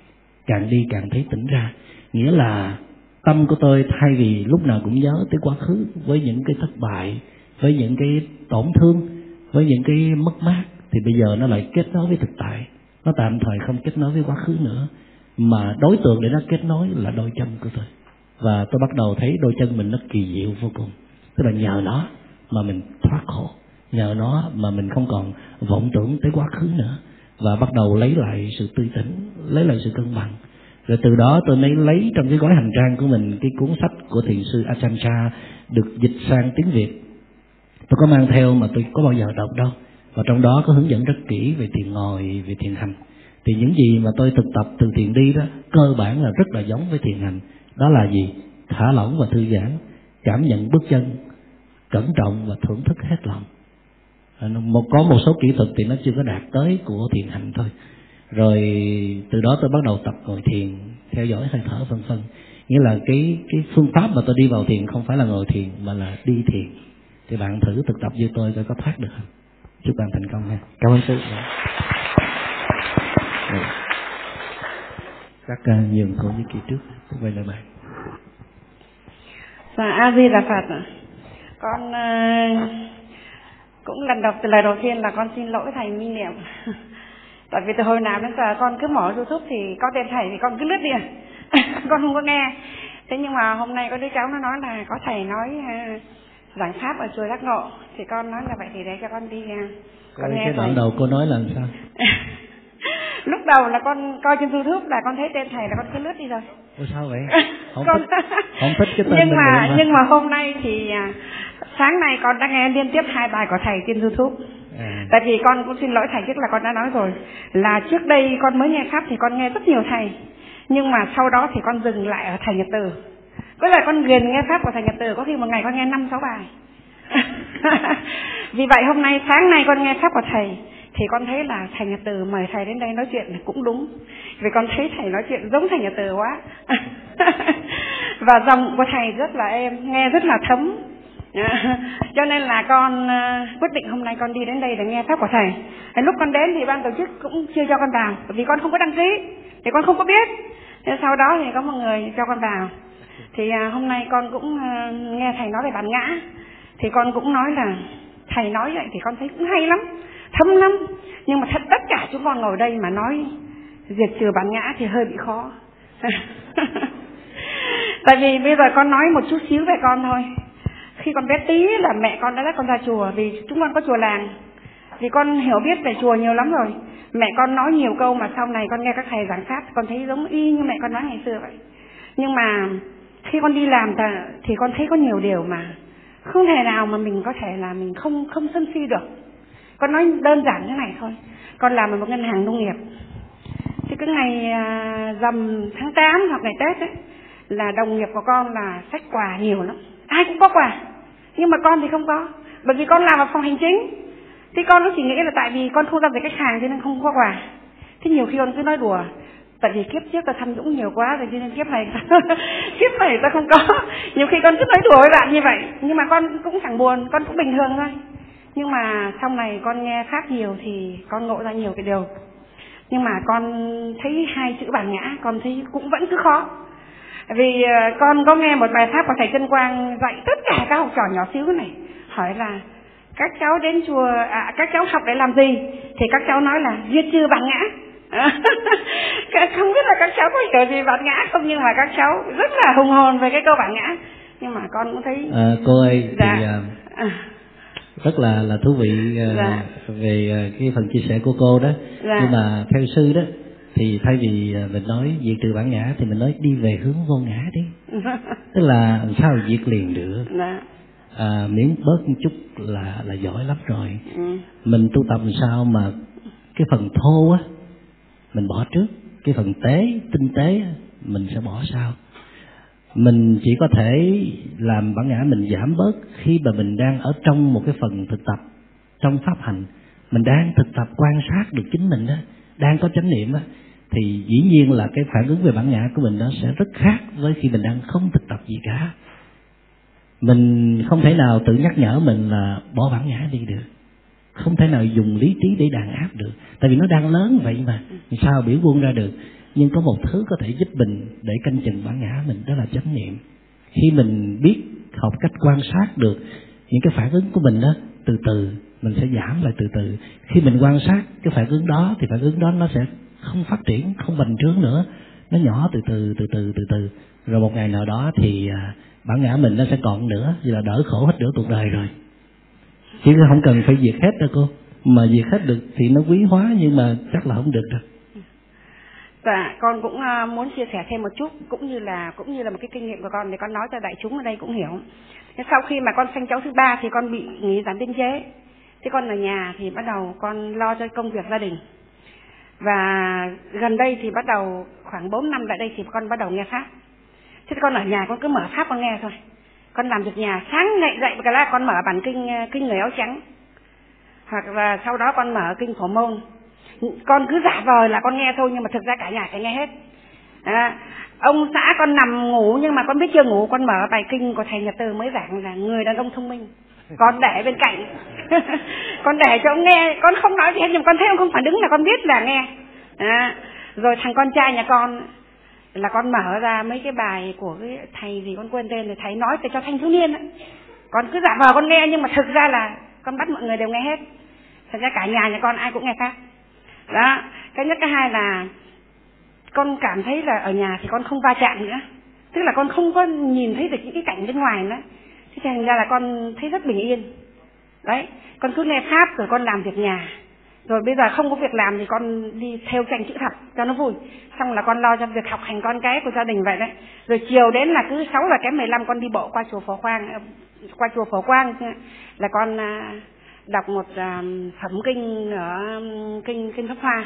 Càng đi càng thấy tỉnh ra. Nghĩa là tâm của tôi thay vì lúc nào cũng nhớ tới quá khứ với những cái thất bại, với những cái tổn thương, với những cái mất mát, thì bây giờ nó lại kết nối với thực tại. Nó tạm thời không kết nối với quá khứ nữa. Mà đối tượng để nó kết nối là đôi chân của tôi. Và tôi bắt đầu thấy đôi chân mình nó kỳ diệu vô cùng. Tức là nhờ nó mà mình thoát khổ. Nhờ nó mà mình không còn vọng tưởng tới quá khứ nữa. Và bắt đầu lấy lại sự tươi tỉnh, lấy lại sự cân bằng rồi từ đó tôi mới lấy trong cái gói hành trang của mình cái cuốn sách của thiền sư Ajahn Chah được dịch sang tiếng Việt. Tôi có mang theo mà tôi có bao giờ đọc đâu. Và trong đó có hướng dẫn rất kỹ về thiền ngồi, về thiền hành. Thì những gì mà tôi thực tập từ thiền đi đó, cơ bản là rất là giống với thiền hành. Đó là gì? Thả lỏng và thư giãn, cảm nhận bước chân, cẩn trọng và thưởng thức hết lòng. Một, có một số kỹ thuật thì nó chưa có đạt tới của thiền hành thôi rồi từ đó tôi bắt đầu tập ngồi thiền theo dõi hơi thở vân vân. Nghĩa là cái cái phương pháp mà tôi đi vào thiền không phải là ngồi thiền mà là đi thiền. Thì bạn thử thực tập như tôi coi có thoát được không? Chúc bạn thành công nha cảm ơn sư. Các uh, nhường cô với kỳ trước. Quay lại bạn. Dạ a di đà phật con uh, cũng lần đầu từ lời đầu tiên là con xin lỗi thầy minh niệm tại vì từ hồi nào đến giờ con cứ mở youtube thì có tên thầy thì con cứ lướt đi à con không có nghe. Thế nhưng mà hôm nay có đứa cháu nó nói là có thầy nói uh, giảng pháp ở chùa giác ngộ. Thì con nói là vậy thì để cho con đi uh, con nghe cái đoạn đầu cô nói là sao? Lúc đầu là con coi trên youtube là con thấy tên thầy là con cứ lướt đi rồi. Ủa sao vậy? Không con... thích không thích cái tên nhưng mà nhưng mà hôm nay thì à, sáng nay con đã nghe liên tiếp hai bài của thầy trên youtube à. tại vì con cũng xin lỗi thầy trước là con đã nói rồi, là trước đây con mới nghe pháp thì con nghe rất nhiều thầy, nhưng mà sau đó thì con dừng lại ở thầy nhật từ. Có là con ghiền nghe pháp của thầy nhật từ, có khi một ngày con nghe năm, sáu bài. Vì vậy hôm nay, sáng nay con nghe pháp của thầy, thì con thấy là thầy nhật từ mời thầy đến đây nói chuyện cũng đúng. Vì con thấy thầy nói chuyện giống thầy nhật từ quá. Và giọng của thầy rất là êm, nghe rất là thấm. cho nên là con ờ, quyết định hôm nay con đi đến đây để nghe pháp của thầy. Lúc con đến thì ban tổ chức cũng chưa cho con vào vì con không có đăng ký, thì con không có biết. Thế sau đó thì có một người cho con vào. Thì à, hôm nay con cũng ờ, nghe thầy nói về bản ngã. Thì con cũng nói là, thầy nói vậy thì con thấy cũng hay lắm, thâm lắm. Nhưng mà thật tất cả chúng con ngồi đây mà nói diệt trừ bản ngã thì hơi bị khó. Tại vì bây giờ con nói một chút xíu về con thôi khi con bé tí là mẹ con đã dắt con ra chùa vì chúng con có chùa làng. Vì con hiểu biết về chùa nhiều lắm rồi. Mẹ con nói nhiều câu mà sau này con nghe các thầy giảng pháp, con thấy giống y như mẹ con nói ngày xưa vậy. Nhưng mà khi con đi làm thì con thấy có nhiều điều mà không thể nào mà mình có thể là mình không không sân si được. Con nói đơn giản thế này thôi. Con làm ở một ngân hàng nông nghiệp. Thì cứ ngày à, dầm tháng 8 hoặc ngày tết ấy, là đồng nghiệp của con là sách quà nhiều lắm. Ai cũng có quà nhưng mà con thì không có. Bởi vì con làm ở phòng hành chính. Thì con cũng chỉ nghĩ là tại vì con thu ra về khách hàng cho nên không có quà. Thế nhiều khi con cứ nói đùa, tại vì kiếp trước ta tham nhũng nhiều quá rồi cho nên kiếp này kiếp này ta không có. Nhiều khi con cứ nói đùa với bạn như vậy, nhưng mà con cũng chẳng buồn, con cũng bình thường thôi. Nhưng mà sau này con nghe pháp nhiều thì con ngộ ra nhiều cái điều. Nhưng mà con thấy hai chữ bản ngã, con thấy cũng vẫn cứ khó vì ờ, con có nghe một bài pháp của thầy Trân Quang dạy tất cả các học trò nhỏ xíu này hỏi là các cháu đến chùa à, các cháu học để làm gì thì các cháu nói là diệt trừ bản ngã không biết là các cháu có hiểu gì bản ngã không nhưng mà các cháu rất là hùng hồn về cái câu bản ngã nhưng mà con cũng thấy à, cô ơi dạ. thì uh, rất là là thú vị uh, dạ. về uh, cái phần chia sẻ của cô đó dạ. nhưng mà theo sư đó thì thay vì mình nói diệt trừ bản ngã thì mình nói đi về hướng vô ngã đi. Tức là sao diệt liền được. Dạ. à, miễn bớt một chút là là giỏi lắm rồi. Ừ. mình tu tập làm sao mà cái phần thô á mình bỏ trước. Cái phần tế tinh tế mình sẽ bỏ sau. Mình chỉ có thể làm bản ngã mình giảm bớt. Khi mà mình đang ở trong một cái phần thực tập trong pháp hành mình đang thực tập quan sát được chính mình đó đang có chánh niệm đó thì dĩ nhiên là cái phản ứng về bản ngã của mình nó sẽ rất khác với khi mình đang không thực tập gì cả. Mình không thể nào tự nhắc nhở mình là bỏ bản ngã đi được. Không thể nào dùng lý trí để đàn áp được. Tại vì nó đang lớn vậy mà. Sao biểu quân ra được? Nhưng có một thứ có thể giúp mình để canh chừng bản ngã mình, đó là chánh niệm. Khi mình biết học cách quan sát được những cái phản ứng của mình đó, từ từ mình sẽ giảm lại từ từ. Khi mình quan sát cái phản ứng đó, thì phản ứng đó nó sẽ không phát triển không bành trướng nữa nó nhỏ từ từ từ từ từ từ rồi một ngày nào đó thì à, bản ngã mình nó sẽ còn nữa vì là đỡ khổ hết nửa cuộc đời rồi chứ không cần phải diệt hết đâu cô mà diệt hết được thì nó quý hóa nhưng mà chắc là không được đâu Dạ, con cũng à, muốn chia sẻ thêm một chút cũng như là cũng như là một cái kinh nghiệm của con để con nói cho đại chúng ở đây cũng hiểu. Sau khi mà con sinh cháu thứ ba thì con bị nghỉ giảm biên chế. Thế con ở nhà thì bắt đầu con lo cho công việc gia đình. Và gần đây thì bắt đầu khoảng 4 năm lại đây thì con bắt đầu nghe pháp. Thế con ở nhà con cứ mở pháp con nghe thôi. Con làm việc nhà sáng dậy dậy cái là con mở bản kinh ờ, kinh người áo trắng. Hoặc là sau đó con mở kinh phổ môn con cứ giả vờ là con nghe thôi nhưng mà thực ra cả nhà phải nghe hết à, ông xã con nằm ngủ nhưng mà con biết chưa ngủ con mở bài kinh của thầy nhật từ mới giảng là người đàn ông thông minh con để bên cạnh. Con để cho ông nghe. Con không nói gì hết nhưng con thấy ông không phản ứng là con biết là nghe. À, rồi thằng con trai nhà con là con mở ra mấy cái bài của cái thầy gì con quên tên rồi thầy nói để cho thanh thiếu niên ấy. con cứ giả vờ con nghe nhưng mà thực ra là con bắt mọi người đều nghe hết. Thật ra cả nhà nhà con ai cũng nghe khác. Đó. Cái nhất cái hai là con cảm thấy là ở nhà thì con không va chạm nữa. Tức là con không có nhìn thấy được những cái cảnh bên ngoài nữa thế thành ra là con thấy rất bình yên. Đấy, con cứ nghe pháp rồi con làm việc nhà. Rồi bây giờ không có việc làm thì con đi theo tranh chữ thập cho nó vui. Xong là con lo cho việc học hành con cái của gia đình vậy đấy. Rồi chiều đến là cứ sáu giờ kém mười lăm con đi bộ qua chùa phổ quang ờ, qua chùa phổ quang ờ, là con à, đọc một à, phẩm kinh ở kinh kinh pháp hoa.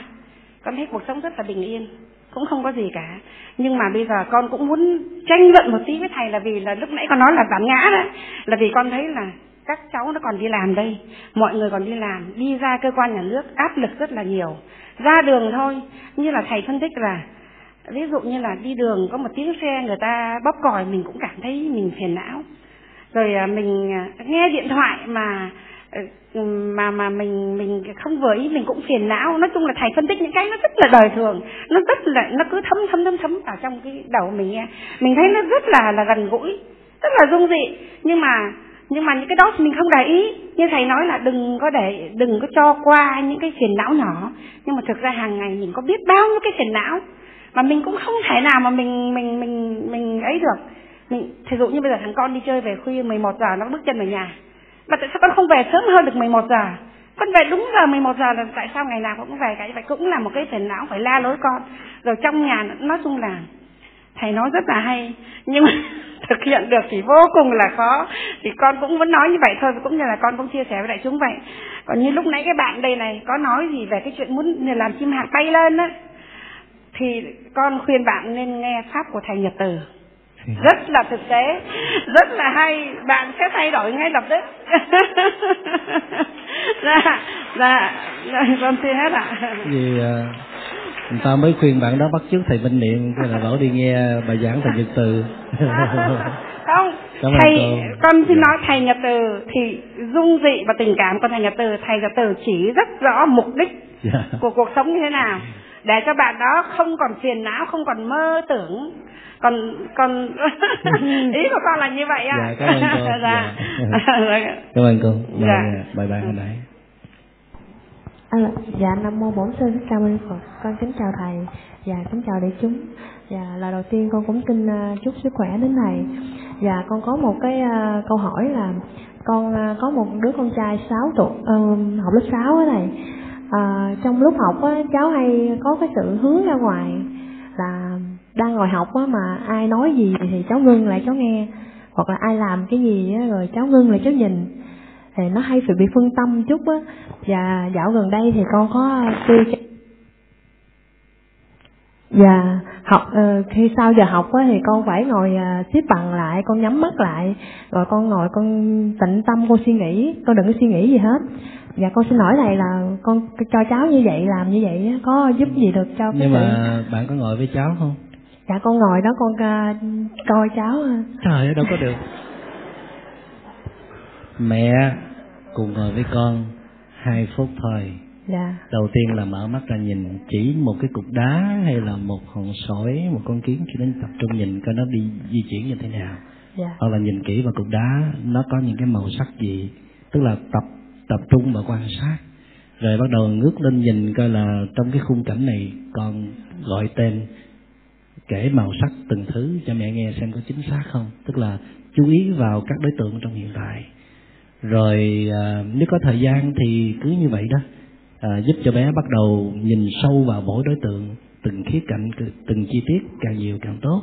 Con thấy cuộc sống rất là bình yên cũng không có gì cả. Nhưng mà bây giờ con cũng muốn tranh luận một tí với thầy là vì là lúc nãy con nói là bản ngã đó là vì con thấy là các cháu nó còn đi làm đây. Mọi người còn đi làm. Đi ra cơ quan nhà nước áp lực rất là nhiều. Ra đường thôi. Như là thầy phân tích là, ví dụ như là đi đường có một tiếng xe người ta bóp còi, mình cũng cảm thấy mình phiền não. Rồi à, mình à, nghe điện thoại mà ờ, mà mà mình mình không vừa ý, mình cũng phiền não. Nói chung là thầy phân tích những cái nó rất là đời thường. Nó rất là, nó cứ thấm thấm thấm thấm vào trong cái đầu mình nghe. Mình thấy nó rất là là gần gũi, rất là dung dị. Nhưng mà nhưng mà những cái đó thì mình không để ý. Như thầy nói là đừng có để, đừng có cho qua những cái phiền não nhỏ. Nhưng mà thực ra hàng ngày mình có biết bao nhiêu cái phiền não mà mình cũng không thể nào mà mình mình mình mình ấy được. Mình, thí dụ như bây giờ thằng con đi chơi về khuya 11 giờ, nó bước chân về nhà mà tại sao con không về sớm hơn được 11 giờ? Con về đúng giờ 11 giờ là tại sao ngày nào cũng về cái vậy cũng là một cái phiền não phải la lối con. Rồi trong nhà nói chung là, thầy nói rất là hay, nhưng mà thực hiện được thì vô cùng là khó. Thì con cũng vẫn nói như vậy thôi, cũng như là con cũng chia sẻ với đại chúng vậy. Còn như lúc nãy cái bạn đây này, có nói gì về cái chuyện muốn làm chim hạt bay lên á, thì con khuyên bạn nên nghe pháp của thầy nhật từ rất là thực tế. Rất là hay. Bạn sẽ thay đổi ngay lập tức. Dạ dạ con xin hết ạ. Vì uh, người ta mới khuyên bạn đó bắt chước thầy minh niệm là bảo đi nghe bài giảng thầy nhật từ. Không Cảm thầy con xin nói thầy nhật từ thì dung dị và tình cảm của thầy nhật từ thầy nhật từ chỉ rất rõ mục đích yeah. Dạ. của cuộc sống như thế nào để cho bạn đó không còn phiền não không còn mơ tưởng. Còn còn ý của con là như vậy ạ. Dạ, cảm ơn cô. Dạ. dạ. cảm ơn cô. Bài dạ. bài bài hồi nãy À, dạ nam mô bổn sư thích ca mâu ni phật. Con kính chào thầy. Và kính chào đại chúng. Và là đầu tiên con cũng xin uh, chúc sức khỏe đến thầy. Và con có một cái uh, câu hỏi là con uh, có một đứa con trai 6 tuổi uh, học lớp 6 ở này à, trong lúc học á, cháu hay có cái sự hướng ra ngoài là đang ngồi học á, mà ai nói gì thì cháu ngưng lại cháu nghe hoặc là ai làm cái gì á, rồi cháu ngưng lại cháu nhìn. Thì nó hay phải bị phân tâm chút á. Và dạo gần đây thì con có kêu và dạ, học uh, khi sau giờ học á thì con phải ngồi uh, xếp bằng lại con nhắm mắt lại rồi con ngồi con tịnh tâm con suy nghĩ con đừng có suy nghĩ gì hết dạ con xin hỏi thầy là con cho cháu như vậy làm như vậy có giúp gì được cho nhưng mà bạn có ngồi với cháu không? Dạ con ngồi đó con uh, coi cháu. Trời ơi đâu có được. Mẹ cùng ngồi với con hai phút thôi. Dạ. đầu tiên là mở mắt ra nhìn chỉ một cái cục đá hay là một hòn sỏi một con kiến khi đến tập trung nhìn coi nó đi di chuyển như thế nào. Dạ. hoặc là nhìn kỹ vào cục đá nó có những cái màu sắc gì. Tức là tập tập trung và quan sát. Rồi bắt đầu ngước lên nhìn coi là trong cái khung cảnh này còn gọi tên kể màu sắc từng thứ cho mẹ nghe xem có chính xác không. Tức là chú ý vào các đối tượng trong hiện tại. Rồi à, nếu có thời gian thì cứ như vậy đó. À, giúp cho bé bắt đầu nhìn sâu vào mỗi đối tượng từng khía cạnh từng chi tiết càng nhiều càng tốt.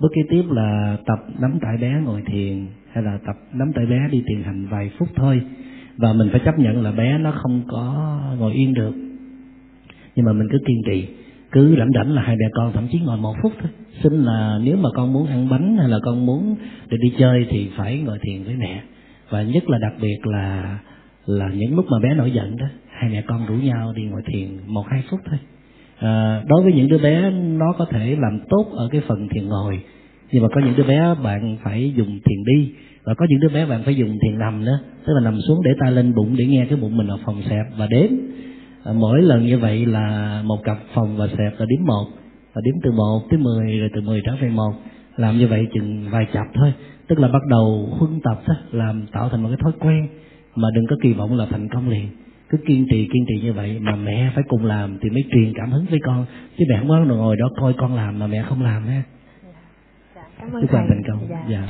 Bước kế tiếp là tập nắm tay bé ngồi thiền hay là tập nắm tay bé đi thiền hành vài phút thôi và mình phải chấp nhận là bé nó không có ngồi yên được. Nhưng mà mình cứ kiên trì cứ lãnh đảnh là hai mẹ con thậm chí ngồi một phút thôi. Xin là nếu mà con muốn ăn bánh hay là con muốn được đi chơi thì phải ngồi thiền với mẹ. Và nhất là đặc biệt là là những lúc mà bé nổi giận đó hai mẹ con rủ nhau đi ngồi thiền một hai phút thôi. À, đối với những đứa bé nó có thể làm tốt ở cái phần thiền ngồi. Nhưng mà có những đứa bé bạn phải dùng thiền đi và có những đứa bé bạn phải dùng thiền nằm nữa tức là nằm xuống để tay lên bụng để nghe cái bụng mình ở phòng xẹp. Và đếm. À, mỗi lần như vậy là một cặp phòng và xẹp là đếm một. Và đếm từ một tới mười rồi từ mười trở về một. Làm như vậy chừng vài chập thôi. Tức là bắt đầu huân tập đó, làm tạo thành một cái thói quen mà đừng có kỳ vọng là thành công liền. Cứ kiên trì kiên trì như vậy mà mẹ phải cùng làm thì mới truyền cảm hứng với con. Chứ mẹ không có ngồi đó coi con làm mà mẹ không làm ha. Cảm ơn chúc bạn thầy. thành công. Dạ. dạ